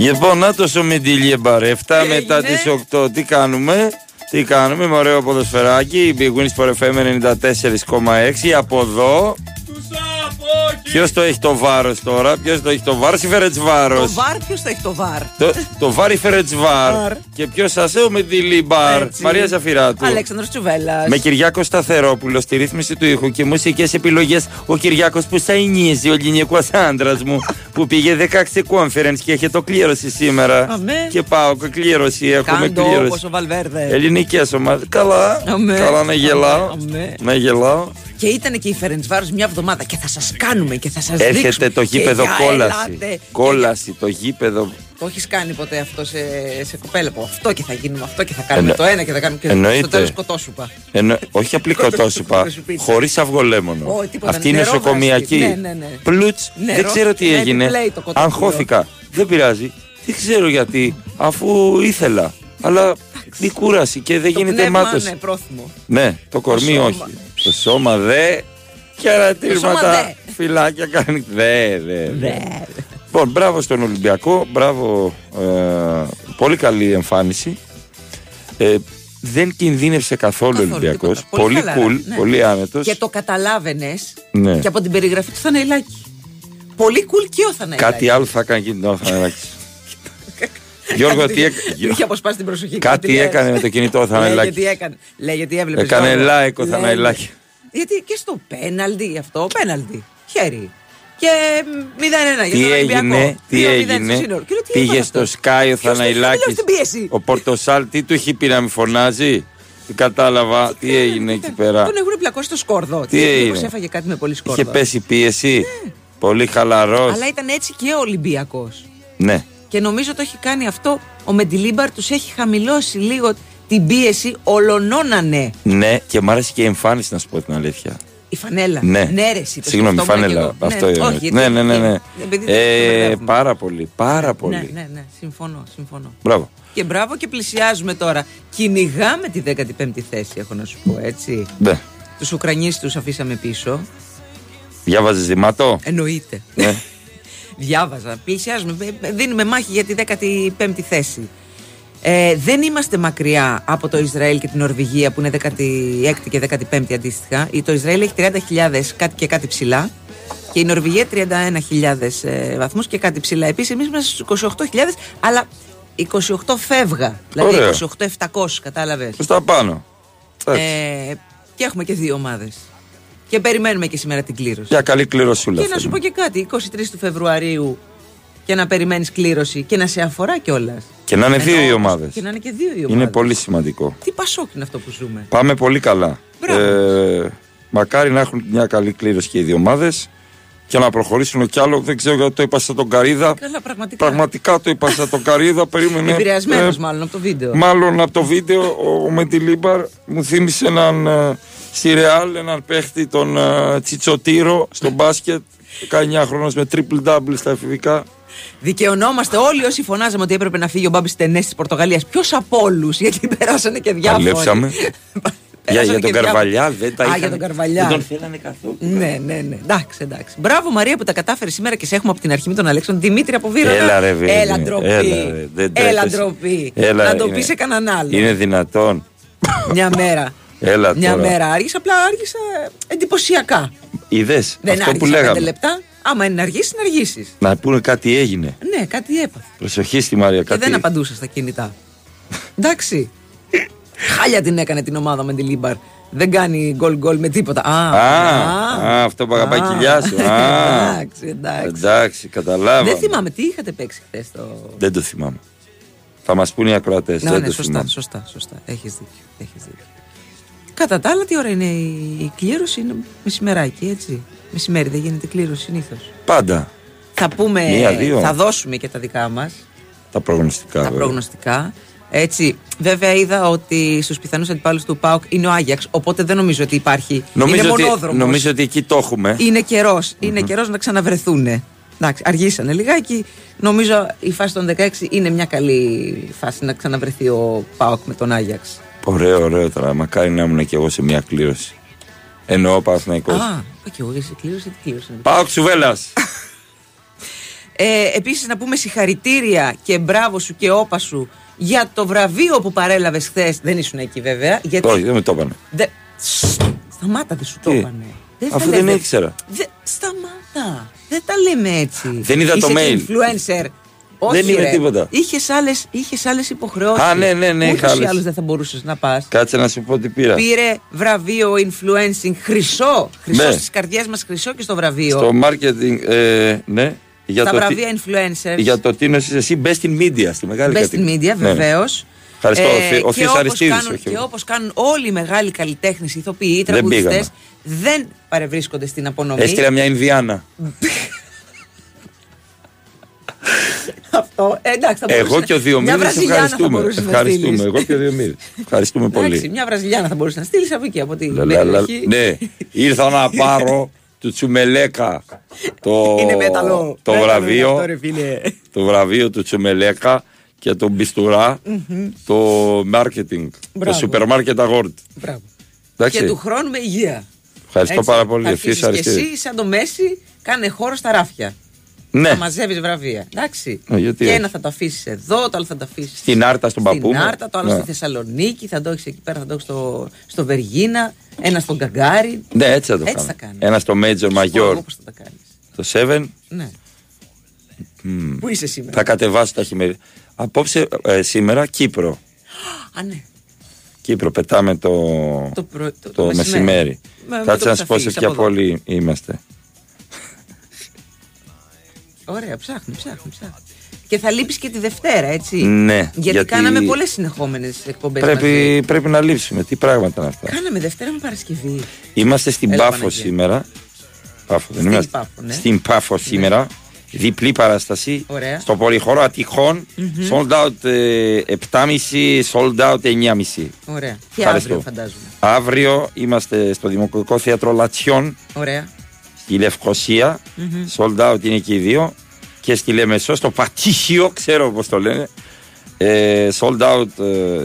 Λοιπόν, να το σου Μεντιλίμπαρ. 7 μετά έγινε; τι 8. Τι κάνουμε; Τι κάνουμε με ωραίο ποδοσφαιράκι. Η Big Wins for FM 94,6. Από εδώ. Ποιος το έχει το βάρος τώρα, ποιος το έχει το βάρος, η Φερετσβάρο. Το βαρ, ποιος θα έχει το βαρ. Το, το βάρ η Φερετσβάρ. Βαρ. Και ποιος σας με τη Λιμπάρ; Έτσι. Μαρία Ζαφυράτου. Αλέξανδρος Τσουβέλλας. Με Κυριάκο Σταθερόπουλο στη ρύθμιση του ήχου και μουσικές επιλογές. Ο Κυριάκος που σαϊνίζει, ο ελληνικό άντρας μου, που πήγε 16 conference και έχει το κλήρωση σήμερα. Αμέ. Και πάω και κλήρωση, έχουμε Κάντο κλήρωση. όπως ο Βαλβέρδε. Ελληνικές ομάδες. Καλά. Αμέ. Καλά να γελάω. Αμέ. Να γελάω. Και ήταν και η Φερεντσβάρο μια εβδομάδα και θα σας κάνουμε και θα σας δείξουμε. Έρχεται το Και γήπεδο για κόλαση. ελάτε. Κόλαση, το γήπεδο. Το έχεις κάνει ποτέ αυτό σε, σε κοπέλα που αυτό και θα γίνουμε, αυτό και θα κάνουμε Εννο- το ένα και θα κάνουμε και Εννοείται. στο τέλος σκοτώσουπα. Ενώ, όχι απλή κοτόσουπα, Κοτόσουπα. χωρίς αυγολέμονο. Ω, τίποτα, Αυτή είναι νερό νοσοκομιακή. βραστή. Ναι, ναι, ναι. Πλούτς, Νερό, δεν ξέρω τι ναι, έγινε. επιπλέει το κοτόπουλο. Αγχώθηκα. Δεν πειράζει. Δεν ξέρω γιατί, αφού ήθελα. Αλλά η κούραση και δεν Το γίνεται πνεύμα, μάτος. Ναι, πρόθυμο. Ναι, το κορμί σώμα. όχι. Το σώμα δε. Χαιρετίσματα. σώμα Φυλάκια κάνει. Δε, δε. δε. Ναι. Λοιπόν, μπράβο στον Ολυμπιακό. Μπράβο. ε, πολύ καλή εμφάνιση. Ε, δεν κινδύνευσε καθόλου ο Καθόλου, Ολυμπιακός. τίποτα. Πολύ Πολύ χαλαρά, cool, ναι. πολύ άνετος. Και το καταλάβαινες Ναι. και από την περιγραφή του Θαναϊλάκη. Πολύ cool και ο Θαναϊλάκη. Κάτι άλλο θα έκανε και την Θανελάκη. Γιώργο, τι Του έκανε. είχε αποσπάσει την προσοχή. Κάτι λες. έκανε με το κινητό ο Λέει Θανελάκη. γιατί έκανε. Λέει γιατί έβλεπες. Έκανε like ο Θαναϊλάκη. Γιατί και στο πέναλτι αυτό, πέναλτι. Χέρι. Και 0-1 για Τι τον Ολυμπιακό. έγινε, τι 2-0 στο έγινε. σύνολο. Και λέω, τι Πήγε έπαθε στο αυτός; Sky ο Ποιος το είχε Θαναϊλάκης. μιλάω στην πίεση. Ο Πορτοσάλ, τι του έχει πει να μην φωνάζει; Δεν κατάλαβα τι έγινε εκεί πέρα. Τον έχουν πλακώσει στο σκόρδο. Τι έγινε; Μήπως έφαγε κάτι με πολύ σκόρδο; Είχε πέσει πίεση; Πολύ χαλαρός. Αλλά ήταν έτσι και ο Ολυμπιακός. Ναι. Και νομίζω το έχει κάνει αυτό. Ο Μεντιλίμπαρ τους έχει χαμηλώσει λίγο την πίεση. Ολονώνανε. Ναι, και μ' άρεσε και η εμφάνιση να σου πω την αλήθεια. Η φανέλα. Ναι, ναι ρε, εσύ, το Συγγνώμη, σκεφτόμουν φανέλα. κι εγώ. Αυτό ναι, είναι. όχι, γιατί- ναι, ναι, ναι. ναι. επειδή δεν Ε, το μπερδεύουμε. πάρα πολύ, πάρα πολύ. Ναι, ναι, ναι, συμφωνώ, συμφωνώ. Μπράβο. Και μπράβο και πλησιάζουμε τώρα. Κυνηγάμε τη 15η θέση, έχω να σου πω έτσι. Ναι. Τους Ουκρανίστου αφήσαμε πίσω. Διάβαζες δημάτο. Εννοείται. Ναι. Διάβαζα. Πλησιάζουμε. ε, Δίνουμε μάχη για τη 15η θέση. Ε, δεν είμαστε μακριά από το Ισραήλ και την Νορβηγία που είναι 16η και 15η αντίστοιχα. Η- Το Ισραήλ έχει 30.000 κάτι και κάτι ψηλά και η Νορβηγία 31.000 ε, βαθμούς και κάτι ψηλά. Επίσης εμείς είμαστε στους 28.000 αλλά 28 φεύγα. Δηλαδή Ωραίο. 28.700 κατάλαβες. Προ τα πάνω. Εντάξει. Ε, και έχουμε και δύο ομάδες. Και περιμένουμε και σήμερα την κλήρωση. Για καλή κληροσούλα. Και να σου πω και κάτι, 23 του Φεβρουαρίου και να περιμένεις κλήρωση και να σε αφορά κιόλας. Και να είναι δύο οι ομάδες. Και να είναι και δύο οι ομάδες. Είναι πολύ σημαντικό. Τι πασόκ είναι αυτό που ζούμε. Πάμε πολύ καλά. Μπράβο. Ε, μακάρι να έχουν μια καλή κλήρωση και οι δύο ομάδες και να προχωρήσουν κι άλλο. Δεν ξέρω γιατί το είπα σαν τον Καρίδα. Καλά, πραγματικά. Πραγματικά το είπα σαν τον Καρίδα. Περίμενε. Επηρεασμένος ε, μάλλον από το βίντεο. Μάλλον από το βίντεο ο Μεντιλίμπαρ μου θύμισε έναν ε, στη Ρεάλ, έναν παίχτη τον ε, Τσιτσοτήρο στο μπάσκετ. 19 χρόνος με triple double στα εφηβικά. Δικαιωνόμαστε όλοι όσοι φωνάζαμε ότι έπρεπε να φύγει ο Μπάμπης Τενές της Πορτογαλίας. Ποιος από όλους, γιατί περάσανε και διάφοροι. Παλέψαμε. για, Περάσανε για τον και διάφοροι. Καρβαλιά δεν τα Α, είχαν. για τον Καρβαλιά. Δεν τον θέλανε καθόλου. Ναι, ναι, ναι. Εντάξει, εντάξει. Μπράβο Μαρία που τα κατάφερε σήμερα και σε έχουμε από την αρχή με τον Αλέξανδρο Δημήτρη από Βύρονα. Έλα ρε Βίρι. Έλα ντροπή. Έλα, ρε, δεν Έλα τρέπεσαι. ντροπή. Έλα, να το είναι- πεις σε κανέναν άλλο. Είναι δυνατόν. Μια μέρα. Έλα Μια τώρα. μέρα άργησα, απλά άργησα εντυπωσιακά. Είδες Δεν αυτό που άργησα πέντε λέγαμε. λεπτά. Άμα είναι να αργήσεις, να αργήσεις. Να πούνε κάτι έγινε. Ναι, κάτι έπαθα. Προσοχή στη Μαρία. Και Κάτι... δεν απαντούσα στα κινητά. Εντάξει. Χάλια την έκανε την ομάδα Μεντιλίμπαρ. Δεν κάνει γκολ γκολ με τίποτα. Α, Α, α, αυτό που αγαπάει η α. κοιλιά σου. Α. Εντάξει, εντάξει. Εντάξει, καταλάβαμε. Δεν θυμάμαι τι είχατε παίξει χθες το. Δεν το θυμάμαι. Θα μας πούνε οι ακροατές. Ναι, δεν ναι, το σωστά, θυμάμαι. σωστά, σωστά. Έχεις δίκιο. Έχεις δίκιο. Κατά τα άλλα, τι ώρα είναι η, η κλήρωση, είναι μεσημεράκι, έτσι. Μεσημέρι δεν γίνεται κλήρωση συνήθως. Πάντα. Θα πούμε, Μία, δύο. θα δώσουμε και τα δικά μας, Τα προγνωστικά. τα βέβαια. προγνωστικά. Έτσι, βέβαια είδα ότι στους πιθανούς αντιπάλους του ΠΑΟΚ είναι ο Άγιαξ, οπότε δεν νομίζω ότι υπάρχει. Νομίζω, είναι ότι, μονόδρομος. νομίζω ότι εκεί το έχουμε. Είναι καιρός. Είναι καιρός να ξαναβρεθούν. Εντάξει, αργήσανε λιγάκι. Νομίζω η φάση των 16 είναι μια καλή φάση να ξαναβρεθεί ο ΠΑΟΚ με τον Άγιαξ. Ωραίο, ωραίο τώρα. Μακάρι να ήμουν και εγώ σε μια κλήρωση. Εννοώ Παναθηναϊκός. Α, όχι, εγώ σε κλήρωση, τι κλήρωση. είναι. Πάω ξουβέλας. Ε, Επίσης, να πούμε συγχαρητήρια και μπράβο σου και όπα σου για το βραβείο που παρέλαβες χθες. Δεν ήσουν εκεί βέβαια. Γιατί... Όχι, δεν με το είπανε. Δε... Σταμάτα, δεν σου το Τι; είπανε. Δεν Αφού θα δεν λέτε- ήξερα. Δε... Σταμάτα. Δεν τα λέμε έτσι. Δεν είδα το Είσαι mail. και influencer. Όχι, Δεν είμαι ρε. τίποτα. Είχες άλλες, είχες άλλες υποχρεώσεις. Α, ναι, ναι, ναι, είχα Ούτως ή άλλες. άλλως δεν θα μπορούσες να πας. Κάτσε να σου πω τι πήρα. Πήρε βραβείο influencing χρυσό. Χρυσό Ναι. στις καρδιές μας χρυσό και στο βραβείο. Στο marketing, ε, ναι. Για Τα το, τι, βραβεία influencers. για το τι νοσείς εσύ, best in media, στη μεγάλη Best in κατηγορία. media, Ναι. βεβαίως. Ευχαριστώ, ο Θη- ο και Θείος όπως Αριστίδης, κάνουν- όχι Και εγώ. όπως κάνουν όλοι οι μεγάλοι καλλιτέχνες, ηθοποιοί, Δεν τραγουδιστές, πήγαμε. δεν παρευρίσκονται στην απονομή. Έστειλα μια Ινδιάνα. Αυτό. Ε, εντάξει, θα μπορούσες Εγώ να- και ο Μια Διομήδης Βραζιλιάνα θα ευχαριστούμε. μπορούσες να Ευχαριστούμε. στείλεις. Εγώ και ο Διομήδης. Ευχαριστούμε Εντάξει, πολύ. μια Βραζιλιάνα θα μπορούσες να στείλεις από εκεί, από τη Λα, λα, λα. περιοχή. Ναι, ήρθα να πάρω του Τσουμελέκα το, Είναι μέταλλο. το Μέταλλο είναι βραβείο αυτό, ρε φίλε. το βραβείο του Τσουμελέκα και τον Μπιστουρά το marketing το Μπράβο. supermarket award Μπράβο. Εντάξει. Και του χρόνου με υγεία. Ευχαριστώ Έτσι. πάρα πολύ Θα Ευθύς αρχίσεις και Αριστίδη. εσύ, σαν το Μέση, κάνε χώρο στα ράφια. Ναι Θα μαζεύεις βραβεία. Εντάξει. Ε, γιατί και όχι. ένα θα το αφήσεις εδώ, το άλλο θα το αφήσεις Στην Άρτα, στον παππού Στην μου. Άρτα, το άλλο Ναι. στη Θεσσαλονίκη, θα το έχεις εκεί πέρα, θα το έχεις στο, στο Βεργίνα, ένα στον Καγκάρι. ναι έτσι θα το Έτσι κάνω θα κάνεις. ένα στο Major Εγώ Major πώς θα τα κάνεις. το 7 Ναι. Πού είσαι σήμερα; θα κατεβάσω τα χειμερινά απόψε ε, σήμερα Κύπρο Α, ναι. Κύπρο πετάμε το, Το, προ... το, το μεσημέρι. Με- με Κάτσε το να που σου θα πω σε φύγεις ποια από εδώ. πόλη είμαστε. Ωραία, ψάχνει, ψάχνει, ψάχνει. Και θα λείπει και τη Δευτέρα, έτσι. Ναι, Γιατί, γιατί- κάναμε πολλές συνεχόμενες εκπομπές. Πρέπει, πρέπει να λείψουμε. Τι πράγματα είναι αυτά. Κάναμε Δευτέρα με Παρασκευή. Είμαστε στην Έλα, Πάφο Παναγία. σήμερα. Πάφο, δεν Στην είμαστε. Πάφο, ναι. Στην Πάφο σήμερα. Διπλή παράσταση. Ωραία. Στο πολυχώρο Αττικών. Sold out ε, 7,5, sold out 9,5. Ωραία. Και Ευχαριστώ. αύριο φαντάζομαι. Αύριο είμαστε στο Δημοκρατικό Θέατρο Λατσιών Ωραία. Στη λευκοσια Sold out είναι και οι δύο. Και στη Λεμεσό, στο Πατήσιο, ξέρω πώς το λένε. Ε, sold out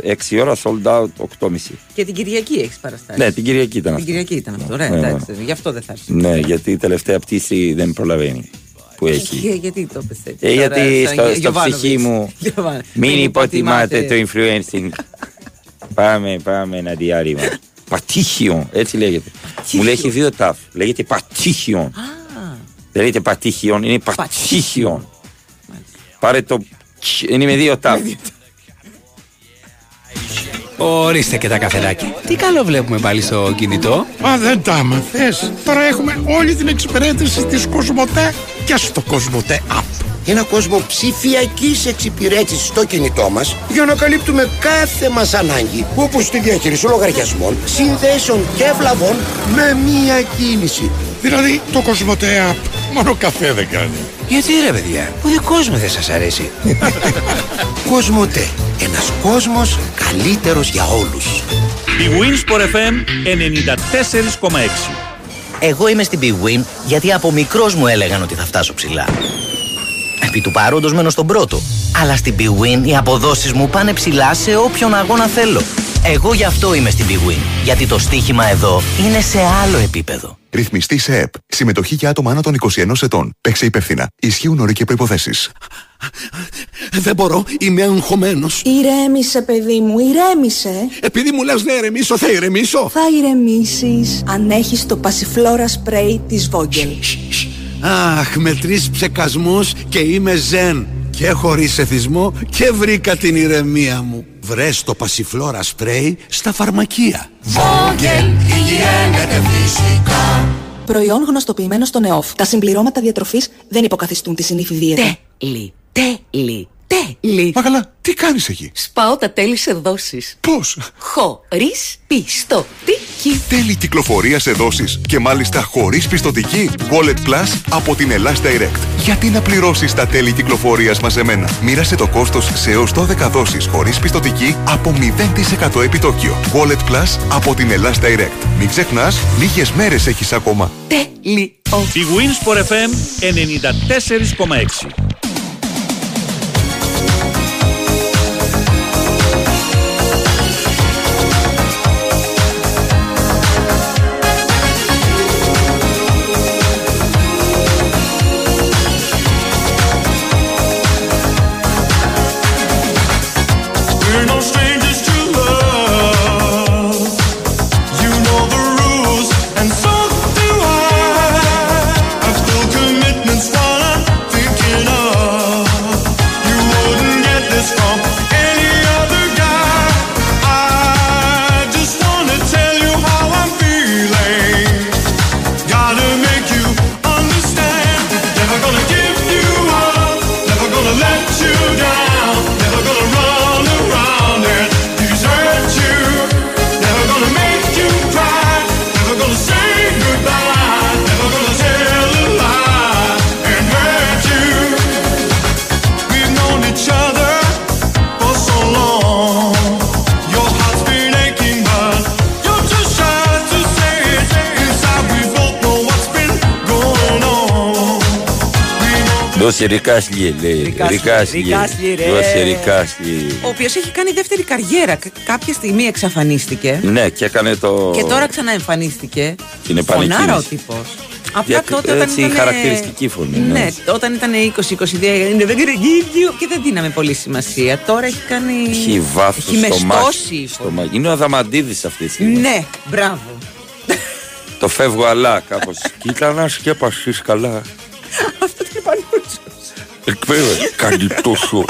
ε, 6 ώρα, sold out 8,5. Και την Κυριακή έχεις παραστάσει. Ναι, την Κυριακή ήταν Την αυτό. Κυριακή ήταν αυτό. Ωραία, Ναι, ναι. εντάξει. Γι' αυτό δεν θα έρθει. Ναι, γιατί η τελευταία πτήση δεν προλαβαίνει που Και- έχει. γιατί το πες έτσι. Ε, γιατί Τώρα, στο, σαν στο Γιωβάνοβιτς. ψυχή μου Γιωβάνοβιτς. μην υποτιμάτε το influencing. πάμε, πάμε ένα διάρρημα. Πατήχιον, έτσι λέγεται. Μου λέει έχει δύο ταφ. Λέγεται πατήχιον. Α, Δεν λέγεται πατήχιον, είναι πατήχιον. Πάρε το. τσ, Είναι με δύο ταφ. Ορίστε και τα καφεδάκια. Τι καλό βλέπουμε πάλι στο κινητό. Μα δεν τα άμαθες. Τώρα έχουμε όλη την εξυπηρέτηση της Κοσμοτέ και στο Κοσμοτέ App. Ένα κόσμο ψηφιακής εξυπηρέτησης στο κινητό μας για να καλύπτουμε κάθε μας ανάγκη όπως τη διαχείριση λογαριασμών, συνδέσεων και βλαβών με μία κίνηση. Δηλαδή το Κοσμοτέ App μόνο καφέ δεν κάνει. Γιατί ρε παιδιά, ο δικός μου δεν σας αρέσει. Κοσμοτέ. Ένας κόσμος καλύτερος για όλους. Η Winsport FM 94,6. Εγώ είμαι στην Big Win γιατί από μικρός μου έλεγαν ότι θα φτάσω ψηλά. Επί του παρόντος μένω στον πρώτο. Αλλά στην Big Win οι αποδόσεις μου πάνε ψηλά σε όποιον αγώνα θέλω. Εγώ γι' αυτό είμαι στην Big Win. Γιατί το στοίχημα εδώ είναι σε άλλο επίπεδο. Ρυθμιστή σε ΕΠ. Συμμετοχή για άτομα άνω των 21 ετών. Παίξε υπεύθυνα. Ισχύουν όροι και προποθέσει. Δεν μπορώ, είμαι αγχωμένος. Ηρέμησε, παιδί μου, ηρέμησε. Επειδή μου λες να ηρεμήσω, θα ηρεμήσω. Θα ηρεμήσεις αν έχεις το πασιφλόρα σπρέι της Vogel. Αχ, με τρεις ψεκασμούς και είμαι ζεν. Και χωρίς εθισμό και βρήκα την ηρεμία μου. Βρες το πασιφλόρα σπρέι στα φαρμακεία. Προϊόν γνωστοποιημένο στον ΕΟΦ. Τα συμπληρώματα διατροφής δεν υποκαθιστούν τη συνήθι δίαιτα. Τέλει, τέλει, τέλει. Μα καλά, τι κάνεις εκεί; Σπάω τα τέλη σε δόσεις. Πώς; Χωρίς πιστοτική. Τέλη κυκλοφορίας σε δόσεις και μάλιστα χωρίς πιστοτική. Wallet Plus από την Ελλάς Direct. Γιατί να πληρώσεις τα τέλη κυκλοφορίας μαζεμένα; Μοίρασε το κόστος σε έως 12 δόσεις χωρίς πιστοτική από 0% επιτόκιο. Wallet Plus από την Ελλάς Direct. Μην ξεχνάς, λίγες μέρες έχεις ακόμα. Τέλειο. Η Winsport FM 94,6. Δώσε ρικάσλι, λέει. Ρικάσλι, Ρικάσλι. ρικάσλι, ρε. Δώσε ρικάσλι. Ο οποίος έχει κάνει δεύτερη καριέρα. Κα- Κάποια στιγμή εξαφανίστηκε. Ναι, και έκανε το. Και τώρα ξαναεμφανίστηκε. Την επανεκκίνηση. Φωνάρα ο τύπος. Απλά Διακ- τότε όταν έτσι, ήταν. χαρακτηριστική φωνή, ναι. Ναι, όταν ήταν 20-22 είναι δεν γύρω και δεν δίναμε πολύ σημασία. Τώρα έχει κάνει. Έχει βάθος Έχει στο μεστώσει η μάχη. Στο μάχη. Είναι ο Αδαμαντίδης αυτή τη στιγμή. Ναι, μπράβο. Το φεύγω αλλά κάπως. Κοίτα να σκέπασει καλά. Αυτό είναι πανούτσο. Εκπαίδευε. Κάνει τόσο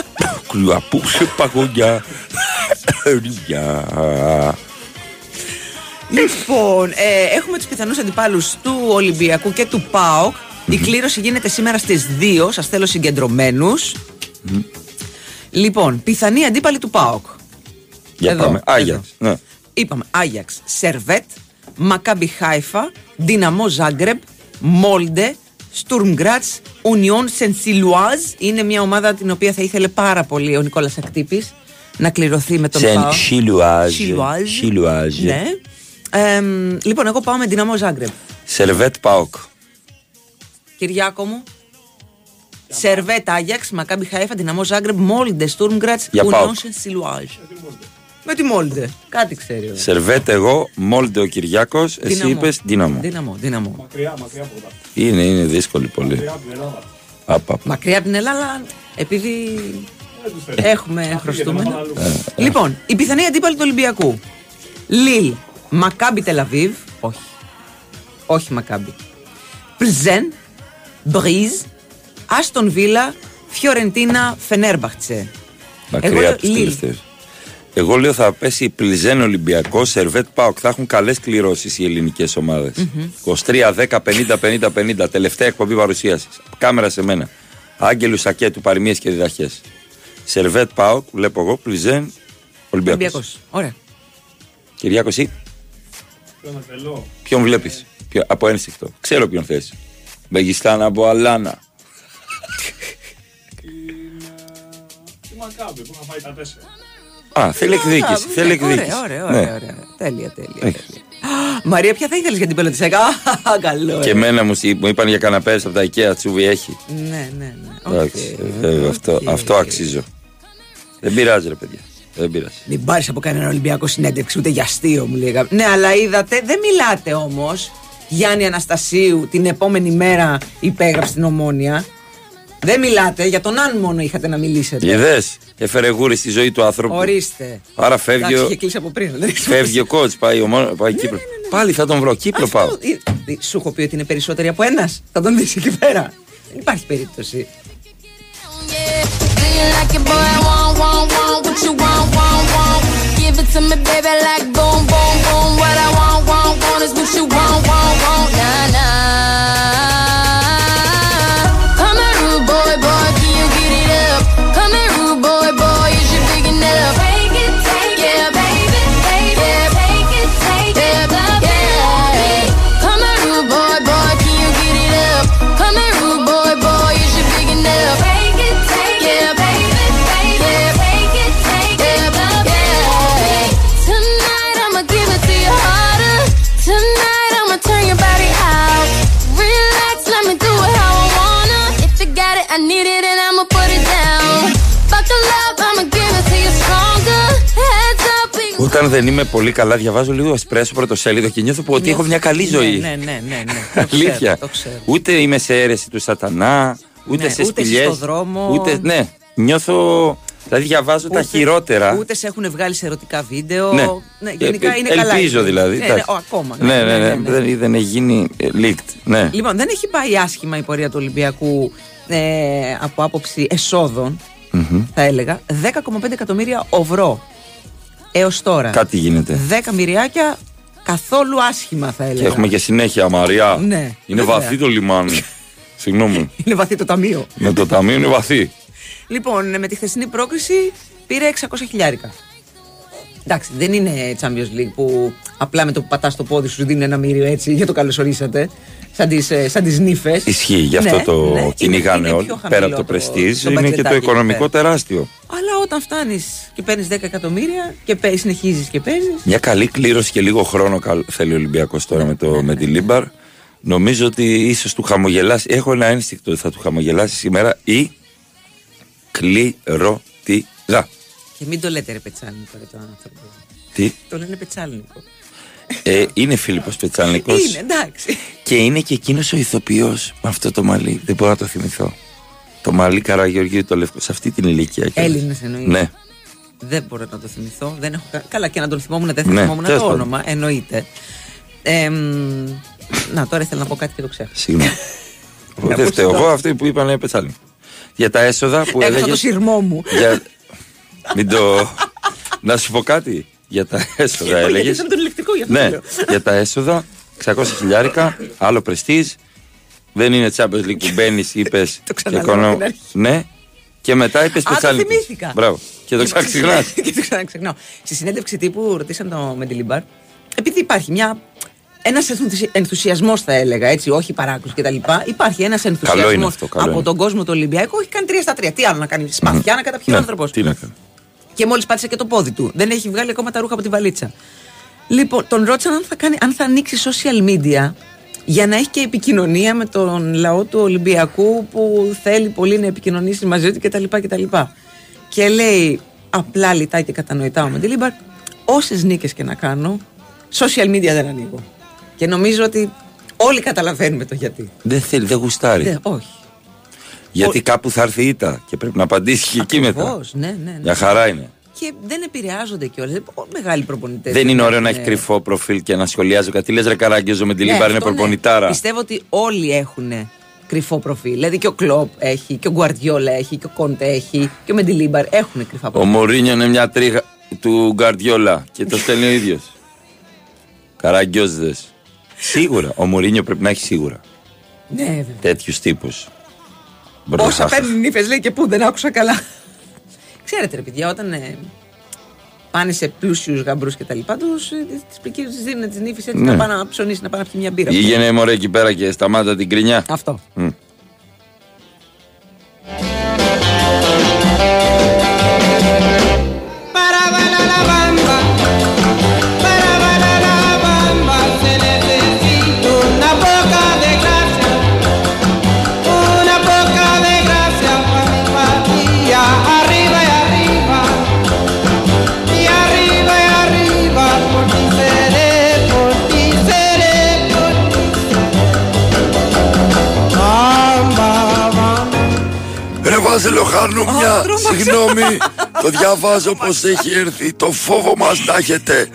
κρυά που σε παγωνιά. Ριά. Λοιπόν, ε, έχουμε τους πιθανούς αντιπάλους του Ολυμπιακού και του ΠΑΟΚ. Η κλήρωση γίνεται σήμερα στις 2. Σας θέλω συγκεντρωμένους. Λοιπόν, πιθανή αντίπαλη του ΠΑΟΚ. Για Εδώ, πάμε. εδώ. Άγιαξ. Ναι. Είπαμε Άγιαξ, Σερβέτ, Μακάμπι Χάιφα, Δυναμό Ζάγκρεπ, Μόλντε, Στουρμ Γκρατς, Ουνιόν Σεν Ζιλουάζ. Είναι μια ομάδα την οποία θα ήθελε πάρα πολύ ο Νικόλας Ακτύπης να κληρωθεί με τον Σεν ΠΑΟΚ. Ζιλουάζ. Ζιλουάζ. Ζιλουάζ. Ναι. Εμ, λοιπόν, εγώ πάω με Δυναμό Ζάγκρεπ. Σερβέτ ΠΑΟΚ. Κυριάκο μου. Σερβέτ Άγιαξ, Μακάμπι Χάιφα, Δυναμό Ζάγκρεπ, Μόλντε, Στουρμ Γκρατς, Για Ουνιόν ΠΑΟΚ. Σενσιλουάζ. Με τη Μόλντε. Κάτι ξέρει. ο. Σερβέτ εγώ, Μόλντε ο Κυριάκος. Εσύ Δυναμό. είπες Δύναμο. Δυναμό, δυναμό. Είναι, είναι δύσκολη πολύ. Άπα. Μακριά από την Ελλάδα, επειδή έχουμε χρωστούμενα. Λοιπόν, η πιθανή αντίπαλη του Ολυμπιακού. Λίλ, Μακάμπι Τελαβίβ. Όχι. Όχι Μακάμπι. Πλζεν, Μπρίζ, Άστον Βίλα, Φιωρεντίνα, Φενέρμπαχτσε. Εγώ Μακριά λέω από τους Λίλ. Τελευταίου. Εγώ λέω θα πέσει Πλιζέν Ολυμπιακό, Σερβέτ Πάοκ. Θα έχουν καλές κληρώσεις οι ελληνικές ομάδες. 23, 10, 50, 50, 50. Τελευταία εκπομπή παρουσίασης. Κάμερα σε μένα. Άγγελου Σακέτου, παροιμίες και διδαχές. Σερβέτ Πάοκ, βλέπω εγώ, Πλιζέν Ολυμπιακός. Ολυμπιακός. Ωραία. Κυριάκος, εσύ. Ποιον βλέπεις; Από ένστικτο. Ξέρω ποιον θες. Μπεγιστάνα από Αλάνα. Τι μακάμπη που είχα φάει τα τέσσερα. Α, θέλει εκδίκηση. Α, Θέλει ναι, εκδίκηση. Ωραία, ωραία, Ναι. ωραία, ωραία. Τέλεια, τέλεια. Έχει. τέλεια. Α, Μαρία, ποια θα ήθελες για την πελωτισέκα. Α, Καλό. Και ε. εμένα μου, σι- μου είπαν για καναπές από τα IKEA τσούβι έχει. Ναι, ναι, ναι. Εντάξει, ε, αυτό, αυτό αξίζω. Δεν πειράζει, ρε παιδιά. Δεν πειράζει. Μην πάρεις από κανένα Ολυμπιακό συνέντευξη ούτε για αστείο μου λέγα. Ναι, αλλά είδατε, δεν μιλάτε όμως. Γιάννη Αναστασίου την επόμενη μέρα υπέγραψε την ομόνια. Δεν μιλάτε, για τον αν μόνο είχατε να μιλήσετε. Είδες, έφερε γούρι στη ζωή του άνθρωπου. Ορίστε. Άρα φεύγει Εντάξει, ο, είχε κλείσει από πριν. δεν έχει φεύγει ο κότς, πάει, ο, μόνο- πάει Κύπρο. Πάλι θα τον βρω, Κύπρο πάω. Αυτό, ε, ε, Σου έχω πει ότι είναι περισσότεροι από ένας. Θα τον δεις εκεί πέρα. Δεν υπάρχει περίπτωση. Up, we Όταν δεν είμαι πολύ καλά, διαβάζω λίγο εσπρέσο πρωτοσέλιδο και νιώθω που ότι έχω μια καλή ζωή. Ναι, ναι, ναι. ναι. Το Αλήθεια. ξέρω, το ξέρω. Ούτε είμαι σε αίρεση του σατανά, ούτε Ναι, σε ούτε είσαι σπηλιές. στο δρόμο. Ούτε, ναι, νιώθω. Δηλαδή διαβάζω τα Ούτε- χειρότερα. Ούτε σε έχουν βγάλει σε ερωτικά βίντεο. Ναι. ναι Και γενικά ε- είναι καλά. Ελπίζω δηλαδή. Ναι, ναι, εντάξει. ο, ακόμα. Ναι, ναι, ναι. Δεν, δεν έχει γίνει ε, leaked. Ναι. Λοιπόν, δεν έχει πάει άσχημα η πορεία του Ολυμπιακού ε, από άποψη εσόδων, Μμμ. θα έλεγα. 10,5 εκατομμύρια ευρώ έως τώρα. Κάτι γίνεται. 10 μυριάκια καθόλου άσχημα, θα έλεγα. Και έχουμε και συνέχεια, Μαριά. Ναι, Είναι βέβαια. βαθύ το λιμάνι. Συγγνώμη. Είναι βαθύ το ταμείο. Με το ταμείο είναι βαθύ. Λοιπόν, με τη χθεσινή πρόκριση πήρε 600 χιλιάρικα. Εντάξει, δεν είναι Champions League που απλά με το που πατάς το πόδι σου δίνει ένα μύριο έτσι για το καλωσορίσατε. Σαν τις σαν τις νύφες. Ισχύει, γι' αυτό Ναι, το ναι, κυνηγάνε είναι- είναι όλοι. πιο Πέρα χαμηλό από το το- πρεστίζ, το είναι και το μπατζετάκι εκεί οικονομικό πέρα. τεράστιο. Αλλά όταν φτάνεις και παίρνεις 10 εκατομμύρια και συνεχίζεις και παίζεις. Μια καλή κλήρωση και λίγο χρόνο καλ- θέλει ο Ολυμπιακός τώρα με, το, Μεντιλίμπαρ. Νομίζω ότι ίσως του χαμογελάσει. Έχω ένα ένστικτο ότι θα του χαμογελάσει σήμερα η κληρωτίδα. Και μην το λέτε ρε Πετσάλνικο ρε τον άνθρωπο. Τι, Το λένε Πετσάλνικο. Ε, είναι Φίλιππος Πετσάλνικο. Είναι εντάξει. Και είναι και εκείνος ο ηθοποιός με αυτό το μαλλί. Δεν μπορώ να το θυμηθώ. Το μαλλί Καραγεωργίου το λευκό. Σε αυτή την ηλικία. κιόλας. Έλληνες εννοείς. Ναι. Δεν μπορώ να το θυμηθώ. Δεν έχω... κα- Καλά και να τον θυμόμουν δεν θα Ναι, θυμόμουν τέλος το πάντων. όνομα. Εννοείται. Ε, μ, να τώρα ήθελα να πω κάτι και το ξέχασα. Συγγνώμη. Να Δεν πω φταίω σωστά. εγώ, αυτοί που είπαν Πετσάλνικο. Για τα έσοδα που Έχασα έλεγε. το σειρμό μου. Για... Μην το. να σου πω κάτι. Για τα έσοδα Γιατί έλεγες. ήταν τον ηλεκτρικό γι' αυτό Ναι, λέω. για τα έσοδα 600 χιλιάρικα, άλλο πρεστίζ. Δεν είναι Champions League που μπαίνεις, είπες. Το ξαναλέω από την αρχή. Ναι, και μετά είπες Α, το Πετσάλνικο. θυμήθηκα. Μπράβο. Και το ξαναξυγνά. και το ξαναξεχνάω. Στη συνέντευξη τύπου ρωτήσαν το Μεντιλιμπάρ, επειδή υπάρχει μια. Ένας ενθουσιασμός, θα έλεγα, έτσι, όχι παράκουση κτλ. Υπάρχει ένας είναι ενθουσιασμός αυτό, καλό από είναι. τον κόσμο του Ολυμπιακού. Έχει κάνει τρία στα τρία. Τι άλλο να κάνει, σπαθιά να καταπιεί ο Ναι, άνθρωπος. τι να κάνω. Και μόλις πάτησε και το πόδι του. Δεν έχει βγάλει ακόμα τα ρούχα από τη βαλίτσα. Λοιπόν, τον ρώτησαν αν θα, κάνει, αν θα ανοίξει social media για να έχει και επικοινωνία με τον λαό του Ολυμπιακού που θέλει πολύ να επικοινωνήσει μαζί του κτλ. κτλ. Και λέει απλά λιτά και κατανοητά ο Μεντιλίμπαρ, όσες νίκες και να κάνω, social media δεν ανοίγω. Και νομίζω ότι όλοι καταλαβαίνουμε το γιατί. Δεν θέλει, δεν γουστάρει. Δεν, όχι. Γιατί κάπου θα έρθει η ήττα και πρέπει να απαντήσει και εκεί μετά. Ακριβώς, ναι, ναι, ναι. Για χαρά είναι. Και δεν επηρεάζονται κιόλας. Μεγάλοι προπονητές. Δεν είναι ωραίο να έχει κρυφό προφίλ και να σχολιάζει κάτι. Λε ρε καράγκεζο με τη Ναι, Λίμπαρ είναι αυτό ναι. προπονητάρα. Πιστεύω ότι όλοι έχουν κρυφό προφίλ. Δηλαδή και ο Κλοπ έχει, και ο Γκουαρδιόλα έχει, και ο Κόντε έχει, και ο Μεντιλίμπαρ έχουν κρυφά Ο προφίλ. Μωρίνιο είναι μια τρίχα του Γκαρδιόλα και το στέλνει ο ίδιος. Καραγκιόζδε. Σίγουρα. Ο Μωρίνιο πρέπει να έχει σίγουρα Ναι, βέβαια. τέτοιους τύπους. Όσα παίρνουν νύφε λέει και πού δεν άκουσα καλά. Ξέρετε, ρε παιδιά, όταν ε, πάνε σε πλούσιους γαμπρούς και τα λοιπά, τους τις δίνουν τις νύφες έτσι Ναι. να πάνε να ψωνίσει, να πάνε να πιει μια μπύρα. Πήγαινε μωρέ εκεί πέρα και σταμάτα την κρινιά. Αυτό. Μμ. Ρε Βάζελο Χαρνουμιά, συγγνώμη, το διαβάζω πως έχει έρθει. Το φόβο μας να έχετε.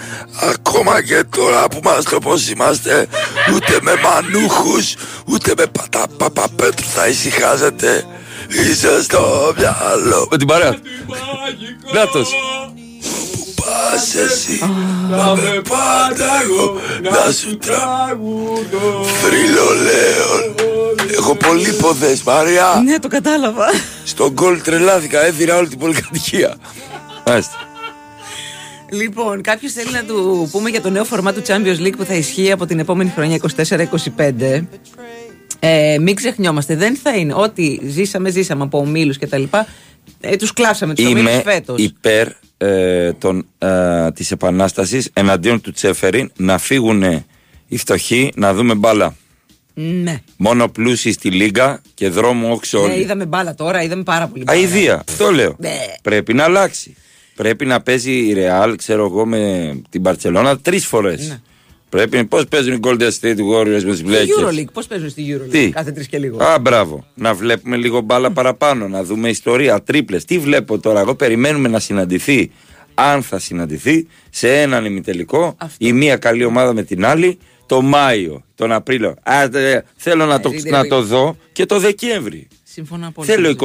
Ακόμα και τώρα που είμαστε όπως είμαστε ούτε με μανούχους ούτε με παταπαπαπέτρου θα ησυχάζετε. Είσαι στο μυαλό. Με την παρέα. Νάτος. Πας εσύ να με πάντα εγώ να σου τραγουδώ Θρύλο λέω Έχω πολύ ποδές Μαρία Ναι, το κατάλαβα. Στον γκολ τρελάθηκα, έδιρα όλη την πολυκατοικία. Μάλιστα. Λοιπόν, κάποιος θέλει να του πούμε για το νέο φορμά του Champions League που θα ισχύει από την επόμενη χρονιά 24-25. Ε, μην ξεχνιόμαστε, δεν θα είναι. Ό,τι ζήσαμε, ζήσαμε από ομίλους και τα λοιπά. Ε, τους κλάψαμε τους ομίλους Είμαι φέτος. υπέρ ε, των, ε, της επανάστασης εναντίον του Τσέφεριν να φύγουν οι φτωχοί να δούμε μπάλα. Ναι. Μόνο πλούσιοι στη Λίγκα και δρόμο όξο ναι, όλοι. είδαμε μπάλα τώρα, είδαμε πάρα πολύ μπάλα. Αηδία, αυτό λέω. Ναι. Πρέπει να αλλάξει. Πρέπει να παίζει η Ρεάλ, ξέρω εγώ, με την Παρσελώνα τρεις φορές. Ναι. Πρέπει. Πώς παίζουν οι Golden State Warriors με τις Στη Blakers. Euroleague, πώς παίζουν στη Euroleague Τι; κάθε τρεις και λίγο. Α, μπράβο. Να βλέπουμε λίγο μπάλα παραπάνω, να δούμε ιστορία, τρίπλες. Τι βλέπω τώρα, εγώ περιμένουμε να συναντηθεί, αν θα συναντηθεί, σε έναν ημιτελικό η μία καλή ομάδα με την άλλη το Μάιο, τον Απρίλιο. Α, ε, θέλω να, το, ζείτε, να ρε, το δω και το Δεκέμβρη. Συμφωνώ απόλυτα. Θέλω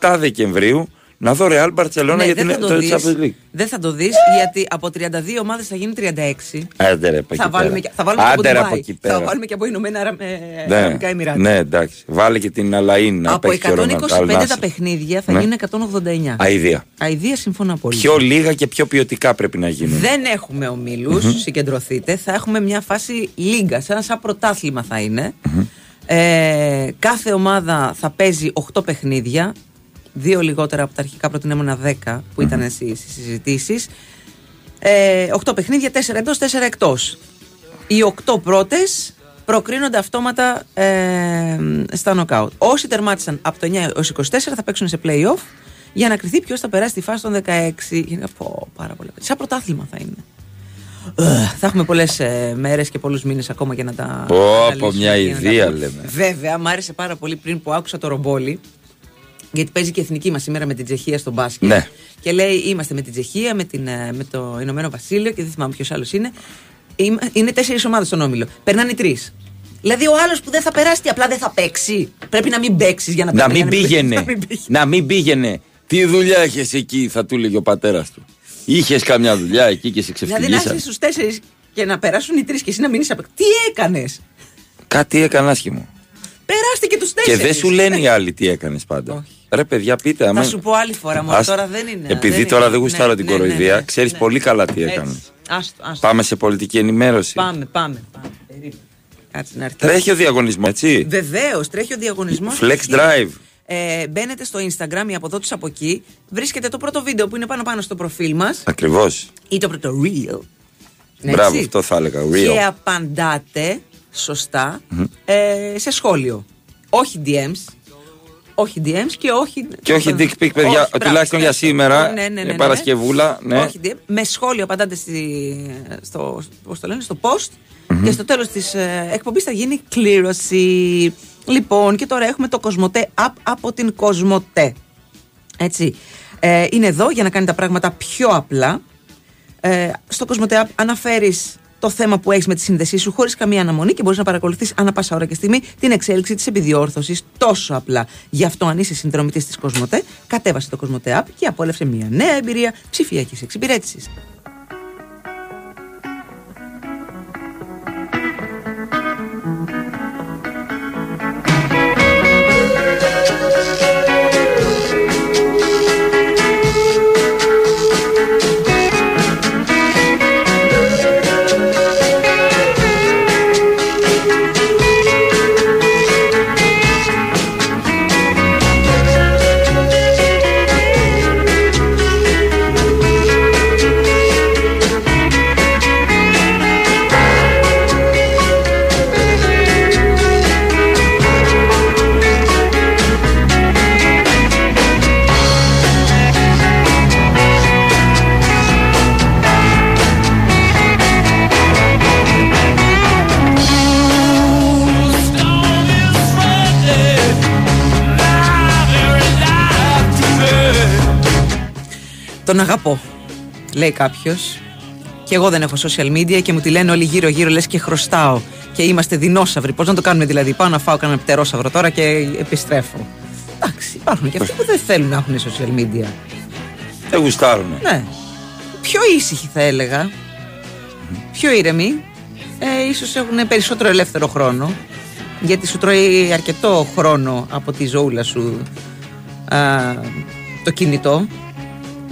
27 Δεκεμβρίου να δω Real Barcelona Ναι, για δεν την θα το το δεις. Champions League. Δεν θα το δεις γιατί από 32 ομάδες θα γίνουν 36. Άντε ρε, από Θα εκεί βάλουμε, πέρα. και, θα βάλουμε και από Άντε ρε, Ντουμπάι. από εκεί πέρα. Θα βάλουμε και από Ηνωμένα Αρα- ε, Ναι, Αραβικά Εμμυράτα. ναι, εντάξει. Βάλε και την Αλαΐν να από παίξει και ο 125 τα Αλνάσερ. παιχνίδια θα Ναι. γίνουν 189. Αηδία. Αηδία συμφωνώ πολύ. Πιο λίγα και πιο ποιοτικά πρέπει να γίνουν. Δεν έχουμε ομίλους, Μμμ. συγκεντρωθείτε. Θα έχουμε μια φάση λίγας, σαν, σαν πρωτάθλημα θα είναι. Ε, κάθε ομάδα θα παίζει 8 παιχνίδια. Δύο λιγότερα από τα αρχικά προτινέμενα 10 που ήταν στις συζητήσεις. Ε, 8 παιχνίδια, 4 εντός, 4 εκτός. Οι 8 πρώτες προκρίνονται αυτόματα ε, στα νοκάουτ. Όσοι τερμάτισαν από το 9 έως 24 θα παίξουν σε play-off για να κριθεί ποιος θα περάσει τη φάση των 16. Είναι, πω, πάρα πολύ. Σαν πρωτάθλημα θα είναι. Ε, θα έχουμε πολλές ε, μέρες και πολλούς μήνες ακόμα για να τα. Πω, από αναλύσουμε μια και να τα ιδέα πούμε. λέμε. Βέβαια, μου άρεσε πάρα πολύ πριν που άκουσα το ρομπόλι. Γιατί παίζει και η εθνική μας σήμερα με την Τσεχία στο μπάσκετ. Ναι. Και λέει: Είμαστε με την Τσεχία, με, την, ε, με το Ηνωμένο Βασίλειο και δεν θυμάμαι ποιος άλλος είναι. Είμα- Είναι τέσσερις ομάδες στον όμιλο. Περνάνε τρεις. Δηλαδή ο άλλος που δεν θα περάσει, τι, απλά δεν θα παίξει. Πρέπει να μην παίξεις για να Να παίξεις. μην πήγαινε. Να μην πήγαινε. Τι δουλειά έχεις εκεί, θα του έλεγε ο πατέρας του. Είχες καμιά δουλειά εκεί και σε Δηλαδή να είσαι ξεφτυλίσαν. στους τέσσερις και να περάσουν οι τρεις και εσύ να μείνει απ' Τι έκανες; Κάτι έκανε άσχημο. Περάστε και τους Και τέσσερις. δεν σου λένε οι άλλοι τι έκανες πάντα. Ρε παιδιά, πείτε. Θα άμα- σου πω άλλη φορά, μόνο Ας- τώρα δεν είναι. Επειδή δεν τώρα είναι. δεν γουστάρω Ναι, την ναι, ναι, κοροϊδία, ναι, ξέρεις ναι. πολύ καλά τι Έτσι. έκανε. Άστο, άστο. Πάμε σε πολιτική ενημέρωση. Πάμε, πάμε. πάμε. Περίμενε. Κάτσε να έρθει. Τρέχει ο διαγωνισμός, έτσι; Βεβαίως, τρέχει ο διαγωνισμός. Flex Drive. Ε, μπαίνετε στο Instagram ή από εδώ του από εκεί. Βρίσκετε το πρώτο βίντεο που είναι πάνω πάνω στο προφίλ μας Ακριβώς. ή το πρώτο reel. Μπράβο, Έτσι. αυτό θα έλεγα. Και Real. απαντάτε σωστά ε, σε σχόλιο. Όχι DMs. Όχι DMs και όχι. Και όχι dick pic, παιδιά, Όχι, μπράβο, τουλάχιστον για στρέφω. σήμερα. Ναι, ναι, ναι, ε, ναι, ναι. Παρασκευούλα. Ναι. Όχι DM. Με σχόλιο απαντάτε στη, στο, πώς το λένε, στο post και στο τέλος της ε, εκπομπής θα γίνει κλήρωση. Λοιπόν, και τώρα έχουμε το Κοσμοτέ App από την Κοσμοτέ. Έτσι. Ε, είναι εδώ για να κάνει τα πράγματα πιο απλά. Ε, στο Κοσμοτέ App αναφέρεις το θέμα που έχεις με τη σύνδεσή σου χωρίς καμία αναμονή και μπορείς να παρακολουθείς ανά πάσα ώρα και στιγμή την εξέλιξη της επιδιόρθωσης τόσο απλά. Γι' αυτό αν είσαι συνδρομητής της Κοσμοτέ, κατέβασε το Κοσμοτέ App και απόλαυσε μια νέα εμπειρία ψηφιακής εξυπηρέτησης. Τον αγαπώ, λέει κάποιος. Και εγώ δεν έχω social media και μου τη λένε όλοι γύρω-γύρω, λες και χρωστάω. Και είμαστε δεινόσαυροι. Πώς να το κάνουμε δηλαδή, Πάω να φάω κανένα πτερόσαυρο τώρα και επιστρέφω. Εντάξει, υπάρχουν και αυτοί που δεν θέλουν να έχουν social media. Δεν γουστάρουνε. Ναι. Πιο ήσυχοι θα έλεγα. Πιο ήρεμοι. Ε, ίσως έχουν περισσότερο ελεύθερο χρόνο. Γιατί σου τρώει αρκετό χρόνο από τη ζωούλα σου α, το κινητό.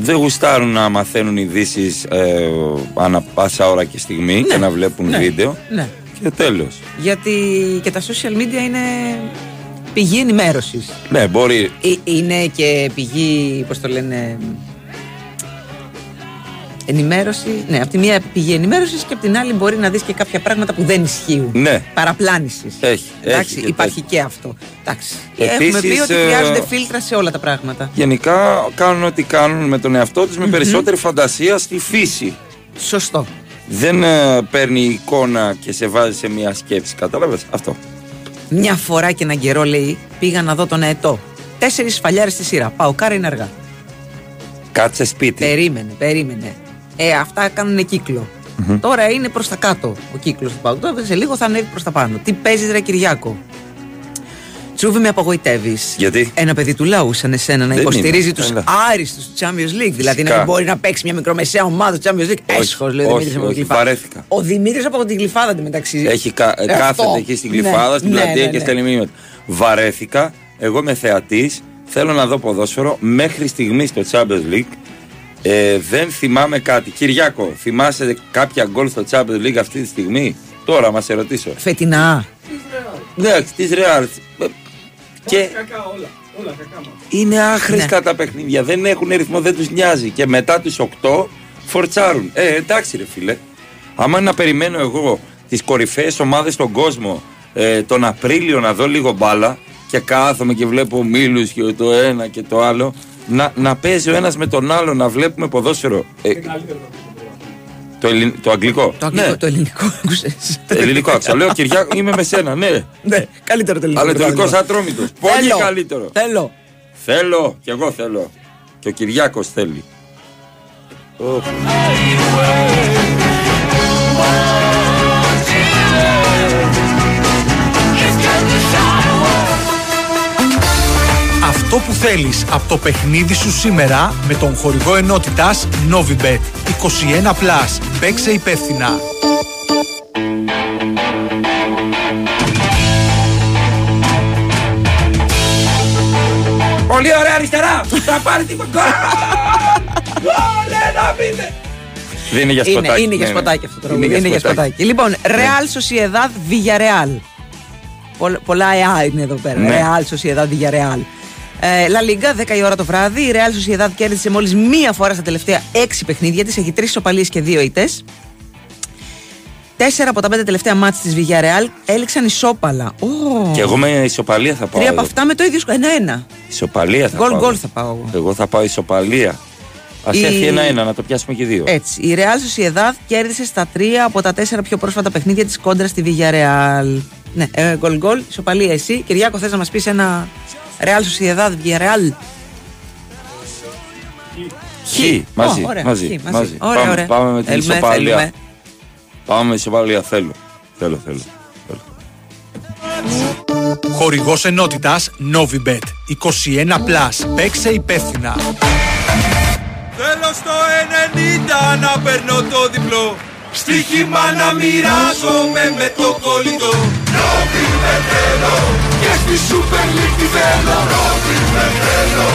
Δεν γουστάρουν να μαθαίνουν ειδήσεις ε, ανά πάσα ώρα και στιγμή και να βλέπουν ναι, βίντεο. Ναι. Και τέλος. Γιατί και τα social media είναι πηγή ενημέρωσης. Ναι, μπορεί. Ε, Είναι και πηγή, πώς το λένε, ενημέρωση. Ναι, από τη μία πηγή ενημέρωσης και από την άλλη μπορεί να δεις και κάποια πράγματα που δεν ισχύουν. Ναι. Παραπλάνησης. Έχει. Εντάξει, έχει και υπάρχει τέτοιο. και αυτό. Εντάξει. Επίσης, Έχουμε πει ότι ε, χρειάζονται φίλτρα σε όλα τα πράγματα. Γενικά κάνουν ό,τι κάνουν με τον εαυτό τους με περισσότερη φαντασία στη φύση. Σωστό. Δεν ε, παίρνει εικόνα και σε βάζει σε μια σκέψη. Κατάλαβες; Αυτό. Μια φορά και έναν καιρό λέει πήγα να δω τον αετό. Τέσσερις σφαλιάρες στη σειρά. Πάω κάρα είναι αργά. Κάτσε σπίτι. Περίμενε, περίμενε. Ε, αυτά κάνουν κύκλο. Τώρα είναι προς τα κάτω ο κύκλος του Πάουκ. Τώρα σε λίγο θα ανέβει προς τα πάνω. Τι παίζει, Ρε Κυριάκο; Τσούβι, με απογοητεύεις. Γιατί; Ένα παιδί του λαού σαν εσένα να Δεν υποστηρίζει είναι. τους Έλα. άριστους του Champions League. Δηλαδή να Φυσικά. μην μπορεί να παίξει μια μικρομεσαία ομάδα του Champions League. Όχι, Έσχος, λέει ο όχι, Δημήτρη από την όχι, Γλυφάδα. βαρέθηκα. Ο Δημήτρης από την Γλυφάδα μεταξύ. Έχει κα, Ε, κάθεται αυτό. εκεί στην Ναι, Γλυφάδα, στην ναι, πλατεία ναι, και ναι. στέλνει μήνυμα. Βαρέθηκα. Εγώ είμαι θεατής. Θέλω να δω ποδόσφαιρο. Μέχρι στιγμής στο Champions League ε, δεν θυμάμαι κάτι. Κυριάκο, θυμάσαι κάποια γκολ στο Champions League αυτή τη στιγμή; Τώρα μας σε ρωτήσω. Φετινά. Ναι, της Ρεάλ. Και Κακά όλα. Όλα κακά μας. είναι άχρηστα Ναι. τα παιχνίδια. Δεν έχουν ρυθμό, δεν τους νοιάζει. Και μετά του 8 φορτσάρουν. Ε, εντάξει, ρε φίλε. Άμα να περιμένω εγώ τις κορυφαίες ομάδες στον κόσμο ε, τον Απρίλιο να δω λίγο μπάλα και κάθομαι και βλέπω μήλου και το ένα και το άλλο. Να, να παίζει ο ένας με τον άλλο, να βλέπουμε ποδόσφαιρο. Ε, το, ελλην- το αγγλικό. Το, αγγλικό, Ναι. το ελληνικό άκουσες. Το ελληνικό άκουσα. Λέω Κυριάκο, είμαι με σένα, ναι. ναι, καλύτερο το ελληνικό. Αλλά το ελληνικό πράγμα. σαν τρόμητο. Πολύ Θέλω. καλύτερο. Θέλω. Θέλω, κι εγώ θέλω. Και ο Κυριάκος θέλει. Ω. Αυτό που θέλεις από το παιχνίδι σου σήμερα με τον χορηγό ενότητας Novibet 21+. Παίξε υπεύθυνα. Πολύ ωραία αριστερά! Θα πάρει την γκολ! Γκολ, ένα μηδέν! Δεν είναι για Είναι, σποτάκι. είναι για ναι, ναι. σποτάκι αυτό το τραγούδι. Είναι για σποτάκι. Λοιπόν, Real Sociedad Villarreal. Πολλ- Πολλά ΕΑ είναι εδώ πέρα. Ναι. Real Sociedad Villarreal. Ε, La Liga, 10 η ώρα το βράδυ. Η Real Sociedad κέρδισε μόλις μία φορά στα τελευταία 6 παιχνίδια της. Έχει 3 ισοπαλίες και 2 ήττες. Τέσσερα από τα πέντε τελευταία μάτς της Villarreal έληξαν ισόπαλα. Ω, Και εγώ με ισοπαλία θα πάω. Τρία από εδώ. αυτά με το ίδιο σκο- ένα-ένα. Ισοπαλία θα Γκολ πάω. γκολ θα πάω εγώ. Εγώ θα πάω ισοπαλία. Α Η- έρθει ένα-ένα, να το πιάσουμε και δύο. Έτσι. Η Real Sociedad κέρδισε στα τρία από τα τέσσερα πιο πρόσφατα παιχνίδια της κόντρα στη Villarreal. Ναι, ε, γκολ γκολ, ισοπαλία εσύ. Κυριάκο, θες να μας πεις ένα Real Sociedad Villarreal. Χ, μαζί, Ω, ωραία, μαζί, χ, μαζί. μαζί. Ωραία, πάμε, ωραία. πάμε με την Θέλουμε, ισοπαλία. θέλουμε. Πάμε με ισοπαλία, θέλω. Θέλω, θέλω. Χορηγός ενότητας Novibet 21+. Παίξε υπεύθυνα. Θέλω στο 90 να παίρνω το διπλό Στοίχημα να μοιράζομαι με το κολλητό Νόβι με θέλω Και στη Super League τη θέλω Νόβι με θέλω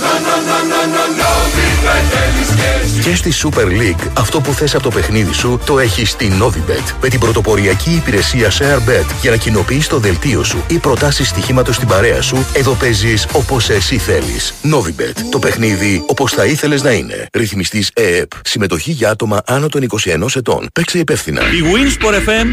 Να να να να να Νόβι με θέλεις και εσύ Και στη Super League, αυτό που θες από το παιχνίδι σου το έχεις στη Novibet με την πρωτοποριακή υπηρεσία ShareBet για να κοινοποιείς το δελτίο σου ή προτάσεις στοιχήματος στην παρέα σου. Εδώ παίζεις όπως εσύ θέλεις. Novibet. Το παιχνίδι όπως θα ήθελες να είναι. Ρυθμιστής ΕΕΠ. Συμμετοχή για άτομα άνω των 21 ετών. Παίξε υπεύθυνα. Η Winsport FM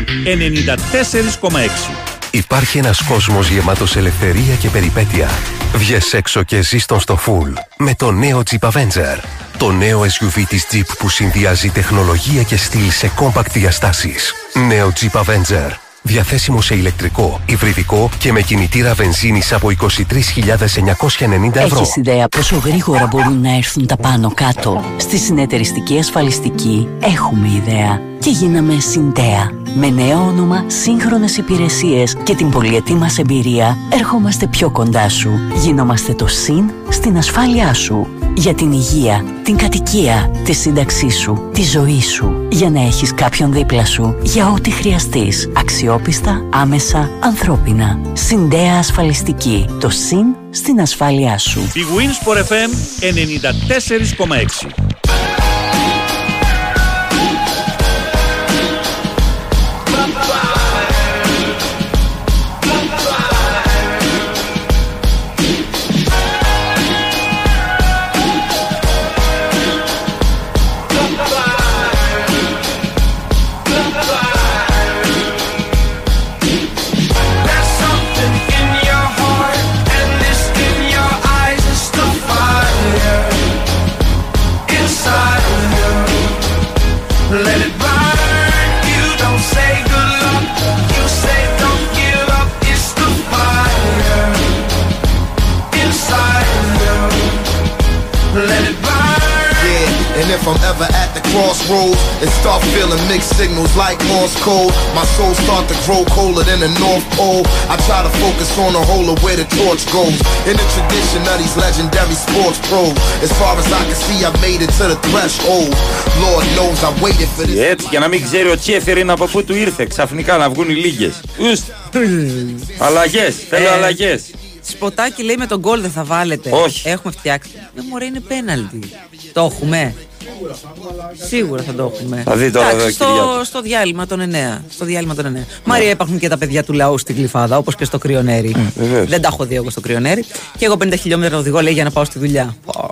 94,6. Υπάρχει ένας κόσμος γεμάτος ελευθερία και περιπέτεια. Βγες έξω και ζεις τον στο full με το νέο Jeep Avenger. Το νέο SUV της Jeep που συνδυάζει τεχνολογία και στυλ σε compact διαστάσεις. Νέο Jeep Avenger. Διαθέσιμο σε ηλεκτρικό, υβριδικό και με κινητήρα βενζίνης από 23.990 ευρώ. Έχεις ιδέα πόσο γρήγορα μπορούν να έρθουν τα πάνω κάτω; Στη συνεταιριστική ασφαλιστική έχουμε ιδέα και γίναμε Συντέα. Με νέο όνομα, σύγχρονες υπηρεσίες και την πολυετή μας εμπειρία ερχόμαστε πιο κοντά σου. Γινόμαστε το ΣΥΝ στην ασφάλειά σου. Για την υγεία, την κατοικία, τη σύνταξή σου, τη ζωή σου. Για να έχεις κάποιον δίπλα σου για ό,τι χρειαστείς. Αξιόπιστα, άμεσα, ανθρώπινα. Συντέα ασφαλιστική. Το ΣΥΝ στην ασφάλειά σου. Η Winsport FM 94,6. If I'm ever at the crossroads and start feeling mixed signals like Morse code, my soul start to grow colder than the North Pole. I try to focus on the whole of where the torch goes. In the tradition of these legendary sports pros, as far as I can see, I made it to the threshold. Lord knows I waited for this. Έτσι και να μην ξέρει ο Τσέφεριν από πού του ήρθε ξαφνικά να βγουν οι λίγε. Αλλαγέ, θέλω Ε, αλλαγέ. Σποτάκι λέει με τον γκολ δεν θα βάλετε. Όχι. Έχουμε φτιάξει. Δεν μωρέ είναι πέναλτι. Το έχουμε. Σίγουρα θα το έχουμε. Θα δει τώρα Εντάξει, εδώ, στο, Κυριάκο. στο διάλειμμα των 9. Στο διάλειμμα των 9. Μαρία, υπάρχουν και τα παιδιά του λαού στην Γλυφάδα, όπως και στο Κρυονέρι. βεβαίως. Δεν τα έχω δει εγώ στο Κρυονέρι. Και εγώ 50 χιλιόμετρα οδηγώ, λέει, για να πάω στη δουλειά. Πω.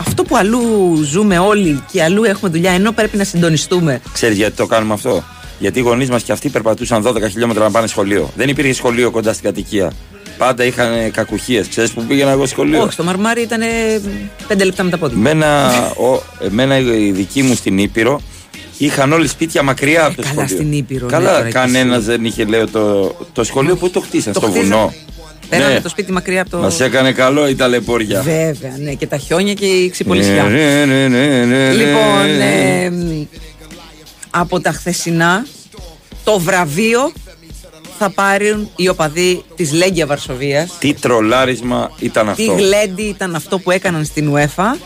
Αυτό που αλλού ζούμε όλοι και αλλού έχουμε δουλειά, ενώ πρέπει να συντονιστούμε. Ξέρεις γιατί το κάνουμε αυτό; Γιατί οι γονείς μας και αυτοί περπατούσαν 12 χιλιόμετρα να πάνε σχολείο. Δεν υπήρχε σχολείο κοντά στην κατοικία. Πάντα είχαν κακουχίες. Ξέρεις που πήγαινα εγώ σχολείο. Όχι, το μαρμάρι ήταν πέντε λεπτά με τα πόδια. Εμένα, ο, εμένα οι δικοί μου στην Ήπειρο είχαν όλοι σπίτια μακριά από το καλά σχολείο. στην Ήπειρο, ναι, Καλά, τώρα κι κανένας εσύ. δεν είχε, λέω, το, το σχολείο που το χτίσαν, Το στο χτίσαν. βουνό. Πέραμε Ναι. το σπίτι μακριά από το. Μας έκανε καλό η ταλαιπώρια. Βέβαια, ναι, και τα χιόνια και η ξυπολισιά. Ναι, ναι, ναι, ναι, ναι, Λοιπόν, ναι. ε, μ, από τα χθεσινά, το βραβείο θα πάρουν οι οπαδοί της Λέγκια Βαρσοβίας. Τι τρολάρισμα ήταν Τι αυτό. γλέντι ήταν αυτό που έκαναν στην UEFA.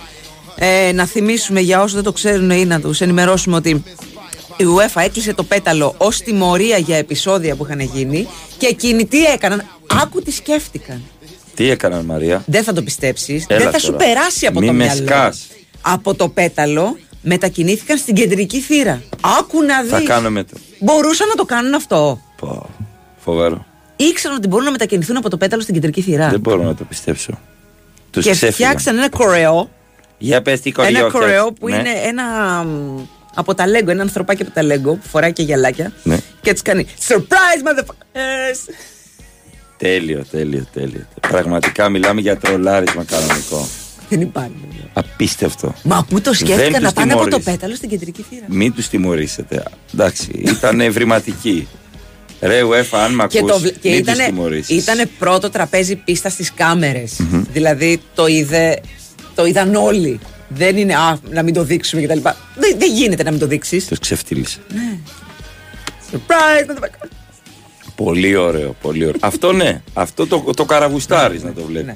Ε, να θυμίσουμε για όσους δεν το ξέρουν ή να τους ενημερώσουμε ότι η UEFA έκλεισε το πέταλο ως τιμωρία για επεισόδια που είχαν γίνει και εκείνοι τι έκαναν; Άκου τι σκέφτηκαν. Τι έκαναν, Μαρία; Δεν θα το πιστέψεις. Έλα δεν θα σου τώρα. περάσει από Μη το με μυαλό. σκάς. Από το πέταλο μετακινήθηκαν στην κεντρική θύρα. Άκου να δεις. Θα κάνουμε το. Μπορούσαν να το κάνουν αυτό. Πω, φοβερό. Ήξεραν ότι μπορούν να μετακινηθούν από το πέταλο στην κεντρική θύρα. Δεν μπορώ να το πιστέψω. Τους και ξέφυγαν. φτιάξαν ένα κορεό. Για πες τι κοριό Ένα κορεό φτιάξ- που ναι. είναι ένα. μ, Από τα Lego, ένα ανθρωπάκι από τα Lego που φοράει και γυαλάκια. Ναι. Και έτσι κάνει Surprise, motherfuckers! Τέλειο, τέλειο, τέλειο. Πραγματικά μιλάμε για τρολάρισμα κανονικό. Δεν υπάρχει. Απίστευτο. Μα πού το Δεν σκέφτηκαν να τους πάνε από το τιμωρείς. πέταλο στην κεντρική θύρα; Μην τους τιμωρήσετε. Εντάξει, ήταν ευρηματικοί. Ρε UEFA, αν μ' Και, ακούς, το, βλέ- και μην ήτανε, τους τιμωρήσεις. ήτανε πρώτο τραπέζι πίστα στις κάμερες. Δηλαδή το, είδε, το είδαν όλοι. Δεν είναι α, να μην το δείξουμε κτλ. Δεν, δεν γίνεται να μην το δείξεις. Τους ξεφτύλισε. Ναι. Surprise, motherfuckers! Πολύ ωραίο, πολύ ωραίο. Αυτό ναι, αυτό το, το καραγουστάρεις να το βλέπεις. Ναι.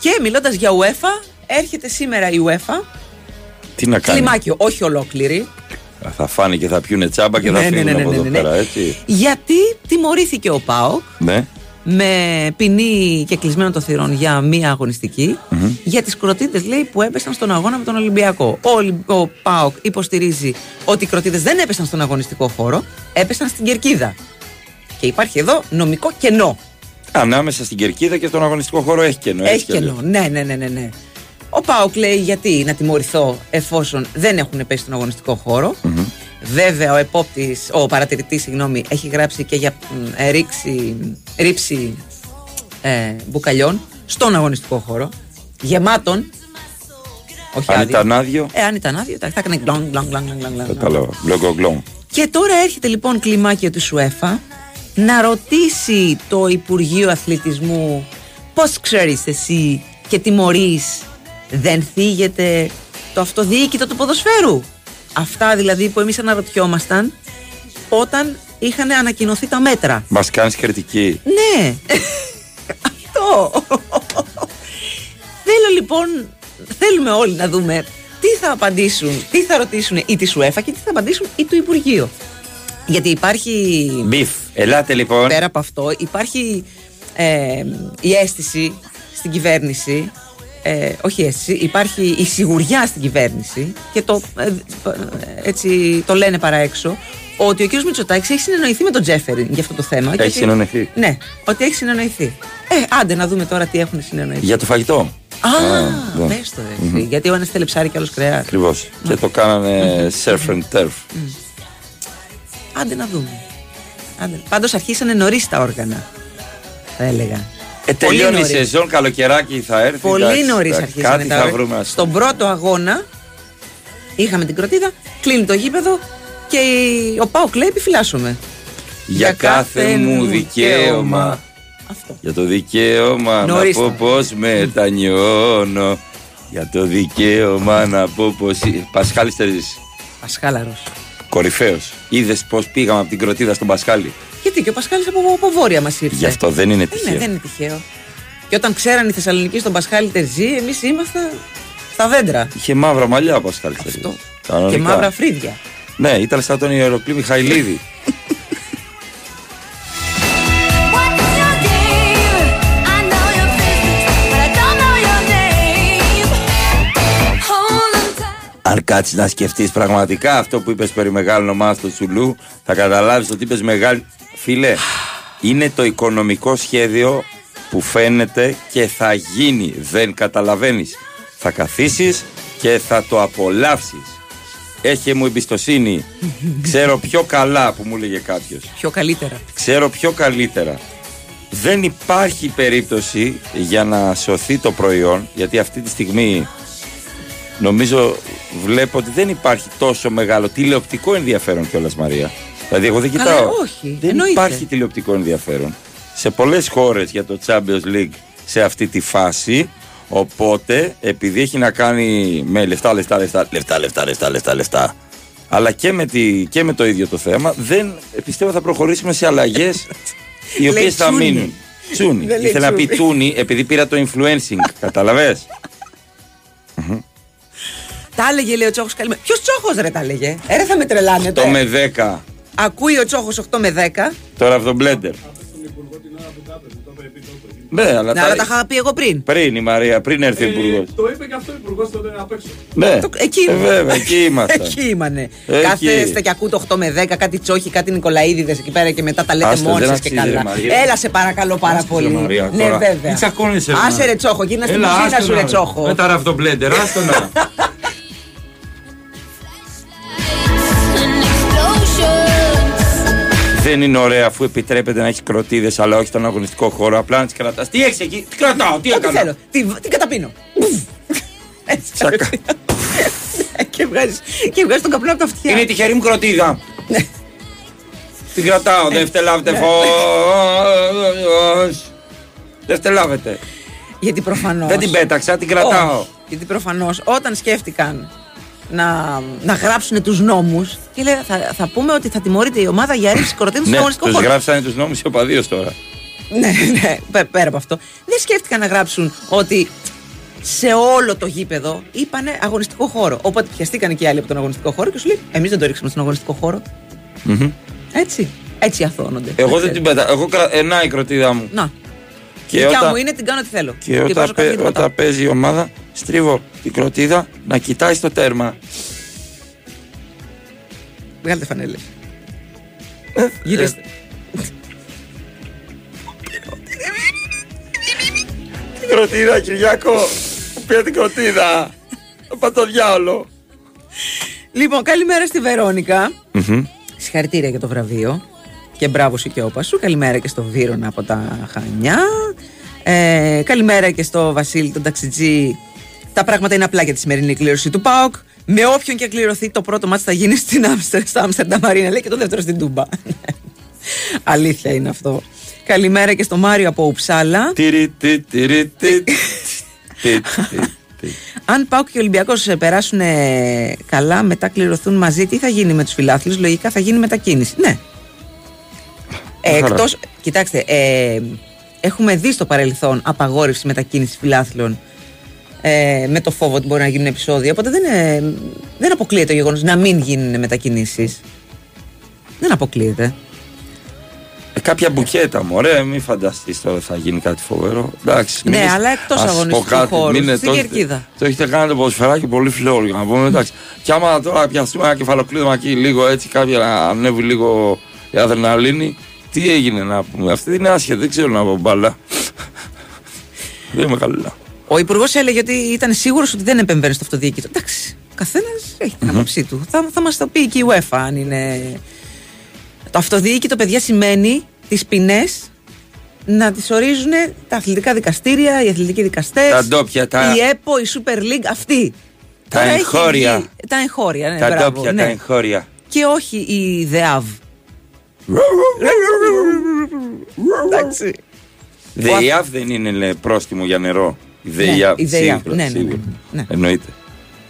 Και μιλώντας για UEFA, έρχεται σήμερα η UEFA. Τι να κάνει; Κλιμάκιο, όχι ολόκληρη. Θα φάνε και θα πιούνε τσάμπα και θα Ναι, ναι, φύγουν ναι, ναι, από ναι, εδώ ναι, ναι. πέρα, έτσι. Γιατί τιμωρήθηκε ο ΠΑΟΚ Ναι. με ποινή και κλεισμένο των θυρών για μία αγωνιστική Μμμ. για τις κροτίδες λέει που έπεσαν στον αγώνα με τον Ολυμπιακό. Ο, Ολυ- ο ΠΑΟΚ υποστηρίζει ότι οι κροτίδες δεν έπεσαν στον αγωνιστικό χώρο, έπεσαν στην κερκίδα. Και υπάρχει εδώ νομικό κενό. Ανάμεσα στην κερκίδα και στον αγωνιστικό χώρο έχει κενό. Έχει έτσι κι αλλιώς. κενό. Ναι, ναι, ναι, ναι, ναι. Ο ΠΑΟΚ λέει γιατί να τιμωρηθώ εφόσον δεν έχουν πέσει στον αγωνιστικό χώρο. Μμμ. Βέβαια, ο επόπτης, ο παρατηρητής, συγγνώμη, έχει γράψει και για μ, ε, ρήξη, ρίψη ε, μπουκαλιών στον αγωνιστικό χώρο. Γεμάτον. Όχι Αν άδειο. ήταν άδειο, Ε, αν ήταν άδειο, θα έκανε γκλονγκ, γκλονγκ, γκλονγκ, γκλονγκ, γκλονγκ. κατάλαβα. Μπλογκογκλόν. Και τώρα έρχεται λοιπόν κλιμάκιο του ΣΟΕΦΑ να ρωτήσει το Υπουργείο Αθλητισμού πώς ξέρεις εσύ και τιμωρείς δεν θίγεται το αυτοδιοίκητο του ποδοσφαίρου. Αυτά δηλαδή που εμείς αναρωτιόμασταν όταν είχαν ανακοινωθεί τα μέτρα. Μας κάνεις κριτική. Ναι, αυτό. Θέλω λοιπόν, θέλουμε όλοι να δούμε τι θα απαντήσουν, τι θα ρωτήσουν ή τη UEFA και τι θα απαντήσουν ή του Υπουργείου. Γιατί υπάρχει, Μπιφ. Ελάτε λοιπόν. πέρα από αυτό, υπάρχει ε, η αίσθηση στην κυβέρνηση, ε, όχι η αίσθηση, υπάρχει η σιγουριά στην κυβέρνηση και το, ε, ε, έτσι το λένε παρά έξω, ότι ο κ. Μητσοτάκης έχει συνεννοηθεί με τον Τζέφεριν για αυτό το θέμα. και Έχει ότι- συνεννοηθεί. ναι, ότι έχει συνεννοηθεί. Ε, άντε να δούμε τώρα τι έχουν συνεννοηθεί. Για το φαγητό. Α, ναι. πες το ρε, εσύ, Γιατί ο ένας θέλει ψάρι και ο άλλος κρέα. Ακριβώς. Και το κάνανε surf and turf. Άντε να δούμε. Άντε. Πάντως αρχίσανε νωρίς τα όργανα. Θα έλεγα. Ε, Πολύ τελειώνει η νωρίς. σεζόν, καλοκαιράκι θα έρθει. Πολύ εντάξει, νωρίς εντάξει, αρχίσανε Κάτι τα θα όργανα. βρούμε. ας Στον πρώτο αγώνα είχαμε την κροτίδα, κλείνει το γήπεδο και η- ο Πάοκ λέει επιφυλάσσομαι. Για κάθε μου δικαίωμα. Για το δικαίωμα Νωρίς να πω τα. πως μετανιώνω. Για το δικαίωμα να πω πως. Πασχάλης Τερζής. Πασχάλαρος. Κορυφαίος. Είδες πως πήγαμε από την κροτίδα στον Πασχάλη; Γιατί και ο Πασχάλης από, από βόρεια μας ήρθε. Γι' αυτό δεν είναι Ε, τυχαίο. Ναι, δεν είναι τυχαίο. Και όταν ξέραν οι Θεσσαλονικοί στον Πασχάλη Τερζή, εμείς ήμασταν στα δέντρα. Είχε μαύρα μαλλιά ο Πασχάλης Τερζής. Και μαύρα φρύδια. Ναι, ήταν σαν τον Ιεροκλή Μιχαηλίδη. Αν κάτσεις να σκεφτείς πραγματικά αυτό που είπες περί μεγάλων ομάδων στο Τσουλού, θα καταλάβεις ότι είπες μεγάλη. Φίλε, είναι το οικονομικό σχέδιο που φαίνεται και θα γίνει. Δεν καταλαβαίνεις. Θα καθίσεις και θα το απολαύσεις. Έχει μου εμπιστοσύνη. Ξέρω πιο καλά που μου έλεγε κάποιος. Πιο καλύτερα. Ξέρω πιο καλύτερα. Δεν υπάρχει περίπτωση για να σωθεί το προϊόν, γιατί αυτή τη στιγμή νομίζω βλέπω ότι δεν υπάρχει τόσο μεγάλο τηλεοπτικό ενδιαφέρον κιόλας Μαρία. Δηλαδή, εγώ δεν κοιτάω. Καλά, όχι. Δεν Εννοείται. υπάρχει τηλεοπτικό ενδιαφέρον. Σε πολλές χώρες για το Champions League σε αυτή τη φάση. Οπότε, επειδή έχει να κάνει με λεφτά, λεφτά, λεφτά, λεφτά, λεφτά, λεφτά, λεφτά, λεφτά αλλά και με, τη, και με το ίδιο το θέμα, δεν πιστεύω θα προχωρήσουμε σε αλλαγές οι οποίες θα μείνουν. Τσούνι. Ήθελα να πει τσούνι επειδή πήρα το influencing. Κατάλαβε. Τα έλεγε λέει ο Τσόχος Ποιος Τσόχος ρε τα έλεγε; ε, Έρε θα με τρελάνε τώρα. Το με 10. Ακούει ο Τσόχος 8 με 10. Τώρα από τον Blender. Ναι, αλλά, Ναι, τα... αλλά τα είχα πει εγώ πριν. πριν η Μαρία, πριν έρθει ο υπουργός. Το είπε και αυτό ο υπουργός τότε απ' έξω. Ναι, Το- εκεί ε, ήμουν. βέβαια, εκεί ήμασταν. Εκεί ήμανε. Εκεί. Κάθεστε και ακούτε 8 με 10, κάτι τσόχι, κάτι Νικολαίδηδες εκεί πέρα και μετά τα λέτε Άστο, μόνοι δεν σα και αξίζει, ρε καλά. Μαρία. Έλα σε παρακαλώ πάρα Άστο, πολύ. ρε Μαρία, ναι, τώρα. βέβαια. Τι τσακώνεσαι, ρε Άσε Μαρία. ρε τσόχο, γίνα στην Έλα, κουζίνα άστο σου ρε να- τσόχο. Με τα ραφτομπλέντερ, άστο να. Δεν είναι ωραία αφού επιτρέπεται να έχει κροτίδες, αλλά όχι στον αγωνιστικό χώρο. Απλά να τις κρατάς. Τι έχεις εκεί, τις κρατάω, τι Ό,τι έκανα; θέλω. Τι, τι καταπίνω. Έτσι κατευθείαν. και βγάζεις και βγάζεις τον καπνό από τα αυτιά. Είναι η τυχερή μου κροτίδα. Την κρατάω, δεν φτελάβετε φως. Δεν φτελάβετε. Γιατί προφανώ. Δεν την πέταξα, την κρατάω. Γιατί προφανώς όταν σκέφτηκαν να, να γράψουν τους νόμους και λέει θα, θα πούμε ότι θα τιμωρείται η ομάδα για ρήψη κοροτίνου στον Ναι, αγωνιστικό τους χώρο. γράψανε τους νόμους οι οπαδίω τώρα. Ναι, ναι, πέ- πέρα από αυτό. Δεν σκέφτηκαν να γράψουν ότι σε όλο το γήπεδο είπανε αγωνιστικό χώρο. Οπότε πιαστήκαν και οι άλλοι από τον αγωνιστικό χώρο και σου λέει: Εμείς δεν το ρίξαμε στον αγωνιστικό χώρο. Μμμ. Έτσι. Έτσι αθώνονται. Εγώ δεν την πέτα. Εγώ κρα... ενά η κροτίδα μου. Να. Και Δικιά όταν, μου είναι, την κάνω τι θέλω. και όταν, βάζω παι- κάτι και την πατάω. όταν παίζει η ομάδα, στρίβω την κροτίδα να κοιτάει στο τέρμα. Βγάλτε φανέλε. Ε, Γυρίστε. Την κροτίδα, Κυριακό. Μου πήρε την κροτίδα. Θα πάω το διάολο. Λοιπόν, καλημέρα στη Βερόνικα. Συγχαρητήρια για το βραβείο. Και μπράβο σου και όπα σου. Καλημέρα και στο Βύρονα από τα Χανιά. Ε, καλημέρα και στο Βασίλη τον ταξιτζή. Τα πράγματα είναι απλά για τη σημερινή κλήρωση του ΠΑΟΚ. Με όποιον και κληρωθεί, το πρώτο μάτι θα γίνει στην Άμστερ, στα Άμστερντα Μαρίνα, λέει, και το δεύτερο στην Τούμπα. Αλήθεια είναι αυτό. Καλημέρα και στο Μάριο από Ουψάλα. Τυρι, τι, τυρι, τι, τι, τι, τι. Αν Πάοκ και Ολυμπιακός περάσουν ε, καλά, μετά κληρωθούν μαζί, τι θα γίνει με τους φιλάθλους; Λογικά θα γίνει μετακίνηση. Ναι. Ε, Χαρά. εκτός, κοιτάξτε, ε, έχουμε δει στο παρελθόν απαγόρευση μετακίνησης φιλάθλων ε, με το φόβο ότι μπορεί να γίνουν επεισόδια. Οπότε δεν, ε, δεν αποκλείεται το γεγονός να μην γίνουν μετακινήσεις. Δεν αποκλείεται. Ε, κάποια μπουκέτα μου, ωραία, μην φανταστείς τώρα θα γίνει κάτι φοβερό. Εντάξει, Ναι, μην είσαι- αλλά εκτός ας πω αγωνιστικού κάτι, χώρου, μην είναι στην τόσο- κερκίδα. Το έχετε κάνει το ποδοσφαιράκι πολύ φιλόλογο να πούμε. Εντάξει. Και άμα τώρα πιαστούμε ένα κεφαλοκλείδωμα εκεί λίγο έτσι, κάποια να ανέβει λίγο η αδρεναλίνη, τι έγινε να πούμε. Αυτή είναι άσχετη, δεν ξέρω να πω μπάλα. δεν είμαι καλά. Ο Υπουργός έλεγε ότι ήταν σίγουρος ότι δεν επεμβαίνει στο αυτοδιοίκητο. Εντάξει, ο καθένας έχει την άποψή του. Θα, θα μας το πει και η UEFA αν είναι. Το αυτοδιοίκητο, παιδιά, σημαίνει τις ποινές να τις ορίζουν τα αθλητικά δικαστήρια, οι αθλητικοί δικαστές, Τα ντόπια, τα- η ΕΠΟ, η Super League, αυτή. Τα Τώρα έχει εγχώρια. βγει- Τα εγχώρια, ναι, τα μπράβο, ντόπια, ναι. τα εγχώρια. Και όχι η ΔΕΑΒ. Εντάξει. ΔΕΙΑΒ δεν είναι λέει, πρόστιμο για νερό. Η Ναι, ΔΕΙΑΒ, η ΔΕΙΑΒ, σίγουρα. ναι, ναι, ναι, σίγουρα. ναι. Εννοείται.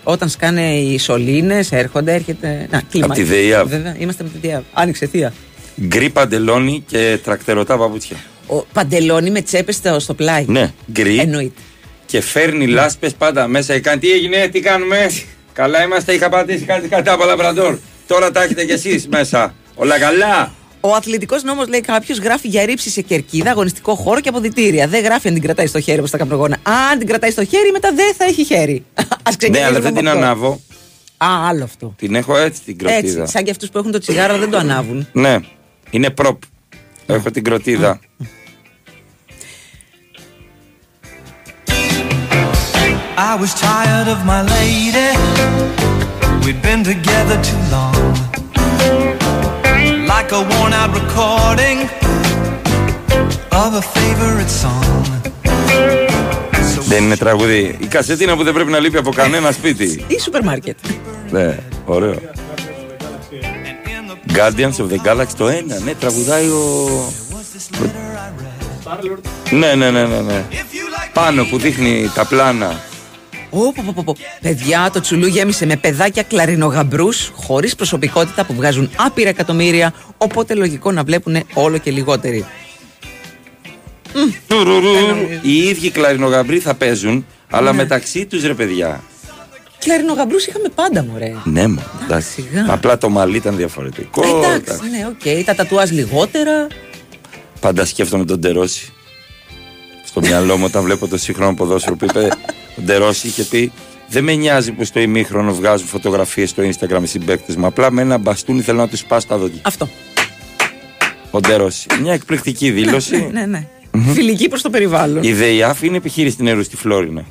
Όταν σκάνε οι σωλήνες, έρχονται, έρχεται. Να, κλίμα. Απ' τη ΔΕΙΑΒ. Βέβαια, είμαστε με τη ΔΕΙΑΒ. Άνοιξε θεία. Γκρι παντελόνι και τρακτερωτά παπούτσια. Ο παντελόνι με τσέπες στο, στο πλάι. Ναι, γκρι. Εννοείται. Και φέρνει λάσπες πάντα μέσα. Και κάνει τι έγινε, τι κάνουμε; καλά είμαστε, είχα πατήσει κάτι κατά από λαμπραντόρ. Τώρα τα έχετε κι εσείς μέσα. Όλα καλά; Ο αθλητικός νόμος λέει κάποιος γράφει για ρήψη σε κερκίδα, αγωνιστικό χώρο και αποδητήρια. Δεν γράφει αν την κρατάει στο χέρι όπως τα καπνογόνα. Αν την κρατάει στο χέρι, μετά δεν θα έχει χέρι. Α Ναι, ξεκινήσουμε. αλλά δεν από την αυτό. ανάβω. Α, άλλο αυτό. Την έχω έτσι την κροτίδα. Έτσι. Σαν και αυτούς που έχουν το τσιγάρο δεν το ανάβουν. Ναι, είναι προπ. Έχω την κροτίδα. I was tired of my lady We'd been together too long. Like a worn out recording of a favorite song. Δεν είναι τραγουδί. Η κασέτινα που δεν πρέπει να λείπει από κανένα σπίτι. Ή σούπερ μάρκετ. Ναι, ωραίο. Guardians of the Galaxy το ένα, ναι, τραγουδάει ο... Ναι, ναι, ναι, ναι, ναι. Πάνω που δείχνει τα πλάνα. Ω, πω, πω, πω, πω. Παιδιά, το τσουλού γέμισε με παιδάκια κλαρινογαμπρούς χωρίς προσωπικότητα που βγάζουν άπειρα εκατομμύρια, οπότε λογικό να βλέπουν όλο και λιγότεροι. Οι ίδιοι κλαρινογαμπροί θα παίζουν, αλλά μεταξύ τους ρε παιδιά. Κλαρινογαμπρούς είχαμε πάντα, μωρέ. Ναι, μα, εντάξει. σιγά. Απλά το μαλλί ήταν διαφορετικό. Ε, εντάξει, ναι, οκ. Τα τατουάζ λιγότερα. Πάντα σκέφτομαι τον Ντε Ρόσι. Στο μυαλό μου όταν βλέπω το σύγχρονο ποδόσφαιρο που είπε ο Ντε Ρόσι είχε πει δεν με νοιάζει που στο ημίχρονο βγάζουν φωτογραφίες στο Instagram οι συμπαίκτες μου. Απλά με ένα μπαστούνι θέλω να τους σπάσω τα δόντια. Αυτό. Ο Ντε Ρόσι. Μια εκπληκτική δήλωση. Ναι, ναι. Φιλική προς το περιβάλλον. Η ΔΕΥΑΦ είναι επιχείρηση νερού στη Φλόρινα.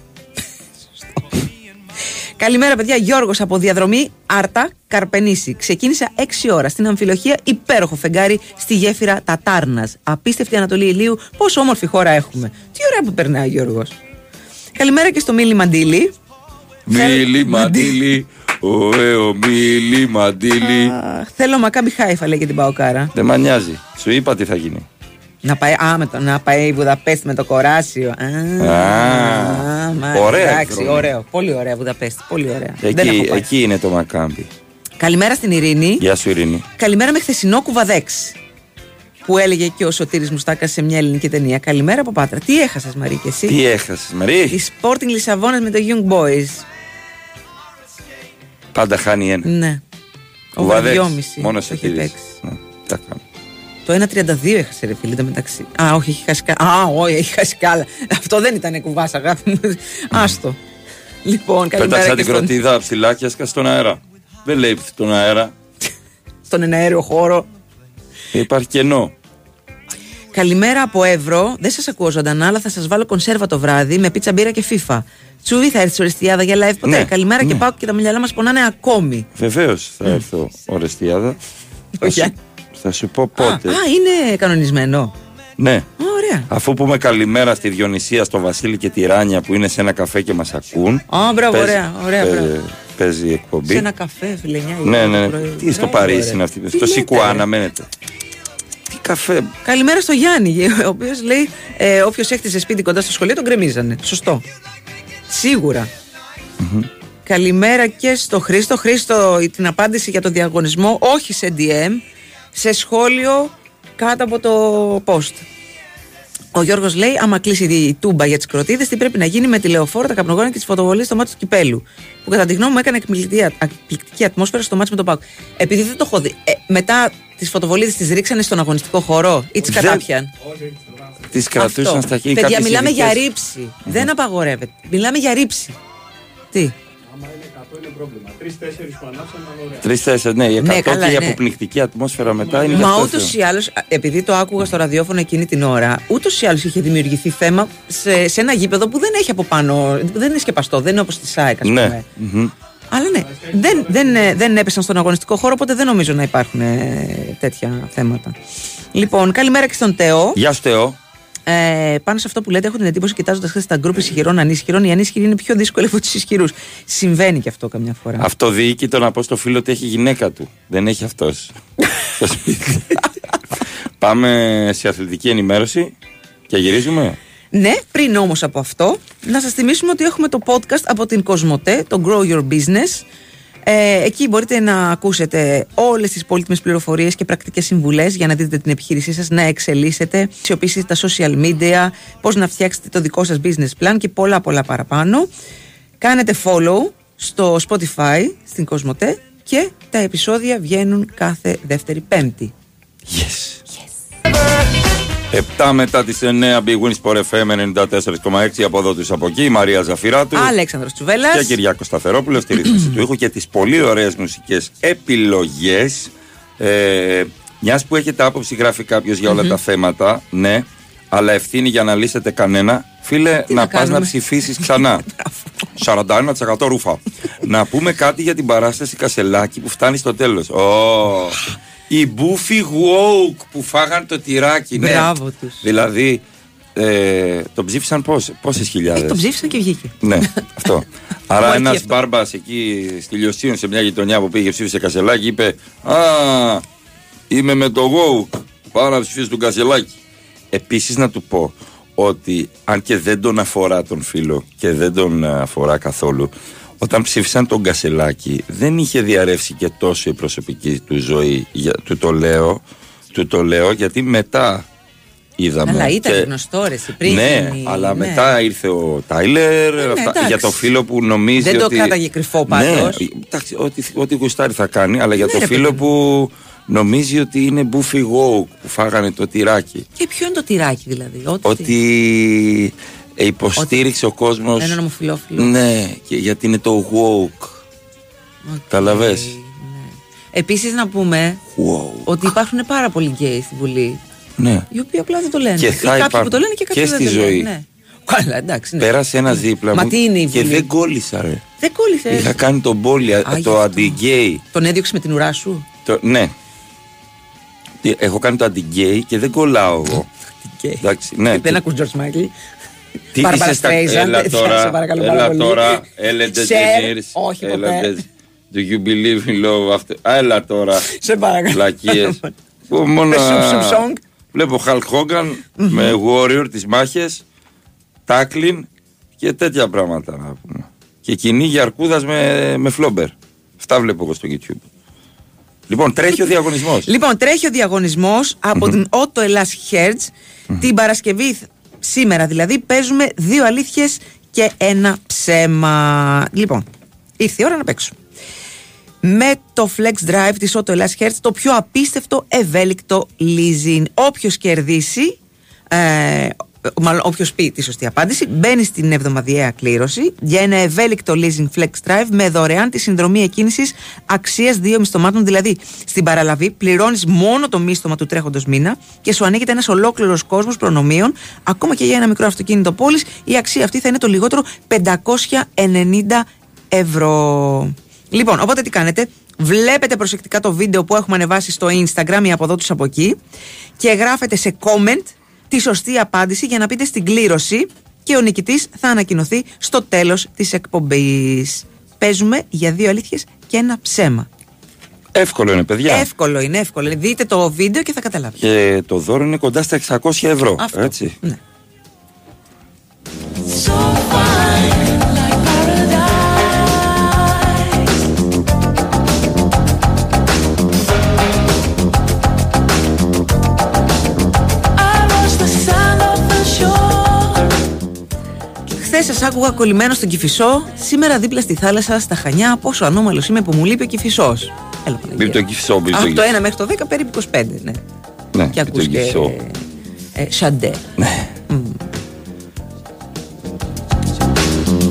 Καλημέρα, παιδιά. Γιώργος από διαδρομή Άρτα Καρπενήσι. Ξεκίνησα 6 ώρα στην αμφιλοχία. Υπέροχο φεγγάρι στη γέφυρα Τατάρνα. Απίστευτη Ανατολή Ηλίου. Πόσο όμορφη χώρα έχουμε. Τι ωραία που περνάει ο Γιώργος. Καλημέρα και στο Μίλι Μαντίλι. Μίλι μαντίλι, ωραίο μίλι μαντίλι. Αχ, Θέλω μακάμπι χάιφα, λέει και την Παοκάρα. Δεν με νοιάζει. Σου είπα τι θα γίνει. Να πάει, α, με το, να πάει η Βουδαπέστη με το κοράσιο. Α, Α, μα, ωραία Εντάξει, εκδρομή. ωραίο. Πολύ ωραία Βουδαπέστη. Πολύ ωραία. Δεν έχω Εκεί, πάει. εκεί είναι το μακάμπι. Καλημέρα στην Ειρήνη. Γεια σου Ειρήνη. Καλημέρα με χθεσινό κουβαδέξ. Που έλεγε και ο Σωτήρης Μουστάκας σε μια ελληνική ταινία. Καλημέρα από Πάτρα. Τι έχασες Μαρή και εσύ; Τι έχασες Μαρή; Η Sporting Λισαβόνας με το Young Boys. Πάντα χάνει ένα. Ναι. Ο Βαδέξ, Βαδιόμιση. Μόνος το σε έχει φίλες. παίξει. Ναι, τα κάνω. Το 1.32 έχασε ρε φίλε μεταξύ. Α, όχι, έχει χάσει καλά. Α, όχι, έχει χάσει καλά. Αυτό δεν ήταν κουβάς, αγάπη μου. Άστο. Λοιπόν, καλημέρα Πέταξα και την στον, κροτίδα ψηλά και έσκασε στον αέρα. Δεν λέει στον αέρα. στον εναέριο χώρο. Υπάρχει κενό. Καλημέρα από Εύρο. Δεν σας ακούω ζωντανά, αλλά θα σας βάλω κονσέρβα το βράδυ με πίτσα μπύρα και φίφα. Τσούβι, θα έρθει οριστιάδα για live ποτέ; Ναι, Καλημέρα και ναι. πάω και τα μυαλά μας πονάνε ακόμη. Βεβαίως θα έρθω ορεστιάδα. Θα Όχι. Σου, θα σου πω Α, πότε. α, είναι κανονισμένο. Ναι. Α, Ωραία. Αφού πούμε καλημέρα στη Διονυσία, στο Βασίλη και τη Ράνια που είναι σε ένα καφέ και μας ακούν. Α, μπράβο, Παίζει- ωραία, ωραία, παί- μπράβο. Παίζει εκπομπή. Σε ένα καφέ, φίλε, 9 η Ναι, ώρα ναι. το πρωί. Τι στο Μπράβο, Παρίσι ωραία. είναι αυτή. Τι Στο λέτε, Σικουάνα ρε. μένετε. Τι καφέ. Καλημέρα στο Γιάννη, ο οποίος λέει: ε, Όποιος έκτιζε σπίτι κοντά στο σχολείο τον γκρεμίζανε. Σωστό. Σίγουρα. Καλημέρα και στο Χρήστο. Χρήστο, την απάντηση για το διαγωνισμό, όχι σε DM, σε σχόλιο κάτω από το post. Ο Γιώργος λέει: Άμα κλείσει η τούμπα για τις κροτίδες, τι πρέπει να γίνει με τη λεωφόρο, τα καπνογόνα και τις φωτοβολίες στο μάτι του κυπέλου. Που κατά τη γνώμη μου έκανε εκπληκτική, εκπληκτική ατμόσφαιρα στο μάτι με τον Πάκο. Επειδή δεν το έχω δει, ε, μετά τις φωτοβολίδε τις ρίξανε στον αγωνιστικό χώρο ή τις Δεν- κατάπιαν; Τις κρατούσαν Αυτό. στα χέρια. Παιδιά, κάποιες μιλάμε ειδικές. για ρήψη. Δεν απαγορεύεται. Μιλάμε για ρήψη. Τι; Άμα είναι 100 είναι πρόβλημα. Τρει-τέσσερι που ανάψαν ήταν ωραία. Τρει-τέσσερι, ναι, η Ναι, 100 καλά, και η ναι. αποπνικτική ατμόσφαιρα μετά είναι Μα δεύτερο ούτως θέμα. ή άλλως, επειδή το άκουγα στο ραδιόφωνο εκείνη την ώρα, ούτως ή άλλως είχε δημιουργηθεί θέμα σε, σε ένα γήπεδο που δεν έχει από πάνω. Δεν είναι σκεπαστό, δεν είναι όπως τη ΣΑΕΚ, ας πούμε. Ναι. μμμ. Αλλά ναι, δεν, δεν, ε, δεν έπεσαν στον αγωνιστικό χώρο, οπότε δεν νομίζω να υπάρχουν ε, τέτοια θέματα. Λοιπόν, καλημέρα και στον Τεό. Γεια σου, Θεό. Ε, πάνω σε αυτό που λέτε, έχω την εντύπωση, κοιτάζοντας χθες τα γκρουπ ισχυρών ανίσχυρων, οι ανίσχυροι είναι πιο δύσκολοι από τους ισχυρούς. Συμβαίνει και αυτό καμιά φορά. Αυτοδιοίκητο να πω στο φίλο ότι έχει γυναίκα του. Δεν έχει αυτός. στο σπίτι. Πάμε σε αθλητική ενημέρωση και γυρίζουμε. Ναι, πριν όμως από αυτό, να σας θυμίσουμε ότι έχουμε το podcast από την Κοσμοτέ, το Grow Your Business. Ε, εκεί μπορείτε να ακούσετε όλες τις πολύτιμες πληροφορίες και πρακτικές συμβουλές για να δείτε την επιχείρησή σας να εξελίσσετε, αξιοποιήσετε τα social media, πώς να φτιάξετε το δικό σας business plan και πολλά πολλά παραπάνω. Κάνετε follow στο Spotify στην Κοσμοτέ και τα επεισόδια βγαίνουν κάθε δεύτερη Πέμπτη. Yes. 7 μετά τις 9 Big Wins Sport FM 94,6 από εδώ τους από εκεί η Μαρία Ζαφυράτου Αλέξανδρος Τσουβέλλας. και Κυριάκος Σταθερόπουλος στη ρύθμιση του ήχου και τις πολύ ωραίες μουσικές επιλογές ε, μιας που έχετε άποψη γράφει κάποιος για όλα Μμμ. τα θέματα ναι αλλά ευθύνη για να λύσετε κανένα φίλε Τι να, να πας να κάνουμε; ψηφίσεις ξανά 41% ρούφα να πούμε κάτι για την παράσταση Κασελάκη που φτάνει στο τέλος. Η Μπούφι Woke που φάγαν το τυράκι. ναι. Μπράβο τους. Δηλαδή, ε, τον ψήφισαν πόσες πόσες χιλιάδες; Ε, τον ψήφισαν και βγήκε. Ναι, αυτό. Άρα Μου αρκεί ένας αυτό. μπάρμπας εκεί στη Λιωσίων σε μια γειτονιά που πήγε ψήφισε Κασελάκη είπε Α, είμαι με το woke. Πάω να ψηφίσω τον Κασελάκη. Επίσης να του πω ότι αν και δεν τον αφορά τον φίλο και δεν τον αφορά καθόλου, όταν ψήφισαν τον Κασελάκη δεν είχε διαρρεύσει και τόσο η προσωπική του ζωή. Για, του, το λέω, του το λέω γιατί μετά είδαμε. Αλλά ήταν και- γνωστό ρε, εσύ, πριν. ναι, γίνει- αλλά ναι. μετά ήρθε ο Τάιλερ αυτά- εντάξει. για το φίλο που νομίζει Δεν το ότι... κράταγε κρυφό πάντως. Ναι, εντάξει, ό,τι, ό,τι γουστάρει θα κάνει, αλλά για Ναι, το ρε, φίλο παιδί που νομίζει ότι είναι μπούφι woke που φάγανε το τυράκι. Και ποιο είναι το τυράκι δηλαδή. Ότι. Ότι ε, υποστήριξε ο κόσμος Έναν ομοφυλόφιλο. Ναι, και γιατί είναι το woke. Καταλαβες. Επίσης να πούμε Wow. ότι υπάρχουν πάρα πολλοί γκέι στην Βουλή. Ναι. Οι οποίοι απλά δεν το λένε. Και Ή θα κάποιοι υπάρχουν. που το λένε και κάποιοι Και δεν στη το λένε. ζωή. Ναι. Καλά, εντάξει. Ναι. Πέρασε ένα δίπλα Μα μου τι είναι η και Βουλή; δεν κόλλησα ρε. Δεν κόλλησες; Είχα κάνει τον πόλη, γι' το αυτό. αντι-gay. Τον έδιωξες με την ουρά σου; Το, ναι. Τι, Έχω κάνει το αντι-gay και δεν κολλάω εγώ. Εντάξει, ναι. Δεν ακούς George Michael; Τι Barbara είσαι στα... Streisand, Έλα σε τώρα, παρακαλώ πάρα έλα πολύ. τώρα, Ellen Cher, DeGeneres. όχι Ellen ποτέ. De- Do you believe in love after... Α, Έλα τώρα. Σε παρακαλώ. Λακίες. Που μόνο... Με σουμ, σουμ, song. Βλέπω Hulk Hogan με Warrior τις μάχες, Tackling και τέτοια πράγματα να πούμε. Και κυνήγι αρκούδας με, με φλόμπερ. Αυτά βλέπω εγώ στο YouTube. Λοιπόν, τρέχει ο διαγωνισμός. Λοιπόν, τρέχει ο διαγωνισμός από την Otto Ελλάς Hertz. Την Παρασκευή, θ- σήμερα δηλαδή, παίζουμε δύο αλήθειες και ένα ψέμα. Λοιπόν, ήρθε η ώρα να παίξουμε. Με το Flex Drive της Otto Ελλάς Hertz, το πιο απίστευτο ευέλικτο leasing. Όποιος κερδίσει, ε, μάλλον όποιος πει τη σωστή απάντηση, μπαίνει στην εβδομαδιαία κλήρωση για ένα ευέλικτο leasing Flex Drive με δωρεάν τη συνδρομή εκκίνησης αξίας δύο μισθωμάτων. Δηλαδή, στην παραλαβή πληρώνεις μόνο το μίσθωμα του τρέχοντος μήνα και σου ανοίγεται ένας ολόκληρος κόσμος προνομίων. Ακόμα και για ένα μικρό αυτοκίνητο πόλης, η αξία αυτή θα είναι το λιγότερο 590 ευρώ. Λοιπόν, οπότε τι κάνετε; Βλέπετε προσεκτικά το βίντεο που έχουμε ανεβάσει στο Instagram ή από εδώ τους από εκεί και γράφετε σε comment τη σωστή απάντηση για να πείτε στην κλήρωση και ο νικητής θα ανακοινωθεί στο τέλος της εκπομπής. Παίζουμε για δύο αλήθειες και ένα ψέμα. Εύκολο είναι, παιδιά. Εύκολο είναι, εύκολο. είναι. Δείτε το βίντεο και θα καταλάβετε. Και το δώρο είναι κοντά στα 600 ευρώ. Αυτό. Έτσι. Ναι. Χθες σας άκουγα κολλημένο στον Κυφισό, σήμερα δίπλα στη θάλασσα, στα Χανιά. Πόσο ανώμαλος είμαι που μου λείπει ο Κυφισός. Έλα, Παναγία. Μπει το κυφισό, μπει το Από το κυφισό. 1 μέχρι το 10 περίπου 25, ναι. Ναι, Και το ακούς και κυφισό. ε, Σαντέ.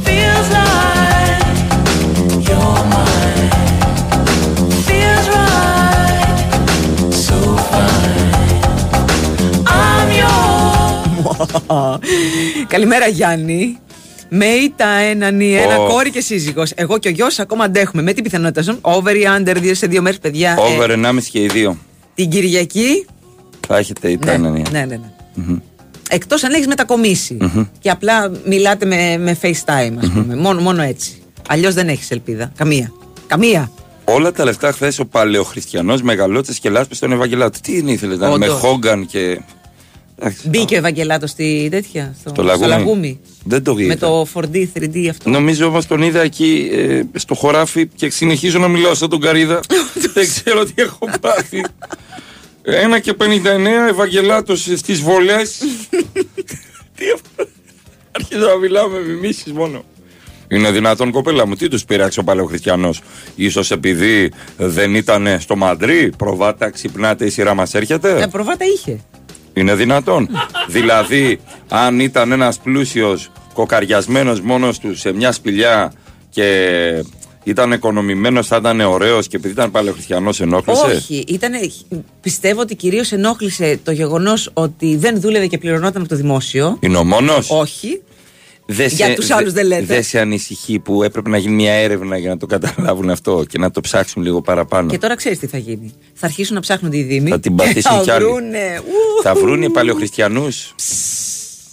Feels like you're mine. Feels right. So fine. I'm yours. Καλημέρα Γιάννη. Με ήττα έναν ή ένα Ω. κόρη και σύζυγος. Εγώ και ο γιος ακόμα αντέχουμε. Με τι πιθανότητα ζουν; Over ή under δύο σε δύο μέρες, παιδιά. Ε, Over 1,5 και οι δύο. την Κυριακή. Θα έχετε η Ναι, ναι. ναι, ναι. ναι. Μμμ. Εκτός αν έχεις μετακομίσει. Μμμ. Και απλά μιλάτε με, με FaceTime, ας πούμε. Μόνο, μόνο έτσι. Αλλιώς δεν έχεις ελπίδα. Καμία. Καμία. Όλα τα λεφτά χθες ο παλαιοχριστιανός μεγαλώτησε και λάσπε στον Ευαγγελάτο. Τι είναι ήθελες να είναι, με Όντως. Χόγκαν και. Μπήκε ο Ευαγγελάτος στη τέτοια. Στο, Το στο λαγούμι. λαγούμι. Δεν το είδα. Με το 4D, 3D αυτό. Νομίζω όμως τον είδα εκεί ε, στο χωράφι και συνεχίζω να μιλάω σαν τον Καρίδα. Δεν ξέρω τι έχω πάθει. Ένα και 59 Ευαγγελάτος στις βολές. τι αυτό; Αρχίζω να μιλάω με μιμήσεις μόνο. Είναι δυνατόν κοπέλα μου, τι τους πειράξει ο παλαιοχριστιανό. σω επειδή δεν ήταν στο Μαντρί, προβάτα, ξυπνάτε, η σειρά μας έρχεται; Ε, προβάτα είχε. Είναι δυνατόν. δηλαδή, αν ήταν ένας πλούσιος κοκαριασμένος μόνος του σε μια σπηλιά και ήταν οικονομημένος, θα ήταν ωραίος και επειδή ήταν παλαιοχριστιανός, ενόχλησες; Όχι, ήτανε, πιστεύω ότι κυρίως ενόχλησε το γεγονός ότι δεν δούλευε και πληρωνόταν από το δημόσιο. Είναι ο μόνος; Όχι. Δεν Για τους άλλους δεν λέτε. Δεν σε ανησυχεί που έπρεπε να γίνει μια έρευνα για να το καταλάβουν αυτό και να το ψάξουν λίγο παραπάνω. Και τώρα ξέρεις τι θα γίνει. Θα αρχίσουν να ψάχνουν οι Δήμοι. Θα την και πατήσουν θα κι άλλοι. βρούνε, ου, Θα βρουν οι παλαιοχριστιανούς.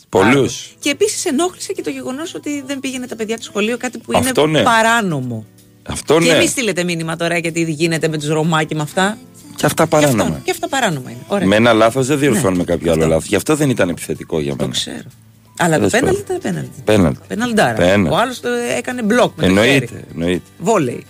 Πολλούς. Και επίσης ενόχλησε και το γεγονός ότι δεν πήγαινε τα παιδιά του σχολείο, κάτι που Αυτό είναι ναι. παράνομο. Αυτό και ναι. εμείς στείλετε μήνυμα τώρα γιατί γίνεται με τους Ρωμά και με αυτά; Και αυτά παράνομα. Και αυτά παράνομα είναι. Ωραία. Με ένα λάθος δεν διορθώνουμε κάποιο άλλο λάθος. Γι' αυτό δεν ήταν επιθετικό για μένα. Το ξέρω. Αλλά το Τέλος πέναλτι πάντων. ήταν πέναλτι. Πέναλτι. Πέναλντάρα. Πέναλτι. Ο άλλος το έκανε μπλοκ με το χέρι. Εννοείται, εννοείται. Βόλεϊ.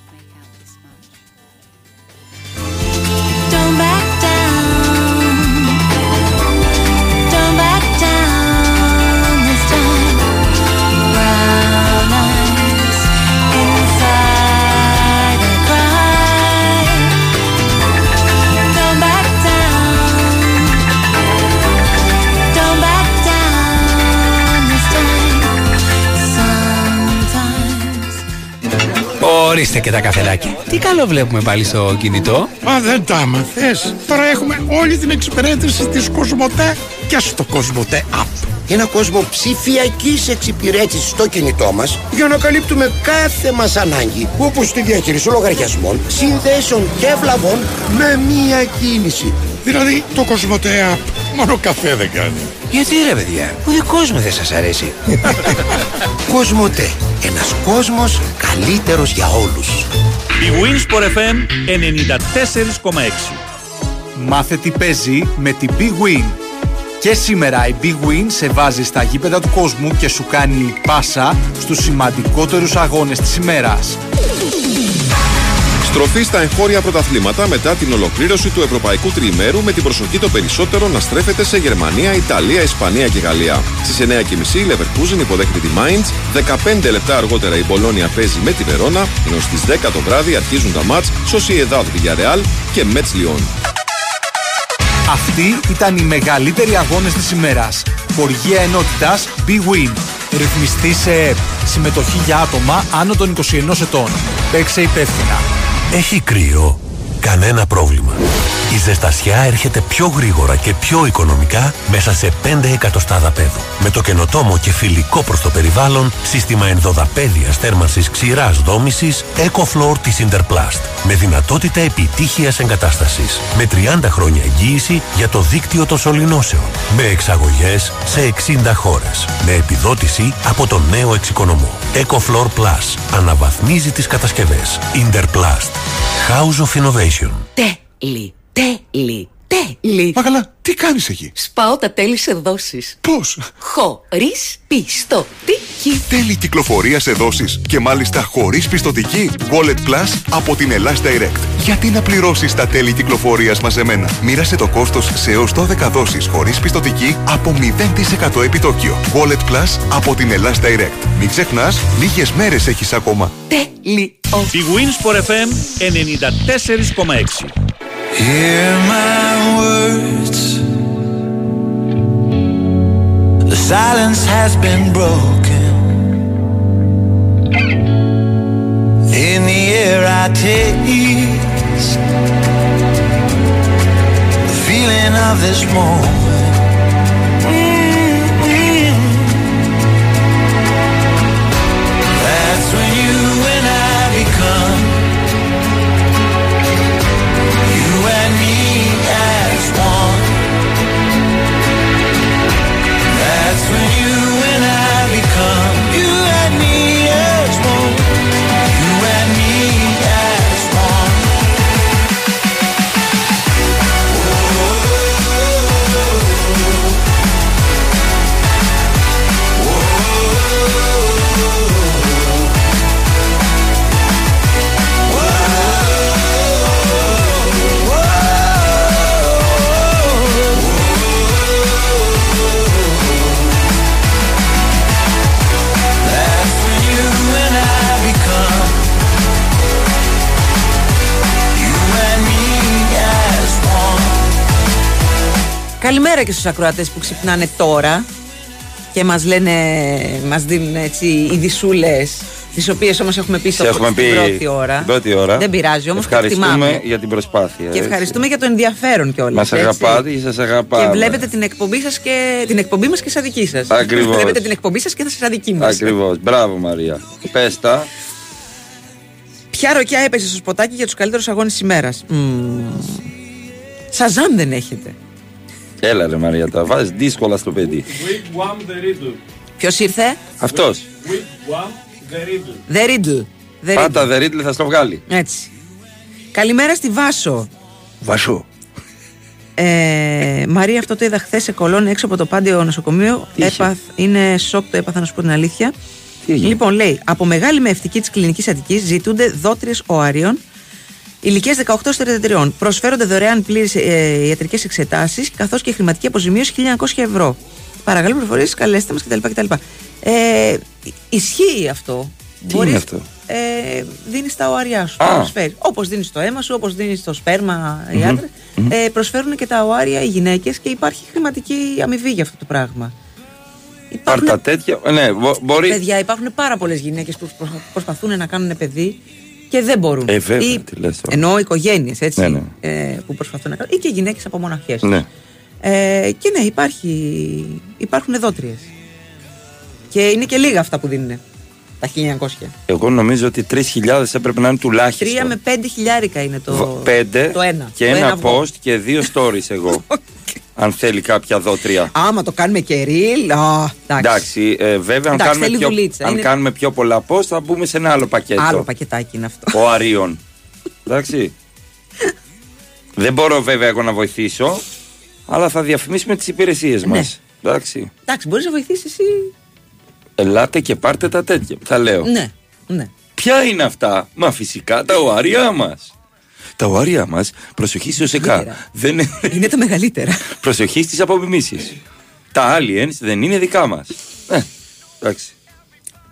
Ορίστε και τα καφεδάκια. Τι καλό βλέπουμε πάλι στο κινητό. Μα δεν τα άμαθες. Τώρα έχουμε όλη την εξυπηρέτηση της Κοσμοτέ και στο Κοσμοτέ App. Ένα κόσμο ψηφιακής εξυπηρέτησης στο κινητό μας για να καλύπτουμε κάθε μας ανάγκη όπως τη διαχείριση λογαριασμών, συνδέσεων και ευλαβών με μία κίνηση. Δηλαδή το Κοσμοτέ App μόνο καφέ δεν κάνει. Γιατί ρε παιδιά, ο δικός μου δεν σας αρέσει. Κοσμοτέ. Ένας κόσμος καλύτερος για όλους. Η Winsport FM 94,6 Μάθε τι παίζει με την Big Win. Και σήμερα η Big Win σε βάζει στα γήπεδα του κόσμου και σου κάνει πάσα στους σημαντικότερους αγώνες της ημέρας. Στροφή στα εγχώρια πρωταθλήματα μετά την ολοκλήρωση του Ευρωπαϊκού Τριημέρου με την προσοχή των περισσότερων να στρέφεται σε Γερμανία, Ιταλία, Ισπανία και Γαλλία. Στις 9.30 η Leverkusen υποδέχεται τη Mainz, 15 λεπτά αργότερα η Μπολόνια παίζει με τη Βερόνα, ενώ στις 10 το βράδυ αρχίζουν τα μάτς Sociedad Villarreal και Metz Lyon. Αυτοί ήταν οι μεγαλύτεροι αγώνες της ημέρας. Χοργία ενότητας Big Win. Ρυθμιστή σε ΕΠ. Συμμετοχή για άτομα άνω των 21 ετών. Παίξε υπεύθυνα. Έχει κρύο. Κανένα πρόβλημα. Η ζεστασιά έρχεται πιο γρήγορα και πιο οικονομικά μέσα σε 5 εκατοστά δαπέδου. Με το καινοτόμο και φιλικό προς το περιβάλλον σύστημα ενδοδαπέδιας θέρμανσης ξηράς δόμησης EcoFloor της Interplast. Με δυνατότητα επιτύχειας εγκατάστασης. Με 30 χρόνια εγγύηση για το δίκτυο των σωληνώσεων. Με εξαγωγές σε 60 χώρες. Με επιδότηση από τον νέο εξοικονομό. EcoFloor Plus. Αναβαθμίζει τις κατασκευές. Interplast. House of Innovation. Τέλει, τέλει, τέλει. Μα καλά, τι κάνεις εκεί; Σπάω τα τέλη σε δόσεις. Πώς; Χωρίς πιστοτική. Τέλη κυκλοφορία σε δόσεις και μάλιστα χωρίς πιστοτική. Wallet Plus από την Ελλάς Direct. Γιατί να πληρώσεις τα τέλη κυκλοφορίας μαζεμένα; Μοίρασε το κόστος σε έως 12 δόσεις χωρίς πιστοτική από 0% επιτόκιο. Wallet Plus από την Ελλάς Direct. Μην ξεχνάς, λίγες μέρες έχεις ακόμα. Τέλειο. Η Winsport FM 94,6 Hear my words. The silence has been broken. In the air I taste the feeling of this moment. Καλημέρα και στους ακροατές που ξυπνάνε τώρα και μας λένε, μας δίνουν έτσι ειδισούλες Τις οποίες όμως έχουμε πει στο Σε έχουμε στην πει πρώτη ώρα. την πρώτη ώρα. Δεν πειράζει όμως. Ευχαριστούμε για την προσπάθεια. Και ευχαριστούμε για το ενδιαφέρον κιόλας. Μας αγαπάτε και σας αγαπάμε. Και βλέπετε την εκπομπή σας και την εκπομπή μας και σαν δική σας. Ακριβώς. Βλέπετε την εκπομπή σας και σαν δική μας. Ακριβώς. Μπράβο Μαρία. Πες τα. Ποια ροκιά έπεσε στο σποτάκι για τους καλύτερους αγώνες της ημέρας; Σαζάμ δεν έχετε. Έλα ρε Μαρία, τα βάζεις δύσκολα στο παιδί. Wigwam the Riddle. Ποιος ήρθε; Αυτός. Wigwam the Riddle. The Riddle. The Riddle. Πάτα The Riddle θα στο βγάλει. Έτσι. Καλημέρα στη Βάσο. Βασού. Ε, Μαρία, αυτό το είδα χθες σε κολόν έξω από το πάντιο νοσοκομείο. Τι είχε; Έπαθ, είναι σοκ το έπαθα να σου πω την αλήθεια. έγινε; Λοιπόν, λέει, από μεγάλη με ευτική της κλινικής Αττικής ζητούνται δότριες οαρίων ηλικία 18 33. Προσφέρονται δωρεάν πλήρες ε, ιατρικές εξετάσεις καθώς και χρηματική αποζημίωση 1900 ευρώ. Παρακαλώ πληροφορίες, καλέστε μας κτλ. κτλ. Ε, ισχύει αυτό. Τι είναι αυτό; Ε, δίνεις τα οάρια σου. Α. Προσφέρεις. Όπως δίνεις το αίμα σου, όπως δίνεις το σπέρμα οι Μμμ, άντρες. Ε, προσφέρουν και τα οάρια οι γυναίκες και υπάρχει χρηματική αμοιβή για αυτό το πράγμα. Πάρτα τέτοια. Ε, Ναι, μπο- μπορεί. Παιδιά, υπάρχουν πάρα πολλές γυναίκες που προσπα- προσπαθούν να κάνουν παιδί και δεν μπορούν. Ε, βέβαια, Ή- τι λες τώρα. Εννοώ οικογένειες, έτσι. Ναι, ναι. Ε, που προσπαθούν να κάνουν. ή και γυναίκες από μοναχές. Ναι. Ε, και ναι, υπάρχει, υπάρχουν εδότριες. Και είναι και λίγα αυτά που δίνουν. Τα 1900. Εγώ νομίζω ότι 3.000 έπρεπε να είναι τουλάχιστον. Τρία με πέντε χιλιάρικα είναι το. Β- Πέντε Το ένα. και Το ένα αυγό. post και δύο stories εγώ. αν θέλει κάποια δότρια. Άμα το κάνουμε και real. Α, εντάξει. Εντάξει, ε, βέβαια, αν, Εντάξει, κάνουμε θέλει πιο, δουλίτσα, αν είναι- κάνουμε πιο πολλά post θα μπούμε σε ένα άλλο πακέτο. Άλλο πακετάκι είναι αυτό. Ο Αρίων. Εντάξει. Δεν μπορώ βέβαια εγώ να βοηθήσω, αλλά θα διαφημίσουμε τις υπηρεσίες Ναι. μας. Εντάξει. Εντάξει, μπορείς να βοηθήσεις εσύ. Ελάτε και πάρτε τα τέτοια. Θα λέω. Ναι, ναι. Ποια είναι αυτά, μα φυσικά τα οάρια μας. Τα οάρια μας, προσοχή στο ΣΕΚΑ. Δεν είναι... είναι τα μεγαλύτερα. προσοχή στις απομιμήσεις. τα aliens δεν είναι δικά μας. Ε, εντάξει.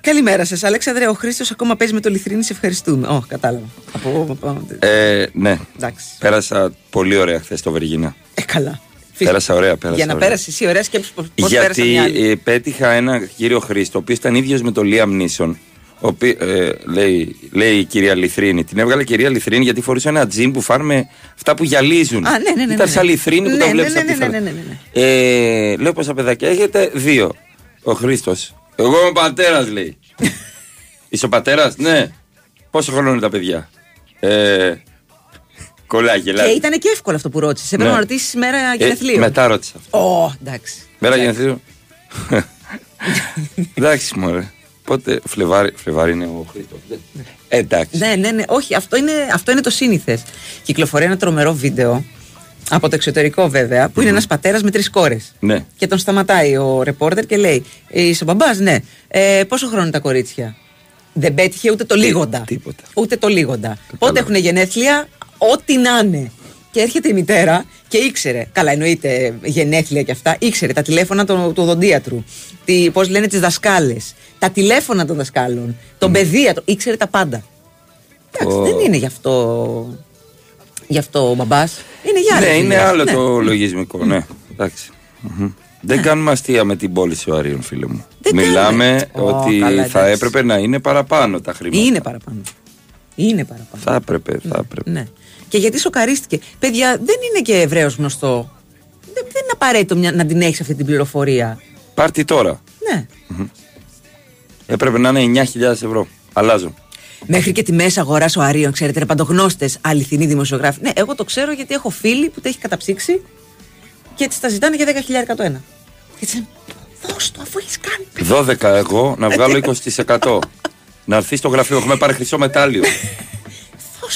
Καλημέρα σας, Αλέξανδρε. Ο Χρήστος ακόμα παίζει με το λιθρίνι. Σε ευχαριστούμε. Ω, κατάλαβα. Από, από- Ε, ναι. Εντάξει. Πέρασα πολύ ωραία χθες στο Βεργίνα. Ε, καλά. Πέρασα ωραία, πέρασα Για να ωραία. πέρασε εσύ, ωραία σκέψη. Πώ πέρασαν Γιατί οι άλλοι. ε, πέτυχα ένα κύριο Χρήστο, ο οποίος ήταν ίδιος με τον Λίαμ Νίσον. Ο οποίος, ε, λέει, λέει η κυρία Λιθρίνη. Την έβγαλε η κυρία Λιθρίνη γιατί φορούσε ένα τζιν που φάρμε αυτά που γυαλίζουν. Α, ναι, ναι, ναι, Ήταν ναι. σαν λιθρίνη που Ναι, τα ναι, βλέπεις ναι, ναι, ναι, ναι, ναι, ναι. Ε, λέω πόσα παιδάκια έχετε, δύο. Ο Χρήστος. Εγώ είμαι ο πατέρας, λέει. Είσαι ο πατέρας, ναι. Πόσο χρόνο είναι τα παιδιά; Ε, κολλάει, Και γελάει. ήταν και εύκολο αυτό που ρώτησες. Έπρεπε Ναι. να ρωτήσεις μέρα Ε, γενεθλίων. μετά ρώτησα. Ω, εντάξει. Μέρα γενεθλίων. Εντάξει, μωρέ. Πότε Φλεβάρι, Φλεβάρι είναι ο Χρήστος. Εντάξει. Ναι, ναι, ναι. Όχι, αυτό είναι, αυτό είναι το σύνηθες. Κυκλοφορεί ένα τρομερό βίντεο. Από το εξωτερικό βέβαια, που είναι ένας πατέρας με τρεις κόρες. Ναι. Και τον σταματάει ο ρεπόρτερ και λέει: «Ε, Είσαι ο μπαμπάς, ναι. Ε, πόσο χρόνο είναι τα κορίτσια; Δεν πέτυχε ούτε το λίγοντα. Τίποτα. Ούτε το λίγοντα. Πότε έχουν γενέθλια, ό,τι να είναι. Και έρχεται η μητέρα και ήξερε, καλά εννοείται γενέθλια και αυτά, ήξερε τα τηλέφωνα του, του οδοντίατρου, πώς λένε τις δασκάλες, τα τηλέφωνα των δασκάλων, τον παιδίατρο, ήξερε τα πάντα. Εντάξει, Ω. δεν είναι γι' αυτό, γι' αυτό ο μπαμπάς. Είναι για άλλη Ναι, είναι δουλειά. άλλο Ναι. το λογισμικό, ναι. Εντάξει. Μμμ. Δεν κάνουμε αστεία με την πώληση οαρίων, φίλε μου. Μιλάμε Ω, ότι καλά, θα εντάξει. έπρεπε να είναι παραπάνω τα χρήματα. Είναι παραπάνω. Είναι παραπάνω. Θα έπρεπε, θα έπρεπε. Ναι. Και γιατί σοκαρίστηκε. Παιδιά, δεν είναι και ευρέως γνωστό. Δεν, δεν είναι απαραίτητο μια- να την έχεις αυτή την πληροφορία. Πάρτι τώρα. Ναι. Έπρεπε να είναι 9.000 ευρώ. Αλλάζω. Μέχρι και τιμέ αγοράς οαρίων, ξέρετε, ρε παντογνώστες, αληθινοί δημοσιογράφοι. Ναι, εγώ το ξέρω γιατί έχω φίλοι που τα έχει καταψύξει και τι τα ζητάνε για 10.000 το ένα. Και έτσι λένε, δώσ' το αφού έχεις κάνει. 12 εγώ να βγάλω 20%. να έρθεις στο γραφείο, έχουμε πάρει χρυσό μετάλλιο.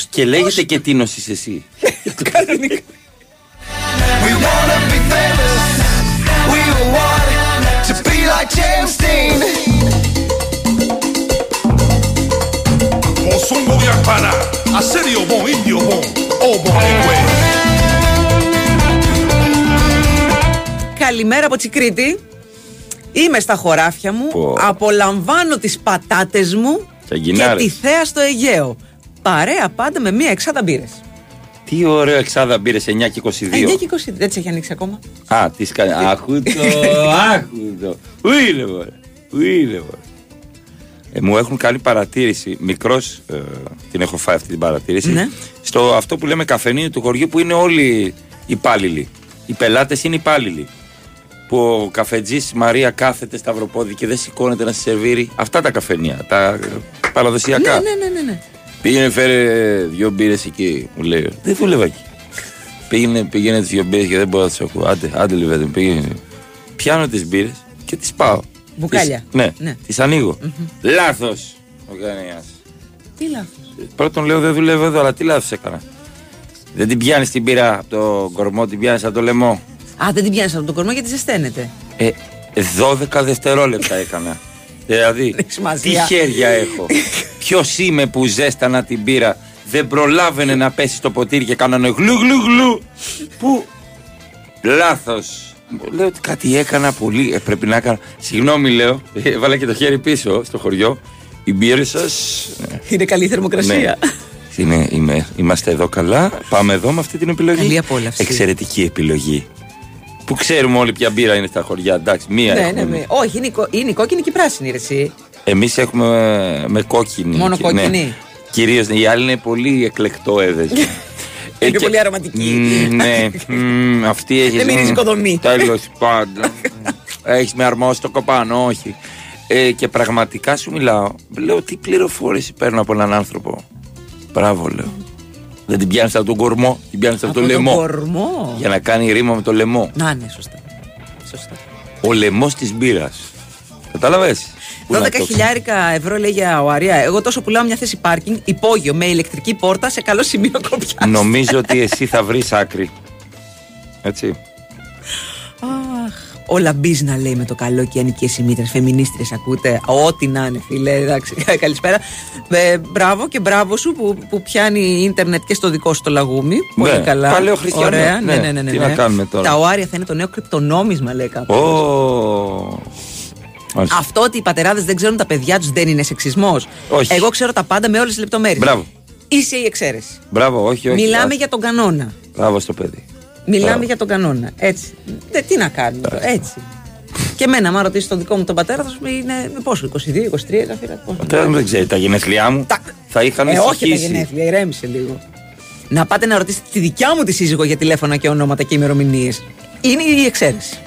και λέγεται και τι νοσείς εσύ. We wanna be famous. We want to be like James Dean. Mozongo Viampana, Aserio Bon Indio Bon, O Bon Καλημέρα από Τσικρίτη. Είμαι στα χωράφια μου. Πω. Απολαμβάνω τις πατάτες μου Και και γυνάρες. τη θέα στο Αιγαίο. Παρέα πάντα με μία εξάδα μπύρε. Τι ωραίο εξάδα μπήρε 9 και 22. 9 και 20. Δεν τι έχει ανοίξει ακόμα. Α, τι κάνει. Άχουτο, άχουτο. Πού είναι, μωρέ. Πού είναι, μωρέ. Ε, μου έχουν κάνει παρατήρηση, μικρό την έχω φάει αυτή την παρατήρηση, Ναι. στο αυτό που λέμε καφενείο του χωριού που είναι όλοι υπάλληλοι. Οι πελάτε είναι υπάλληλοι. Που ο καφετζή Μαρία κάθεται σταυροπόδι και δεν σηκώνεται να σε σερβίρει. Αυτά τα καφενεία, τα παραδοσιακά. Ναι, ναι, ναι, ναι, ναι. Πήγαινε φέρε δύο μπύρες εκεί, μου λέει. Δεν δούλευα εκεί. Πήγαινε, πήγαινε τις δύο μπύρες και δεν μπορώ να τις έχω. Άντε, άντε λιβέτε, πήγαινε. Πιάνω τις μπύρες και τις πάω. Μπουκάλια. Τις- ναι, Ναι. τις ανοίγω. Λάθος ο κανένας. Τι λάθος. Πρώτον λέω δεν δουλεύω εδώ, αλλά τι λάθος έκανα. Δεν την πιάνεις την πύρα από το κορμό, την πιάνεις από το λαιμό. Α, δεν την πιάνεις από τον κορμό γιατί ζεσταίνεται. Ε, 12 δευτερόλεπτα έκανα. Δηλαδή, τι σημασία. χέρια έχω. Ποιος είμαι που ζέστανα την πύρα, δεν προλάβαινε να πέσει στο ποτήρι και κάνανε γλου γλου γλου. Πού; Λάθος. Λέω ότι κάτι έκανα πολύ. Ε, πρέπει να έκανα. Συγγνώμη, λέω. Ε, Έβαλα και το χέρι πίσω στο χωριό. Οι μπύρε σας. Είναι καλή θερμοκρασία. Είναι, είμαι, είμαστε εδώ καλά. Πάμε εδώ με αυτή την επιλογή. Καλή απόλαυση. Εξαιρετική επιλογή. Που ξέρουμε όλοι ποια μπύρα είναι στα χωριά. Εντάξει, μία ναι, έχουμε. ναι, ναι. Όχι, είναι, η κο- είναι η κόκκινη και η πράσινη, ρε, εσύ. Εμείς έχουμε ε, με κόκκινη. Μόνο Και- κόκκινη. Ναι. Κυρίως οι άλλοι είναι πολύ εκλεκτό έδεσμο. Είναι και πολύ αρωματική. Μ, ναι, μ, αυτή έχει. Δεν μυρίζει οικοδομή. Τέλος πάντων. έχεις με αρμόσει το κοπάνο, όχι. Ε, και πραγματικά σου μιλάω. Λέω τι πληροφόρηση παίρνω από έναν άνθρωπο. Μπράβο, λέω. Δεν την πιάνεις από τον κορμό, την πιάνεις από, Από το τον λαιμό. κορμό. Για να κάνει ρήμα με το λαιμό. Να, ναι, σωστά. Σωστά. Ο λαιμός της μπύρας. Κατάλαβες; 12 χιλιάρικα ευρώ λέει για οαρία. Εγώ τόσο πουλάω μια θέση πάρκινγκ υπόγειο με ηλεκτρική πόρτα σε καλό σημείο κοπιάς. Νομίζω ότι εσύ θα βρεις άκρη. Έτσι. Αχ, όλα μπίζνα λέει με το καλό και οι ανοικίε ημίτρε. Φεμινίστρες ακούτε. Ό,τι να είναι, φίλε. Εντάξει, καλησπέρα. Ε, μπράβο και μπράβο σου που, που πιάνει ίντερνετ και στο δικό σου το λαγούμι. Πολύ Ναι, καλά. παλαιό χριστιανό. Ωραία. Ναι, Ναι, ναι, ναι, ναι, τι ναι. να κάνουμε τώρα. Τα οάρια θα είναι το νέο κρυπτονόμισμα, λέει κάπου. Ω. Μάλιστα. Αυτό ότι οι πατεράδες δεν ξέρουν τα παιδιά τους δεν είναι σεξισμός. Όχι. Εγώ ξέρω τα πάντα με όλες τις λεπτομέρειες. Μπράβο. Είσαι η εξαίρεση. Μπράβο, όχι, όχι. Μιλάμε Α, για τον κανόνα. Μπράβο στο παιδί. Μιλάμε Μπράβο. για τον κανόνα. Έτσι. Δε, τι να κάνουμε τώρα. Έτσι. Και εμένα, άμα ρωτήσεις τον δικό μου τον πατέρα, θα σου πει είναι με πόσο, 22, 23, Ζαφύρα, πόσο. Ο πατέρας μου δεν ξέρει τα γενέθλιά μου. Θα είχαν Ε, όχι τα ησυχήσει. γενέθλια, ηρέμησε λίγο. Να πάτε να ρωτήσετε τη δικιά μου τη σύζυγο για τηλέφωνα και ονόματα και ημερομηνίες. Είναι η εξαίρεση.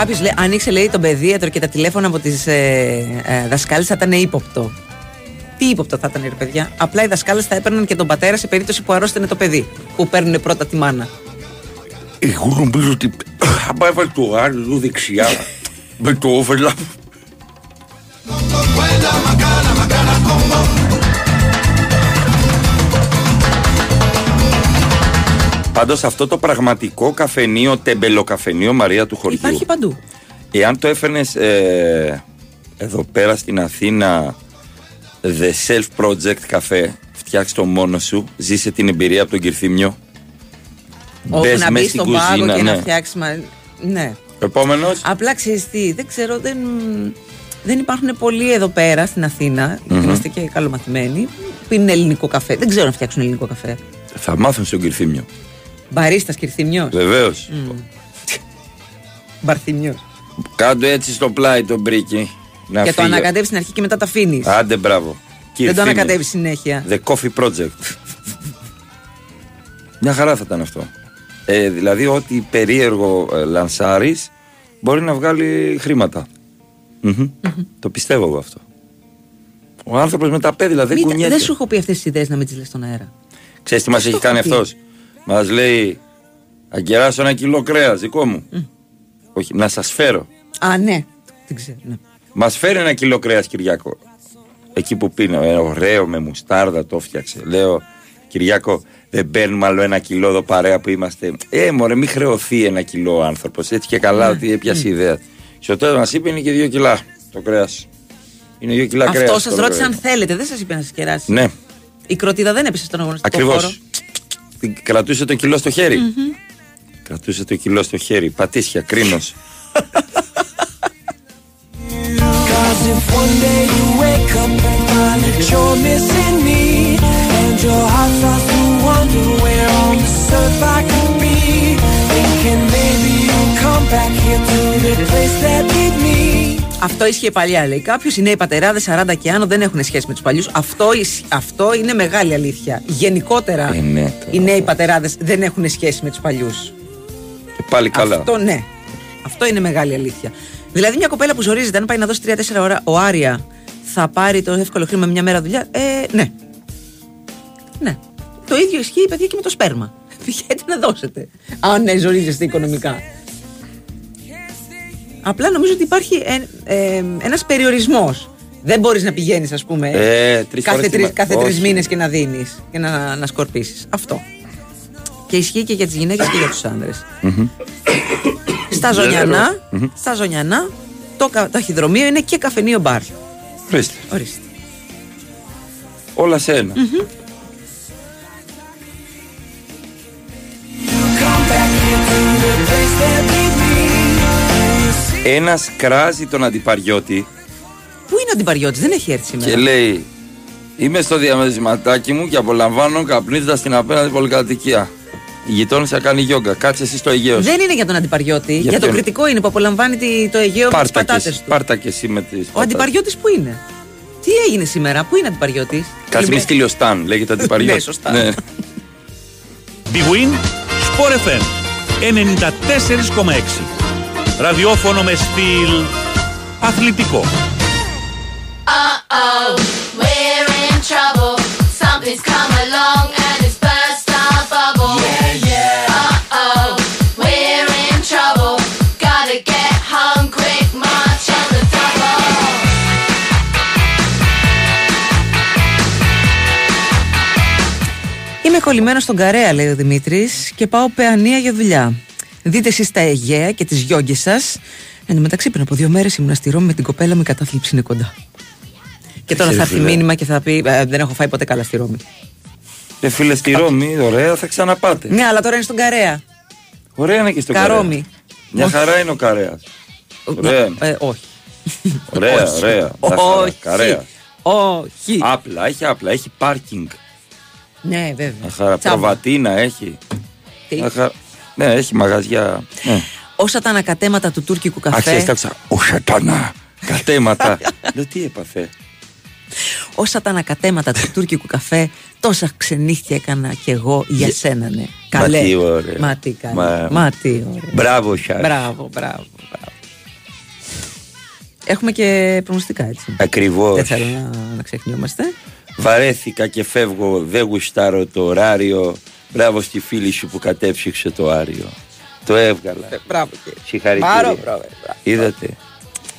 Κάποιο λέει, ανοίξε λέει τον παιδίατρο και τα τηλέφωνα από τις ε, ε, δασκάλες θα ήταν ύποπτο. Τι ύποπτο θα ήταν, ρε παιδιά. Απλά οι δασκάλες θα έπαιρναν και τον πατέρα σε περίπτωση που αρρώστανε το παιδί. Που παίρνουν πρώτα τη μάνα. Εγώ νομίζω ότι. Άμα έβαλε το άλλο δεξιά με το overlap. Πάντως αυτό το πραγματικό καφενείο, τεμπελοκαφενείο Μαρία του χωριού. Υπάρχει παντού. Εάν το έφερνες εδώ πέρα στην Αθήνα The Self Project Café, φτιάξει το μόνο σου, ζήσε την εμπειρία από τον Κυρθύμιο. Όπου Μπες να μες μπεις στην στον πάγο κουζίνα, και να ναι. φτιάξεις. Μα... Ναι. Επόμενος. Απλά ξέρεις τι, δεν ξέρω, δεν, δεν υπάρχουν πολλοί εδώ πέρα στην Αθήνα. Μμμ. Είμαστε και καλομαθημένοι. Που πίνουν ελληνικό καφέ. Δεν ξέρω να φτιάξουν ελληνικό καφέ. Θα μάθουν στον Κυρθύμιο. Μπαρίστας κυρθυμιός. Βεβαίως. Μπαρθυμιός. Κάντο έτσι στο πλάι τον μπρίκι. Να Και το φύγει. ανακατεύεις στην αρχή και μετά τα αφήνεις. Άντε μπράβο. Δεν το Κυρθύμιος. ανακατεύεις συνέχεια. The Coffee Project. Μια χαρά θα ήταν αυτό. Ε, δηλαδή, ό,τι περίεργο ε, λανσάρεις μπορεί να βγάλει χρήματα. Μμμ. Το πιστεύω εγώ αυτό. Ο άνθρωπος με τα πέδιλα δεν Μην τα- κουνιέται. δεν σου έχω πει αυτές τις ιδέες να μην τις λες στον αέρα. Ξέρεις τι μας έχει κάνει έχω πει. αυτός. Μας λέει, θα κεράσω ένα κιλό κρέας δικό μου. Όχι, να σας φέρω. Α, ναι. Δεν ξέρω. Ναι. Μας φέρει ένα κιλό κρέας Κυριάκο. Εκεί που πίνω, ε, ωραίο με μουστάρδα το φτιάξε. Λέω, Κυριάκο, δεν παίρνουμε άλλο ένα κιλό εδώ παρέα που είμαστε. Ε, μωρέ, μην χρεωθεί ένα κιλό ο άνθρωπος. Έτσι και καλά Ναι. ότι έπιασε ιδέα. Στο τέλος μας είπε είναι και δύο κιλά το κρέας. Είναι δύο κιλά κρέας. Αυτό σας το ρώτησε κρέας. αν θέλετε, δεν σας είπε να σας κεράσει. Ναι, Η κροτίδα δεν έπεσε στον αγωνιστικό χώρο κρατούσε το κιλό στο χέρι. Κρατούσε το κιλό στο χέρι. Πατήσει κρίνος. Αυτό ίσχυε παλιά, λέει κάποιος. Οι νέοι πατεράδες 40 και άνω δεν έχουν σχέση με τους παλιούς. Αυτό, ισ- αυτό είναι μεγάλη αλήθεια. Γενικότερα, Ε, ναι, οι νέοι πατεράδες δεν έχουν σχέση με τους παλιούς. Και πάλι καλά. Αυτό ναι. Αυτό είναι μεγάλη αλήθεια. Δηλαδή, μια κοπέλα που ζορίζεται, αν πάει να δώσει 3-4 ώρα ο Άρια, θα πάρει το εύκολο χρήμα μια μέρα δουλειά; Ε, ναι. Ναι. Το ίδιο ισχύει, παιδιά, και με το σπέρμα. Πηγαίνετε να δώσετε. Αν ναι, ζορίζεστε οικονομικά. Απλά νομίζω ότι υπάρχει ε, ε, ένας περιορισμός. Δεν μπορείς να πηγαίνεις, ας πούμε, Ε, τρεις κάθε, φορές τρεις, τη- κάθε όχι. τρεις μήνες και να δίνεις και να, να σκορπίσεις. Αυτό. Και ισχύει και για τις γυναίκες και για τους άνδρες. Στα Ζωνιανά, Μμμ. στα Ζωνιανά το κα- ταχυδρομείο είναι και καφενείο μπαρ. Ορίστε. Ορίστε. Όλα σε ένα. Μμμ. Ένας κράζει τον αντιπαριώτη Πού είναι ο αντιπαριώτης, δεν έχει έρθει σήμερα. και λέει Είμαι στο διαμερισματάκι μου και απολαμβάνω καπνίζοντας την απέναντι πολυκατοικία. Η γειτόνισσα κάνει γιόγκα. Κάτσε εσύ στο Αιγαίος. Δεν είναι για τον αντιπαριώτη, για, ποιον; τον κριτικό είναι που απολαμβάνει τη- το Αιγαίο με τις Πάρτα και, πατάτες εσύ- του. πάρτα και εσύ με τις Ο πατάτες. αντιπαριώτης που είναι; Τι έγινε σήμερα, πού είναι ο αντιπαριώτης; Κάτσε με στείλει ο Σταν, λέγεται αντιπαριώτη. Ναι, σωστά. Big Win, Sport FM 94,6. Ραδιόφωνο με στυλ Αθλητικό. Είμαι κολλημένο στον Καρέα, λέει ο Δημήτρης, και πάω περαινία για δουλειά. Δείτε εσείς τα Αιγαία και τις γιόγκε σας. Εν τω μεταξύ, πριν από δύο μέρες ήμουν στη Ρώμη με την κοπέλα μου, η κατάθλιψη είναι κοντά. Και τώρα θα Ξέρεις, έρθει φίλε. μήνυμα και θα πει: «Ε, Δεν έχω φάει ποτέ καλά στη Ρώμη. Ε, φίλε, στη Ρώμη, ωραία, θα ξαναπάτε. Ναι, αλλά τώρα είναι στον Καρέα. Ωραία είναι και στο Καρόμι. Μια Όχι. χαρά είναι ο Καρέας. Ωραία. είναι. Ε, όχι. Ωραία, Όχι. ωραία. Μια χαρά. Όχι. Καρέα. Όχι. Άπλα, έχει άπλα, έχει πάρκινγκ. Ναι, βέβαια. Μια χαρά. Τσάμπα. Προβατίνα έχει. Τι; Μια χαρά. Ναι, έχει μαγαζιά. Ναι. Όσα τα ανακατέματα του τουρκικού Α, ξέρεις, καφέ. τα άκουσα. Ο σατανά. Κατέματα. Λέω τι έπαθε; Όσα τα ανακατέματα του τουρκικού καφέ, τόσα ξενύχια έκανα κι εγώ για σένα, ναι. Καλέ. τι ωραία. Μα τι καλέ. Μα- Μα τι ωραία. Μπράβο, Σάρ. Μπράβο, μπράβο, μπράβο. Έχουμε και προγνωστικά έτσι. Ακριβώς. Δεν θέλω να, να ξεχνιόμαστε. Βαρέθηκα και φεύγω, δεν γουστάρω το ωράριο. Μπράβο στη φίλη σου που κατέψυξε το άριο. Το έβγαλα. Μπράβο και. Συγχαρητήρια. Μπράβο, μπράβο, μπράβο. Είδατε.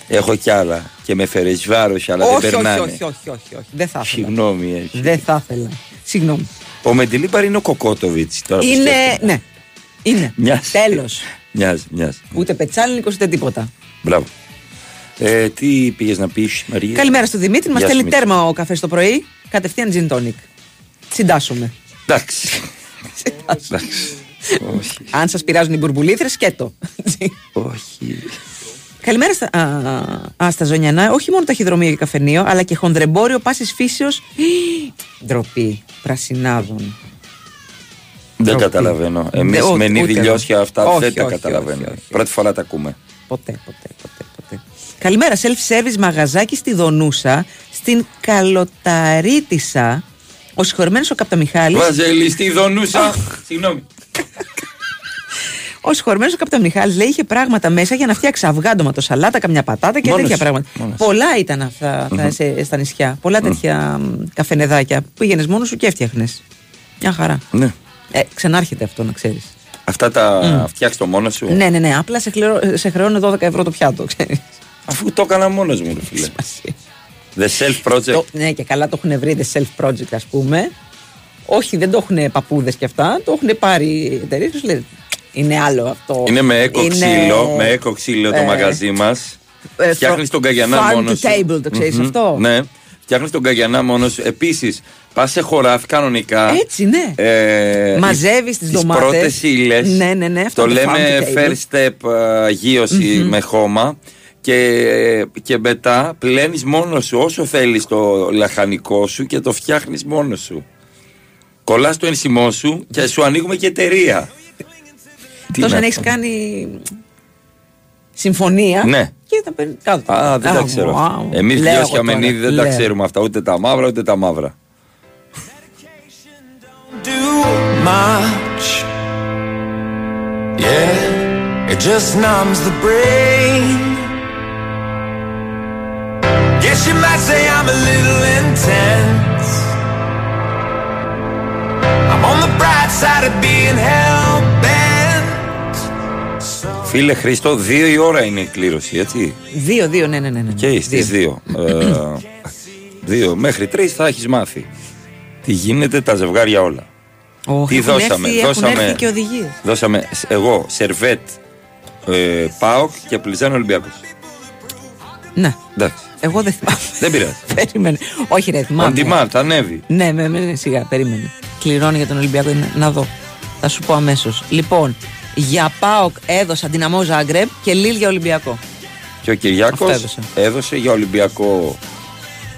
Έχω κι άλλα και με φέρες βάρος, αλλά όχι, δεν όχι, περνάνε. όχι, όχι, όχι, όχι. Δεν θα ήθελα. Συγγνώμη, έτσι. Δεν θα ήθελα. Συγγνώμη. Ο Μεντιλίμπαρ είναι ο Κοκότοβιτς. Τώρα που Είναι. σκέφτομαι. Ναι. Είναι. Μοιάζει. Τέλος. Μοιάζει, μοιάζει. Ούτε πετσάλινικο ούτε τίποτα. Μπράβο. Ε, τι πήγες να πεις, Μαρία; Καλημέρα στο Δημήτρη. Μας Γεια σου, στέλνει Μίτσο. τέρμα ο καφέ το πρωί. Κατευθείαν gin tonic. Συντάσσομαι. Εντάξει. Εντάξει. Όχι. Αν σας πειράζουν οι μπουρμπουλήθρες, σκέτο. Όχι. Καλημέρα στα, α, α, στα Ζωνιανά. Όχι μόνο ταχυδρομείο και καφενείο, αλλά και χονδρεμπόριο πάσης φύσεως. Ντροπή πρασινάδων. Δεν Ντροπή. καταλαβαίνω. Εμείς Δεν- με ούτε νύδι εγώ. λιώσια αυτά Όχι, δεν τα όχι, καταλαβαίνω. όχι, όχι. Πρώτη φορά τα ακούμε. Ποτέ, ποτέ, ποτέ, ποτέ. Καλημέρα, self-service μαγαζάκι στη Δονούσα, στην Καλοταρίτησα. Ο συγχωρεμένο ο Καπταμιχάλης Βαζέλη στη Δονούσα. Συγγνώμη. Ο συγχωρεμένο ο Καπταμιχάλης λέει είχε πράγματα μέσα για να φτιάξει αυγά, ντοματοσαλάτα, καμιά πατάτα και Μόνος τέτοια σου, πράγματα. μόνος σου. Πολλά ήταν αυτά τα- σε- στα νησιά. Πολλά τέτοια μ, καφενεδάκια. Πήγαινες μόνος σου και έφτιαχνες. Μια χαρά. Ναι. Ε, ξανάρχεται αυτό να ξέρεις. Αυτά τα Μμ. φτιάξεις το μόνος σου; Ναι, ναι, ναι. Απλά σε, χλερω... σε χρεώνω 12 ευρώ το πιάτο, ξέρεις. Αφού το έκανα μόνος μου, ρε φίλε. The self project. Το- ναι, και καλά το έχουν βρει the self-project, ας πούμε. Όχι, δεν το έχουν παππούδες και αυτά. Το έχουν πάρει εταιρείες που σου λένε Είναι άλλο αυτό. Είναι με έκο Είναι- ξύλο, με έκο ξύλο το ε, μαγαζί μας. ε, Φτιάχνεις from- τον καγιανά farm μόνος to σου. table, το ξέρεις Μμμ, αυτό; Ναι. Φτιάχνεις τον καγιανά μόνος σου. Επίσης, πας σε χωράφι κανονικά. Έτσι, ναι. Ε, Μαζεύεις τις ντομάτες. πρώτες ύλες. Ναι, ναι, ναι, αυτό Το το λέμε farm to table. first step ε, γύρωση Μμμ. με χώμα. Και, και μετά πλένεις μόνος σου όσο θέλεις το λαχανικό σου και το φτιάχνεις μόνος σου. Κολλάς το ένσημό σου και σου ανοίγουμε και εταιρεία. Τι Τόσο να αν έχεις πω. κάνει συμφωνία. Ναι. Και τα παίρνεις κάτω. Α, δεν τα Α, ξέρω. wow. Εμείς Λέω δύο εγώ Σιαμενίδη τώρα, δεν τα λέω. ξέρουμε αυτά. Ούτε τα μαύρα ούτε τα μαύρα. much. Yeah, it just numbs the brain. Guess you might say I'm a little intense. I'm on the bright side of being hell bent. Φίλε Χρήστο, δύο η ώρα είναι η κλήρωση, έτσι; Δύο, δύο, ναι, ναι, ναι. ναι. Και στι δύο. Ε, δύο. Μέχρι τρεις θα έχεις μάθει. Τι γίνεται τα ζευγάρια όλα. Ω, Τι έχουν δώσαμε, έρθει, έχουν δώσαμε- έρθει και οδηγίες. Δώσαμε σ- εγώ σερβέτ ε, Πάοκ και Πλιζάνο Ολυμπιακός. Ναι. Εντάξει. Εγώ δεν θυμάμαι. Δεν πειράζει. Περίμενε. Όχι, ρε, On θυμάμαι. demand, θα ανέβει. Ναι, ναι, ναι, ναι, σιγά, περίμενε. Κληρώνει για τον Ολυμπιακό, είναι- να δω. Θα σου πω αμέσως. Λοιπόν, για ΠΑΟΚ έδωσα Δυναμό Ζάγκρεπ και Λίλ για Ολυμπιακό. Και ο Κυριάκος Αυτό έδωσε. έδωσε για Ολυμπιακό.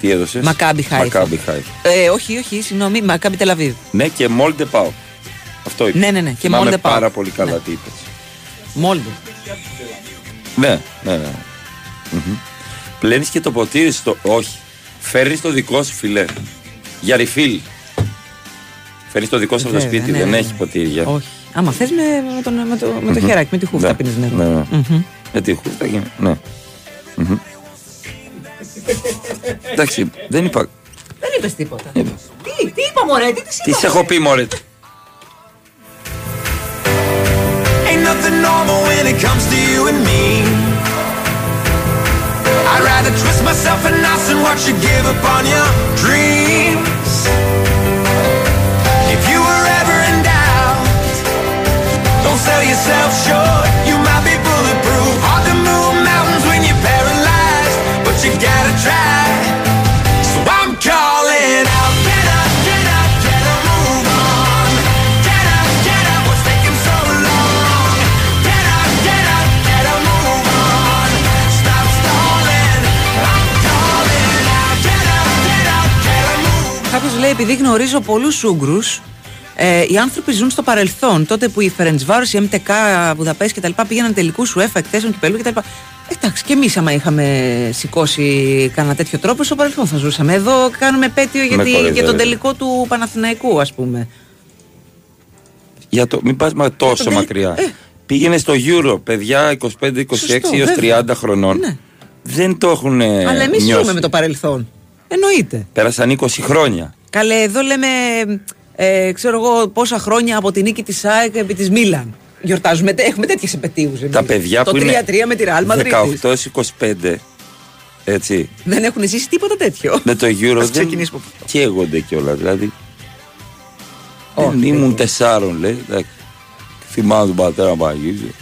Τι έδωσες; Μακάμπι Χάιφα. Μακάμπι Χάιφα. Ε, όχι, όχι, συγγνώμη, Μακάμπι Τελαβίδ. Ναι, και Μόλντε Πάοκ. Αυτό είπες. Ναι, ναι, ναι, και Θυμάμαι Molde πάρα PAOK. πολύ καλά Ναι. τι είπες. Μόλντε. Ναι, ναι, ναι. Μμμ. Πλένεις και το ποτήρι στο. Όχι. Φέρνεις το δικό σου φιλέ. Για refill. Φέρνεις το δικό σου από το Βέβαια, σπίτι, ναι, δεν ναι, έχει ναι. ποτήρια. Όχι. Άμα θες με, με, τον- με το, με το Μμμ. χεράκι, με τη χούφτα Ναι, πίνεις νερό. ναι, ναι. Μμμ. Με τη χούφτα γίνει. Ναι. Μμμ. Εντάξει, δεν είπα. Δεν είπες τίποτα. Τι, τι είπα, Μωρέ, τι της Τις είπα; σε έχω πει, Μωρέ. Ain't nothing normal when it comes to you and me. I'd rather twist myself in knots and watch you give up on your dreams. If you were ever in doubt, don't sell yourself short. Κάποιος λέει, επειδή γνωρίζω πολλούς Ούγγρους, ε, οι άνθρωποι ζουν στο παρελθόν. Τότε που η Φερεντσβάρο, η MTK, Βουδαπέστη κτλ. πήγαιναν τελικούς UEFA εκθέσεων κυπέλου κτλ. Εντάξει, και εμείς, άμα είχαμε σηκώσει κανένα τέτοιο τρόπο, στο παρελθόν θα ζούσαμε. Εδώ κάνουμε επέτειο για, Με τη- για τον κοροϊδεύετε. τελικό του Παναθηναϊκού, ας πούμε. Για το, μην πας μα τόσο το- μακριά. ε. Πήγαινε στο Euro, παιδιά 25-26 έως βέβαια. 30 χρονών. Ναι. Δεν το έχουν ε, Αλλά εμείς νιώσει. ζούμε με το παρελθόν. Εννοείται. Πέρασαν 20 χρόνια. Καλέ, εδώ λέμε, ε, ξέρω εγώ, πόσα χρόνια από τη νίκη της ΑΕΚ επί της Μίλαν. Γιορτάζουμε, τε- έχουμε τέτοιες επαιτίους. Τα παιδιά το που είναι 3-3 με τη Real Madrid. 18 έως 25, έτσι, Δεν έχουν ζήσει τίποτα τέτοιο. με το Euro Ας δεν ξεκινήσουμε από καίγονται κιόλα. Δηλαδή, Όχι, δεν ήμουν τεσσάρων, λέει. εντάξει. Θυμάμαι τον πατέρα μου Παγίδη.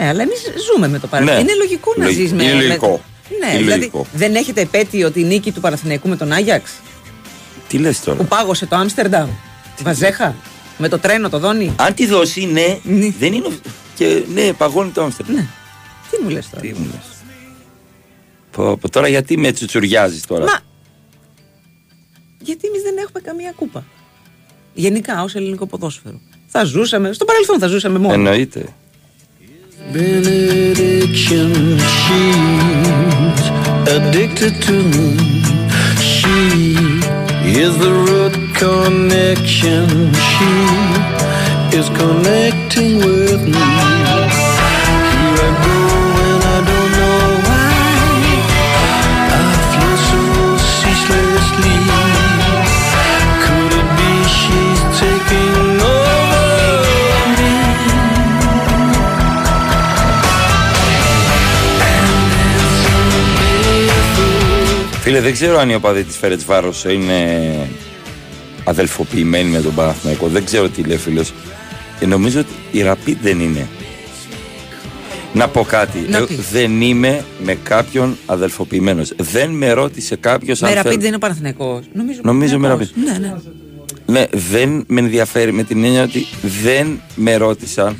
Ναι, αλλά εμείς ζούμε με το παρελθόν. Ναι. Είναι λογικό να Λογικό. ζεις με. Είναι με- λογικό. Ναι, Είναι δηλαδή λογικό. δεν έχετε επέτειο τη νίκη του Παναθηναϊκού με τον Άγιαξ; Τι λες τώρα; που πάγωσε το Άμστερνταμ. Βαζέχα. Με το τρένο το δόνι; Αν τη δώσει, ναι, δεν είναι. Και ναι, παγώνει το Άμστερνταμ. Ναι. Τι μου λες τώρα; Τι μου λες. Πω, πω, τώρα γιατί με τσουτσουριάζεις τώρα; Μα. Γιατί εμείς δεν έχουμε καμία κούπα; Γενικά ως ελληνικό ποδόσφαιρο. Θα ζούσαμε. Στο παρελθόν θα ζούσαμε μόνο. Εννοείται. Benediction. She's addicted to me. She is the root connection. She is connecting with me. Φίλε, δεν ξέρω αν οι οπαδοί της Φέρετς Βάρος είναι αδελφοποιημένοι με τον Παναθηναϊκό. Δεν ξέρω τι λέει φίλος. Και νομίζω ότι η Ραπίδ δεν είναι. Να πω κάτι. Να Ε, πεις. δεν είμαι με κάποιον αδελφοποιημένος. Δεν με ρώτησε κάποιος Με αν. Ραπίντ θέλω- δεν είναι Παναθηναϊκός. Νομίζω, Νομίζω με Παναθηναϊκός. Ραπίντ. Ναι, ναι. Ναι, δεν με ενδιαφέρει με την έννοια ότι δεν με ρώτησαν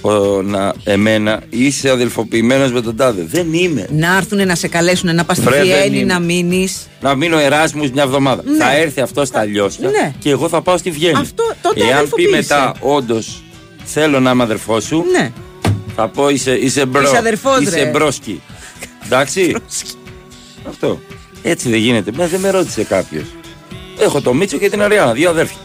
ο, να, εμένα είσαι αδελφοποιημένος με τον τάδε. Δεν είμαι. Να έρθουν να σε καλέσουν να πας στη Βρε, δεν Βιέννη είμαι. να μείνεις. Να μείνω Εράσμους μια εβδομάδα. Ναι. Θα έρθει αυτό στα Λιόσια Ναι. και εγώ θα πάω στη Βιέννη. Αυτό, τότε Εάν πει αδελφοποίησε. μετά, όντως θέλω να είμαι αδερφός σου, Ναι. θα πω είσαι, είσαι bro. Είσαι αδερφός, είσαι ρε. broski. Εντάξει. αυτό. Έτσι δεν γίνεται. Μα δεν με ρώτησε κάποιος. Έχω το Μίτσο και την Αριάννα, δύο αδέρφια.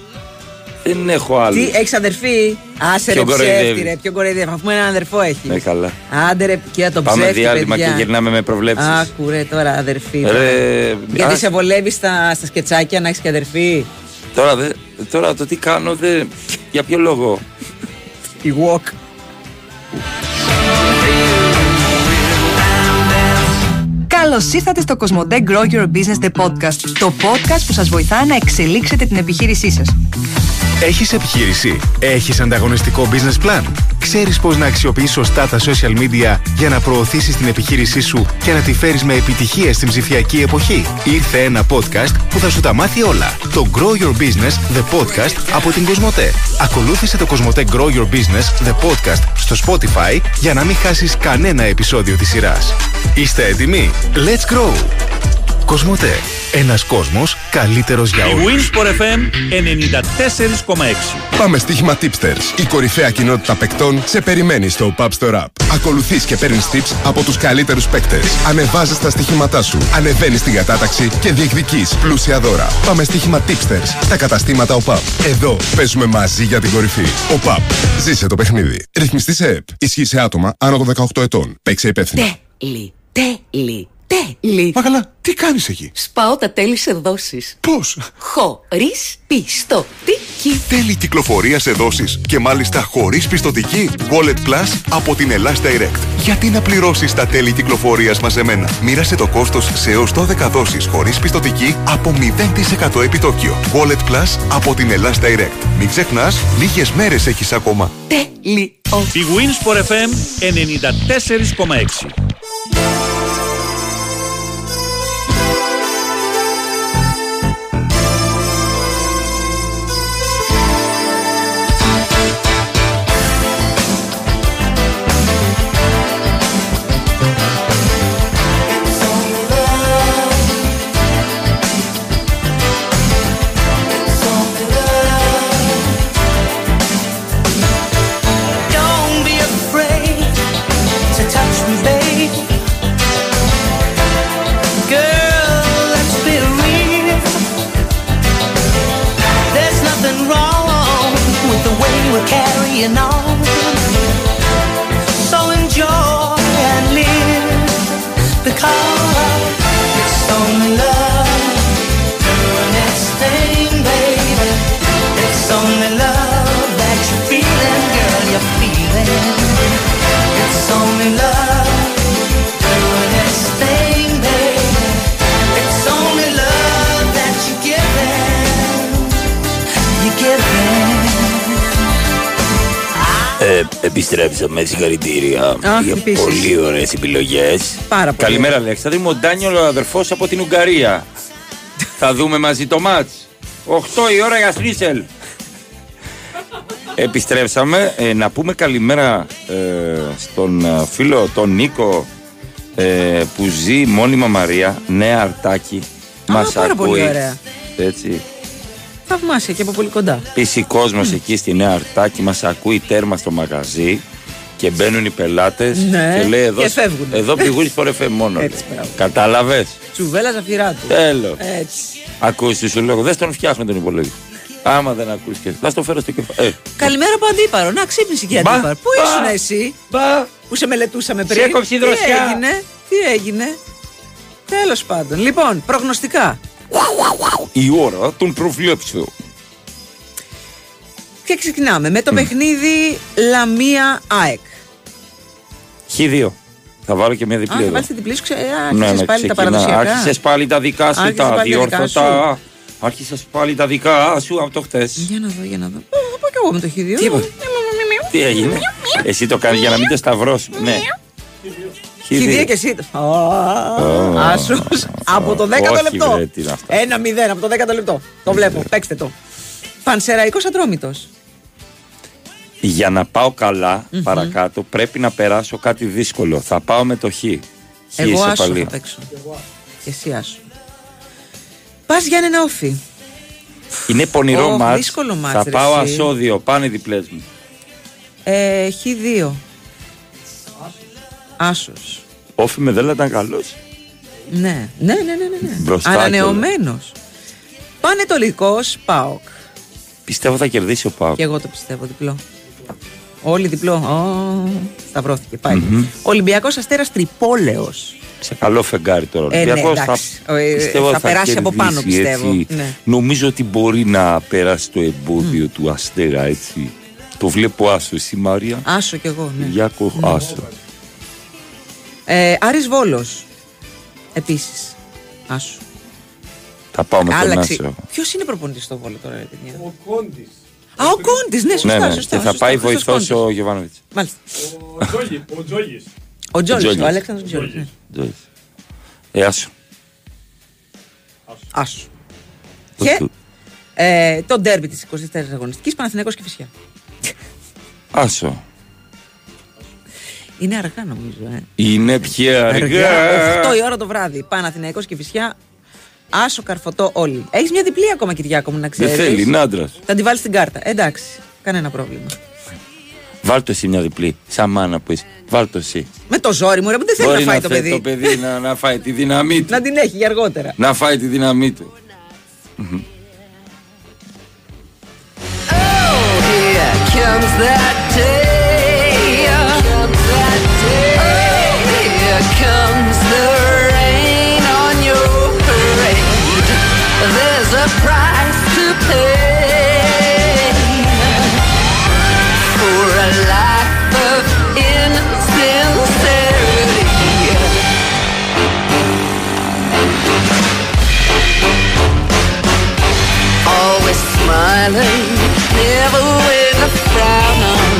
Δεν έχω άλλο. Τι, έχεις αδερφή; Άσε ρε Ποιον κοροϊδεύει. ψεύτη, ρε. Ποιον κοροϊδεύει; Αφού ένα αδερφό έχει. Ναι, καλά. Άντε ρε, κοίτα τον Πάμε ψεύτη. διάλειμμα παιδιά. και γυρνάμε με προβλέψεις. Άκου ρε τώρα αδερφή. Ρε, Γιατί α, σε βολεύει στα, στα σκετσάκια να έχεις και αδερφή; τώρα, δε, τώρα το τι κάνω, δε, για ποιο λόγο; Η walk. Καλώς ήρθατε στο Cosmote Grow Your Business The Podcast. Το podcast που σας βοηθά να εξελίξετε την επιχείρησή σας. Έχεις επιχείρηση; Έχεις ανταγωνιστικό business plan? Ξέρεις πώς να αξιοποιείς σωστά τα social media για να προωθήσεις την επιχείρησή σου και να τη φέρεις με επιτυχία στην ψηφιακή εποχή; Ήρθε ένα podcast που θα σου τα μάθει όλα. Το Grow Your Business The Podcast από την Κοσμοτέ. Ακολούθησε το Κοσμοτέ Grow Your Business The Podcast στο Spotify για να μην χάσεις κανένα επεισόδιο της σειράς. Είστε έτοιμοι; Let's grow! Κοσμοτέ. Ένας κόσμος καλύτερος για Η όλους. Winsport FM 94,6. Πάμε στοίχημα Tipsters. Η κορυφαία κοινότητα παικτών σε περιμένει στο Pub Store App. Ακολουθείς και παίρνεις tips από τους καλύτερους παίκτες. Ανεβάζεις τα στοιχήματά σου. Ανεβαίνεις στην κατάταξη και διεκδικείς πλούσια δώρα. Πάμε στοίχημα Tipsters στα καταστήματα ΟΠΑΠ. Εδώ παίζουμε μαζί για την κορυφή. ΟΠΑΠ. Ζήσε το παιχνίδι. Ρυθμιστή σε ΕΠ. Ισχύει σε άτομα άνω των 18 ετών. Παίξε υπεύθυνα. Τέλει, τέλει, τέλει. Μα καλά, τι κάνεις εκεί; Σπάω τα τέλη σε δόσεις. Πώς; Χωρίς πιστοτική. Τέλη κυκλοφορίας σε δόσεις και μάλιστα χωρίς πιστοτική. Wallet Plus από την Ελλάς Direct. Γιατί να πληρώσεις τα τέλη κυκλοφορίας μαζεμένα; Μοίρασε το κόστος σε έως 12 δόσεις χωρίς πιστοτική από 0% επιτόκιο. Wallet Plus από την Ελλάς Direct. Μην ξεχνάς, λίγες μέρες έχεις ακόμα. Τέλειο. Η Winsport FM 94,6. You all επιστρέψαμε, συγχαρητήρια Αχ, για επίσης. πολύ ωραίες επιλογές. Πάρα πολύ. Καλημέρα, Αλέξανδρε. Είμαι ο Ντάνιελ, ο αδερφός από την Ουγγαρία. Θα δούμε μαζί το μάτς. 8 η ώρα για Σρίσελ. Επιστρέψαμε. Ε, να πούμε καλημέρα ε, στον ε, φίλο τον Νίκο ε, που ζει μόνιμα Μαρία, νέα αρτάκι. Μας πάρα πολύ ακούει. ωραία. Έτσι. Θαυμάσια και από πολύ κοντά. Επίση, κόσμος εκεί στη Νέα Αρτάκη μας ακούει τέρμα στο μαγαζί και μπαίνουν οι πελάτες Ναι, και λέει εδώ, και φεύγουν. εδώ πηγούν φορεφέ μόνος. Έτσι, μπράβο. Κατάλαβες; Τσουβέλα ζαφυρά του. Τέλος. Έτσι. Ακούσει σου λόγο. Δεν τον φτιάχνω τον υπολογιστή. Άμα δεν ακούσει και. Θα στο φέρω στο κεφάλι. Ε, Καλημέρα από αντίπαρο. Να ξύπνησε και Μπα, αντίπαρο. Πού μπα, ήσουν εσύ; που σε μελετούσαμε πριν; Σε έκοψε η Τι δροσιά. έγινε, τι έγινε; Τέλος πάντων. Λοιπόν, προγνωστικά. Η ώρα των προβλέψεων. Και ξεκινάμε με το παιχνίδι Λαμία ΑΕΚ. Χ2. Θα βάλω και μια Α, διπλή θα εδώ. βάλεις τη διπλή σου. ξε- ε, Ναι, Άρχισες ναι, πάλι τα ξεκινά. παραδοσιακά. Άρχισες πάλι τα δικά σου, Άρχισες τα πάλι τα δικά διόρθωτα. Άρχισες πάλι τα δικά σου από το χτες. Για να δω, για να δω. Ε, Θα πάω κι εγώ με το χ2. Τι είπα; Τι έγινε; Εσύ το κάνεις για να μην το σταυρώσουμε. Ναι. Χ2 και εσύ. Άσος. Από το 10ο Όχι, λεπτό. βρε, τι είναι αυτά. Ένα 0 από το 10ο λεπτό. Το βλέπω. Παίξτε το. Πανσεραϊκός Ατρόμητος. Για να πάω καλά Μμμ. παρακάτω πρέπει να περάσω κάτι δύσκολο. Θα πάω με το χ. Χ Εγώ άσο ισοπαλία. θα παίξω. Και εσύ άσο. Πας Γιάννενα όφη. Είναι πονηρό Ω, μάτς. δύσκολο μάτς, Θα ρε πάω εσύ. ασώδιο. Πάνε διπλές μου. Ε, Χ2. Άσος. Όφη με δεν ήταν καλός. Ναι, ναι, ναι, ναι. ναι, ναι. Μπροστά Ανανεωμένος. Πανετολικό ΠΑΟΚ. Πιστεύω θα κερδίσει ο Πάοκ. Και εγώ το πιστεύω διπλό. Όλοι διπλό. Ω, σταυρώθηκε. Πάει. Μμμ. Ολυμπιακός Αστέρας Τρυπόλεος. Σε καλό φεγγάρι τώρα. Ε, ναι, Ολυμπιακός εντάξει. Ε, πιστεύω θα περάσει από πάνω, κερδίσει, πιστεύω. έτσι. Ναι. Νομίζω ότι μπορεί να περάσει το εμπόδιο του Αστέρα έτσι. Το βλέπω άσο εσύ Μάρια. Άσο κι εγώ, ναι. Γιάκο Ναι. Άσο. Ε, Άρης Βόλος. Επίσης. Άσο. Θα πάω με τον Άλλαξε. άσο. Ποιος είναι προπονητής στο Βόλο τώρα, ρε παιδιά; Ο Κόντης. Α, ο Κόντι, ναι, σωστά. Ναι, ναι. σωστά, Και θα σωστά, πάει Χρήστος βοηθός Κόντης. ο Γεβάνοβιτς. Μάλιστα. Ο Τζόγι- Ο Τζόγης. Ο Τζόλης, Τζόλης. ο Αλέξανδρος Τζόλης. ναι. Τζόλης. Ε, άσο. Άσο. Και ε, το ντέρμπι της 24η αγωνιστικής Παναθηναϊκός και Φυσιά. Άσο. Είναι αργά νομίζω. Ε. Είναι πια αργά. 8 η ώρα το βράδυ. Παναθηναϊκός και Φυσιά. Άσο καρφωτό όλοι. Έχεις μια διπλή ακόμα Κυριάκο μου να ξέρεις. Δεν θέλει, είναι άντρας. Θα τη βάλεις στην κάρτα. Εντάξει. Κανένα πρόβλημα. Βάλ το εσύ μια διπλή. Σαν μάνα που είσαι. Βάλ το εσύ. Με το ζόρι μου, ρε, που δεν θέλει Μπορεί να φάει το θε- παιδί. το παιδί να, να φάει τη δύναμή του. Να την έχει για αργότερα. να φάει τη δύναμή του. Μμμ. Here comes that day. Price to pay for a life of insincerity. Always smiling, never with a frown on.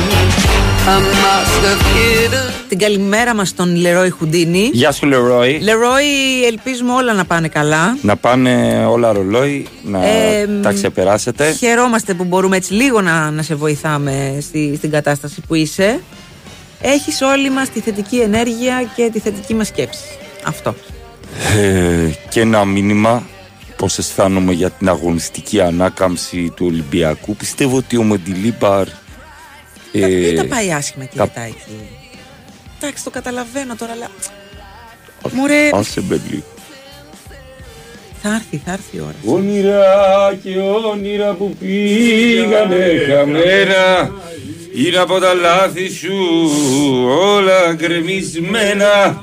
A mask of hidden. Την καλημέρα μας στον Λερόι Χουντίνη. Γεια σου Λερόι. Λερόι, ελπίζουμε όλα να πάνε καλά. Να πάνε όλα ρολόι, να Ε, τα ξεπεράσετε. Χαιρόμαστε που μπορούμε έτσι λίγο να, να σε βοηθάμε στη, στην κατάσταση που είσαι. Έχεις όλοι μας τη θετική ενέργεια και τη θετική μας σκέψη. Αυτό. Ε, και ένα μήνυμα πώς αισθάνομαι για την αγωνιστική ανάκαμψη του Ολυμπιακού. Πιστεύω ότι ο Μοντιλίμπαρ ε, Δεν τα πάει άσχημα κύριε τα- Τάκη. Εντάξει, το καταλαβαίνω τώρα, αλλά... Μωρέ, Άσε με λίγο. θα έρθει, θα έρθει η ώρα. Όνειρα και όνειρα που πήγανε χαμένα Είναι από τα λάθη σου όλα γκρεμισμένα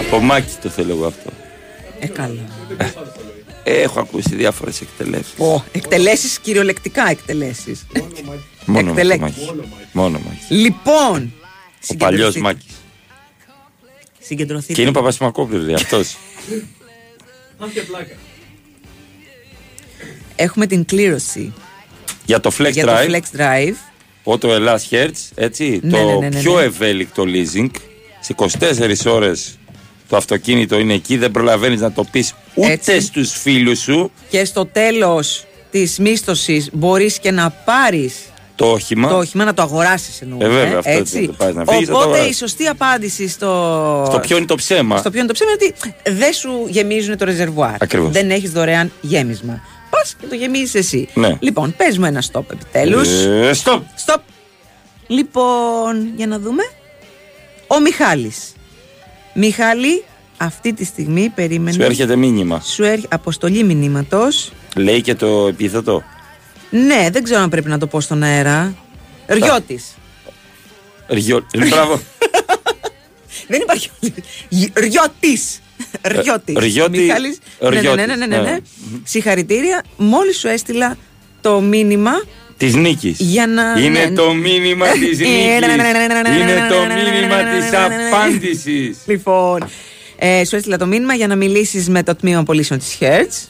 Από Μάκη το θέλω εγώ αυτό Ε, καλά. Έχω ακούσει διάφορες εκτελέσεις Ω, εκτελέσεις, κυριολεκτικά εκτελέσεις. Μόνο με το εκτελέκεις. Μάκη Μόνο Μάκη Λοιπόν, Ο παλιός συγκεντρωθείτε. Μάκης Συγκεντρωθείτε. Και είναι ο Παπασημακόπουλος λέει αυτός Μάτια πλάκα. Έχουμε την κλήρωση Για το Flex για το Drive Flex Drive. Ότο Ελλάς Hertz, έτσι, Ναι, το ναι, ναι, ναι, πιο ναι. ευέλικτο leasing. Σε 24 ώρες το αυτοκίνητο είναι εκεί, δεν προλαβαίνεις να το πεις ούτε Έτσι. στους φίλους σου Και στο τέλος της μίσθωσης μπορείς και να πάρεις το όχημα. το όχημα, να το αγοράσεις εννοούμε. Ε, βέβαια, αυτό έτσι. έτσι, το πας να φύγεις, θα το Οπότε η αγοράσεις. σωστή απάντηση στο... Στο ποιο είναι το ψέμα. Στο ποιο είναι το ψέμα είναι ότι δεν σου γεμίζουν το ρεζερβουάρ. Ακριβώς. Δεν έχεις δωρεάν γέμισμα. Πας και το γεμίζεις εσύ. Ναι. Λοιπόν, πες μου ένα stop επιτέλους. Ε, stop. Stop. Λοιπόν, για να δούμε. Ο Μιχάλης. Μιχάλη, αυτή τη στιγμή περίμενε. Σου έρχεται μήνυμα. Σου έρχεται αποστολή μηνύματος. Λέει και το επίθετο. Ναι, δεν ξέρω αν πρέπει να το πω στον αέρα. Ριώτης. Ριό... ε, Μπράβο. Δεν υπάρχει. Ριώτης. Ριώτης. Ριώτη- Μιχάλης. Ναι, ναι, ναι, Ριώτης, ναι, ναι, ναι, ναι. ναι. Συγχαρητήρια. Μόλις σου έστειλα το μήνυμα Τη νίκη. για να. Είναι ναι. το μήνυμα τη νίκη. Είναι το μήνυμα τη απάντηση. Λοιπόν, ε, σου έστειλα το μήνυμα για να μιλήσεις με το τμήμα πωλήσεων της Hertz.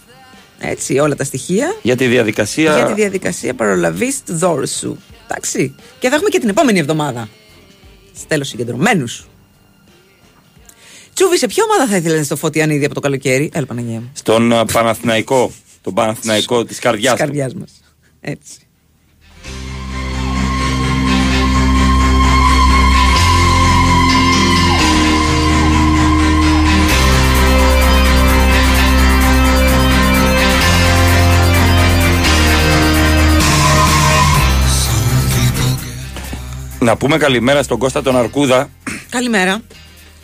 Έτσι, όλα τα στοιχεία. Για τη διαδικασία. Για τη διαδικασία παρολαβής του δώρου σου. Εντάξει. Και θα έχουμε και την επόμενη εβδομάδα. Στέλνω συγκεντρωμένους. Τσούβι, σε ποια ομάδα θα ήθελες στο Φωτιανίδη από το καλοκαίρι; Έλα, Παναγία μου. Στον α, Παναθηναϊκό. Τον Παναθηναϊκό της καρδιάς Της καρδιάς μας. Έτσι. Να πούμε καλημέρα στον Κώστα τον Αρκούδα, Καλημέρα.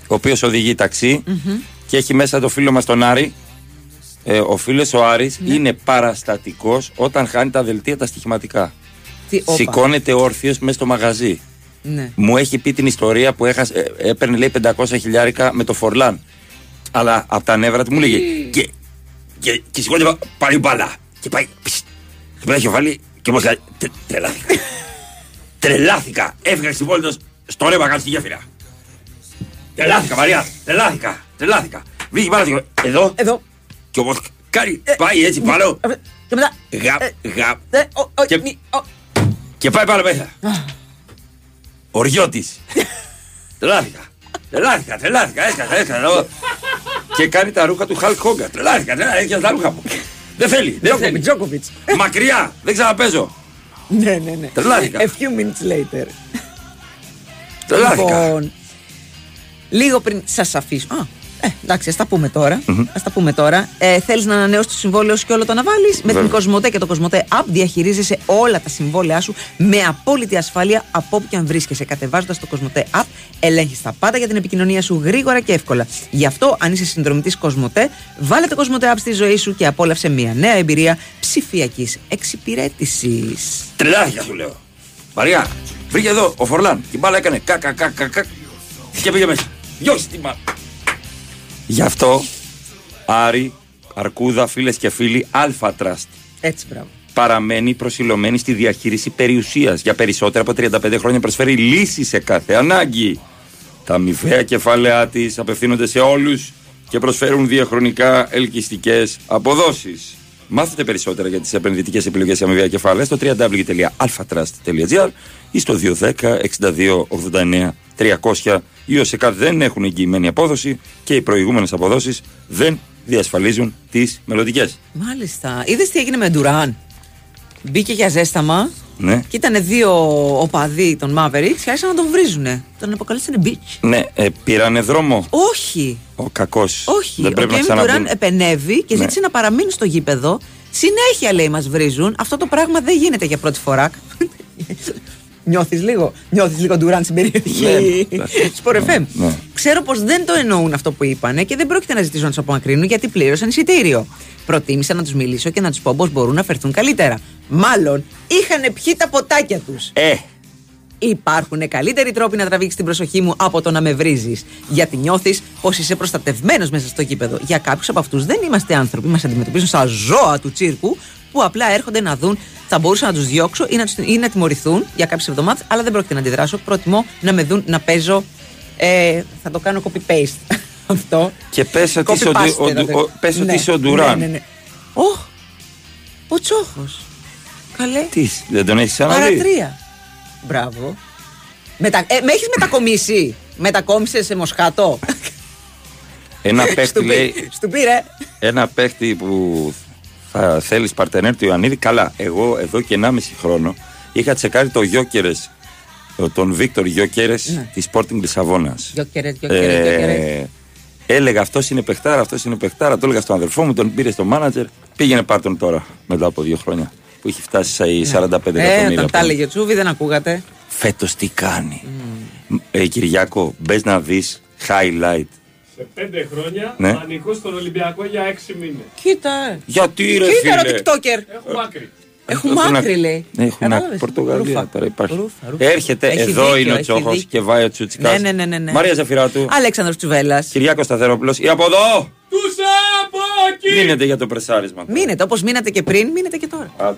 ο οποίος οδηγεί ταξί Μμμ. και έχει μέσα το φίλο μας τον Άρη. Ε, ο φίλος ο Άρης Ναι. είναι παραστατικός όταν χάνει τα δελτία τα στοιχηματικά. Τι, όπα. Σηκώνεται όρθιος μέσα στο μαγαζί. Ναι. Μου έχει πει την ιστορία που έχασε, ε, έπαιρνε λέει 500 χιλιάρικα με το Φορλάν. Αλλά από τα νεύρα του μου λέγε και, και, και σηκώνεται πάλι μπάλα. Και πάει. Πισ, και μετά έχει βάλει και μου λέει «Τε- Τρελάθηκα. Τρελάθηκα. Έφυγα ξυπόλυτο στο ρεύμα κάτω στη γέφυρα. Τρελάθηκα, Μαρία. Τρελάθηκα. Τρελάθηκα. Βγήκε πάρα και εδώ. Εδώ. Και όπω κάνει, πάει έτσι πάνω. Και μετά. Γαπ, γαπ. Ε, ο- ο- Και- μη- ο- Και πάει πάνω μέσα. Οριώτης. τρελάθηκα. Τρελάθηκα, τρελάθηκα. Έσκασα, έσκασα. εδώ. και κάνει τα ρούχα του Χαλκ Χόγκα. Τρελάθηκα, τρελάθηκα. Έχει τα ρούχα μου. δεν θέλει, δεν θέλει. Τζόκοβιτς. Μακριά, δεν ξαναπέζω. Ναι, ναι, ναι. Τρελάθηκα. A few minutes later. Τρελάθηκα. Λοιπόν, λίγο πριν σας αφήσω. Α, ε, εντάξει, ας τα πούμε τώρα. Ας τα πούμε τώρα. Ε, Θέλεις να ανανεώσεις το συμβόλαιο σου και όλο το να βάλεις; Με την Βέβαια. Κοσμοτέ και το Κοσμοτέ App διαχειρίζεσαι όλα τα συμβόλαιά σου με απόλυτη ασφάλεια από όπου και αν βρίσκεσαι. Κατεβάζοντας το Κοσμοτέ App, ελέγχεις τα πάντα για την επικοινωνία σου γρήγορα και εύκολα. Γι' αυτό, αν είσαι συνδρομητής Κοσμοτέ, βάλε το Κοσμοτέ App στη ζωή σου και απόλαυσε μια νέα εμπειρία ψηφιακής εξυπηρέτησης. Τρελάθηκα σου λέω. Μαριά, βρήκε εδώ ο Φορλάν. Την μπάλα έκανε κα κα κα κα κα και πήγε μέσα. Διώξε την μπάλα. Γι' αυτό, Άρη, Αρκούδα, φίλες και φίλοι, Αλφα Trust Έτσι, μπράβο. παραμένει προσιλωμένη στη διαχείριση περιουσίας. Για περισσότερα από 35 χρόνια προσφέρει λύση σε κάθε ανάγκη. Τα αμοιβαία κεφάλαιά της απευθύνονται σε όλους και προσφέρουν διαχρονικά ελκυστικές αποδόσεις. Μάθετε περισσότερα για τις επενδυτικές επιλογές σε αμοιβαία κεφάλαια στο www.alphatrust.gr ή στο 210 62 89 300. Οι ΟΣΕΚΑ δεν έχουν εγγυημένη απόδοση και οι προηγούμενες αποδόσεις δεν διασφαλίζουν τις μελλοντικές. Μάλιστα. Είδες τι έγινε με Ντουράν; Μπήκε για ζέσταμα Ναι. και ήταν δύο οπαδοί των Mavericks και άρχισαν να τον βρίζουνε. Τον αποκαλέσανε bitch. Ναι, ε, πήρανε δρόμο. Όχι. Ο κακός. Όχι. Δεν ο πρέπει να Kevin ξαναμπούν. Durant επενεύει και Ναι. ζήτησε να παραμείνει στο γήπεδο. Συνέχεια λέει μας βρίζουν. Αυτό το πράγμα δεν γίνεται για πρώτη φορά. Νιώθεις λίγο. Νιώθεις λίγο Ντουράν στην περιοχή. Ναι, ναι. Σπορ FM. Ναι. Ξέρω πως δεν το εννοούν αυτό που είπανε και δεν πρόκειται να ζητήσω να τους απομακρύνουν γιατί πλήρωσαν εισιτήριο. Προτίμησα να τους μιλήσω και να τους πω πως μπορούν να φερθούν καλύτερα. Μάλλον είχαν πιει τα ποτάκια τους. Ε, Υπάρχουν καλύτεροι τρόποι να τραβήξεις την προσοχή μου από το να με βρίζεις. Γιατί νιώθεις πως είσαι προστατευμένος μέσα στο κήπεδο. Για κάποιους από αυτούς δεν είμαστε άνθρωποι. Μας αντιμετωπίζουν σαν ζώα του τσίρκου που απλά έρχονται να δουν. Θα μπορούσα να τους διώξω ή να, τους, ή να τιμωρηθούν για κάποιες εβδομάδες, αλλά δεν πρόκειται να αντιδράσω. Προτιμώ να με δουν να παίζω. Ε, θα το κάνω copy-paste αυτό. και πες ότι είσαι ο, Copy-paste, Ντου- ο, θα Ντου- το- ο- πες ότι Ναι, είσαι ο Ντουράν. Ναι, ναι, ναι. Οχ, ο Τσόχος. Καλέ. Τι, δεν τον έχεις ξαναδεί; Παρατρία. Μπράβο. Μετα... Ε, με έχεις μετακομίσει; Μετακόμισε σε Μοσχάτο; Ένα παίχτη Στου πι- λέει, Στου πήρε. ένα παίχτη που θα θέλεις παρτενέρ του Ιωαννίδη; Καλά, εγώ εδώ και 1,5 χρόνο είχα τσεκάρει το Γιώκερες, τον Βίκτορ Γιώκερες Ναι. της Sporting Λισαβόνας. Γιώκερες, γιώκερες, γιώκερες. έλεγα αυτός είναι παιχτάρα, αυτός είναι παιχτάρα. Το έλεγα στον αδερφό μου, τον πήρε στο μάνατζερ. Πήγαινε πάρτον τώρα, μετά από δύο χρόνια. Που έχει φτάσει σε 45 Ε, εκατομμύρια. όταν τα έλεγε ο Τσούβι δεν ακούγατε. Φέτος τι κάνει. Ε, Κυριάκο, μπες να δεις highlight. Σε πέντε χρόνια Ναι. πανικό στον Ολυμπιακό για έξι μήνες. Κοίτα. Γιατί ρε Κοίτα φίλε. ρε TikToker. Έχουμε άκρη. Έχουν Έχουν άκρη άκρη. λέει. Έχουν Κατάλαβες; άκρη. Πορτογαλία Ρούφα. τώρα υπάρχει. Ρούφα, ρούφα. Έρχεται, Έχει εδώ δίκιο, είναι ο έχει Τσόχο δίκιο. και βάει ο Τσουτσικάς. Ναι, ναι, ναι, ναι, ναι. Μαρία Ζαφυράτου. Αλέξανδρος Τσουβέλλας. Κυριάκος Σταθερόπουλος. Ή από εδώ! Τους από εκεί! Μείνετε για το πρεσάρισμα. Μείνετε όπως μείνατε και πριν, μείνετε και τώρα. Άντε.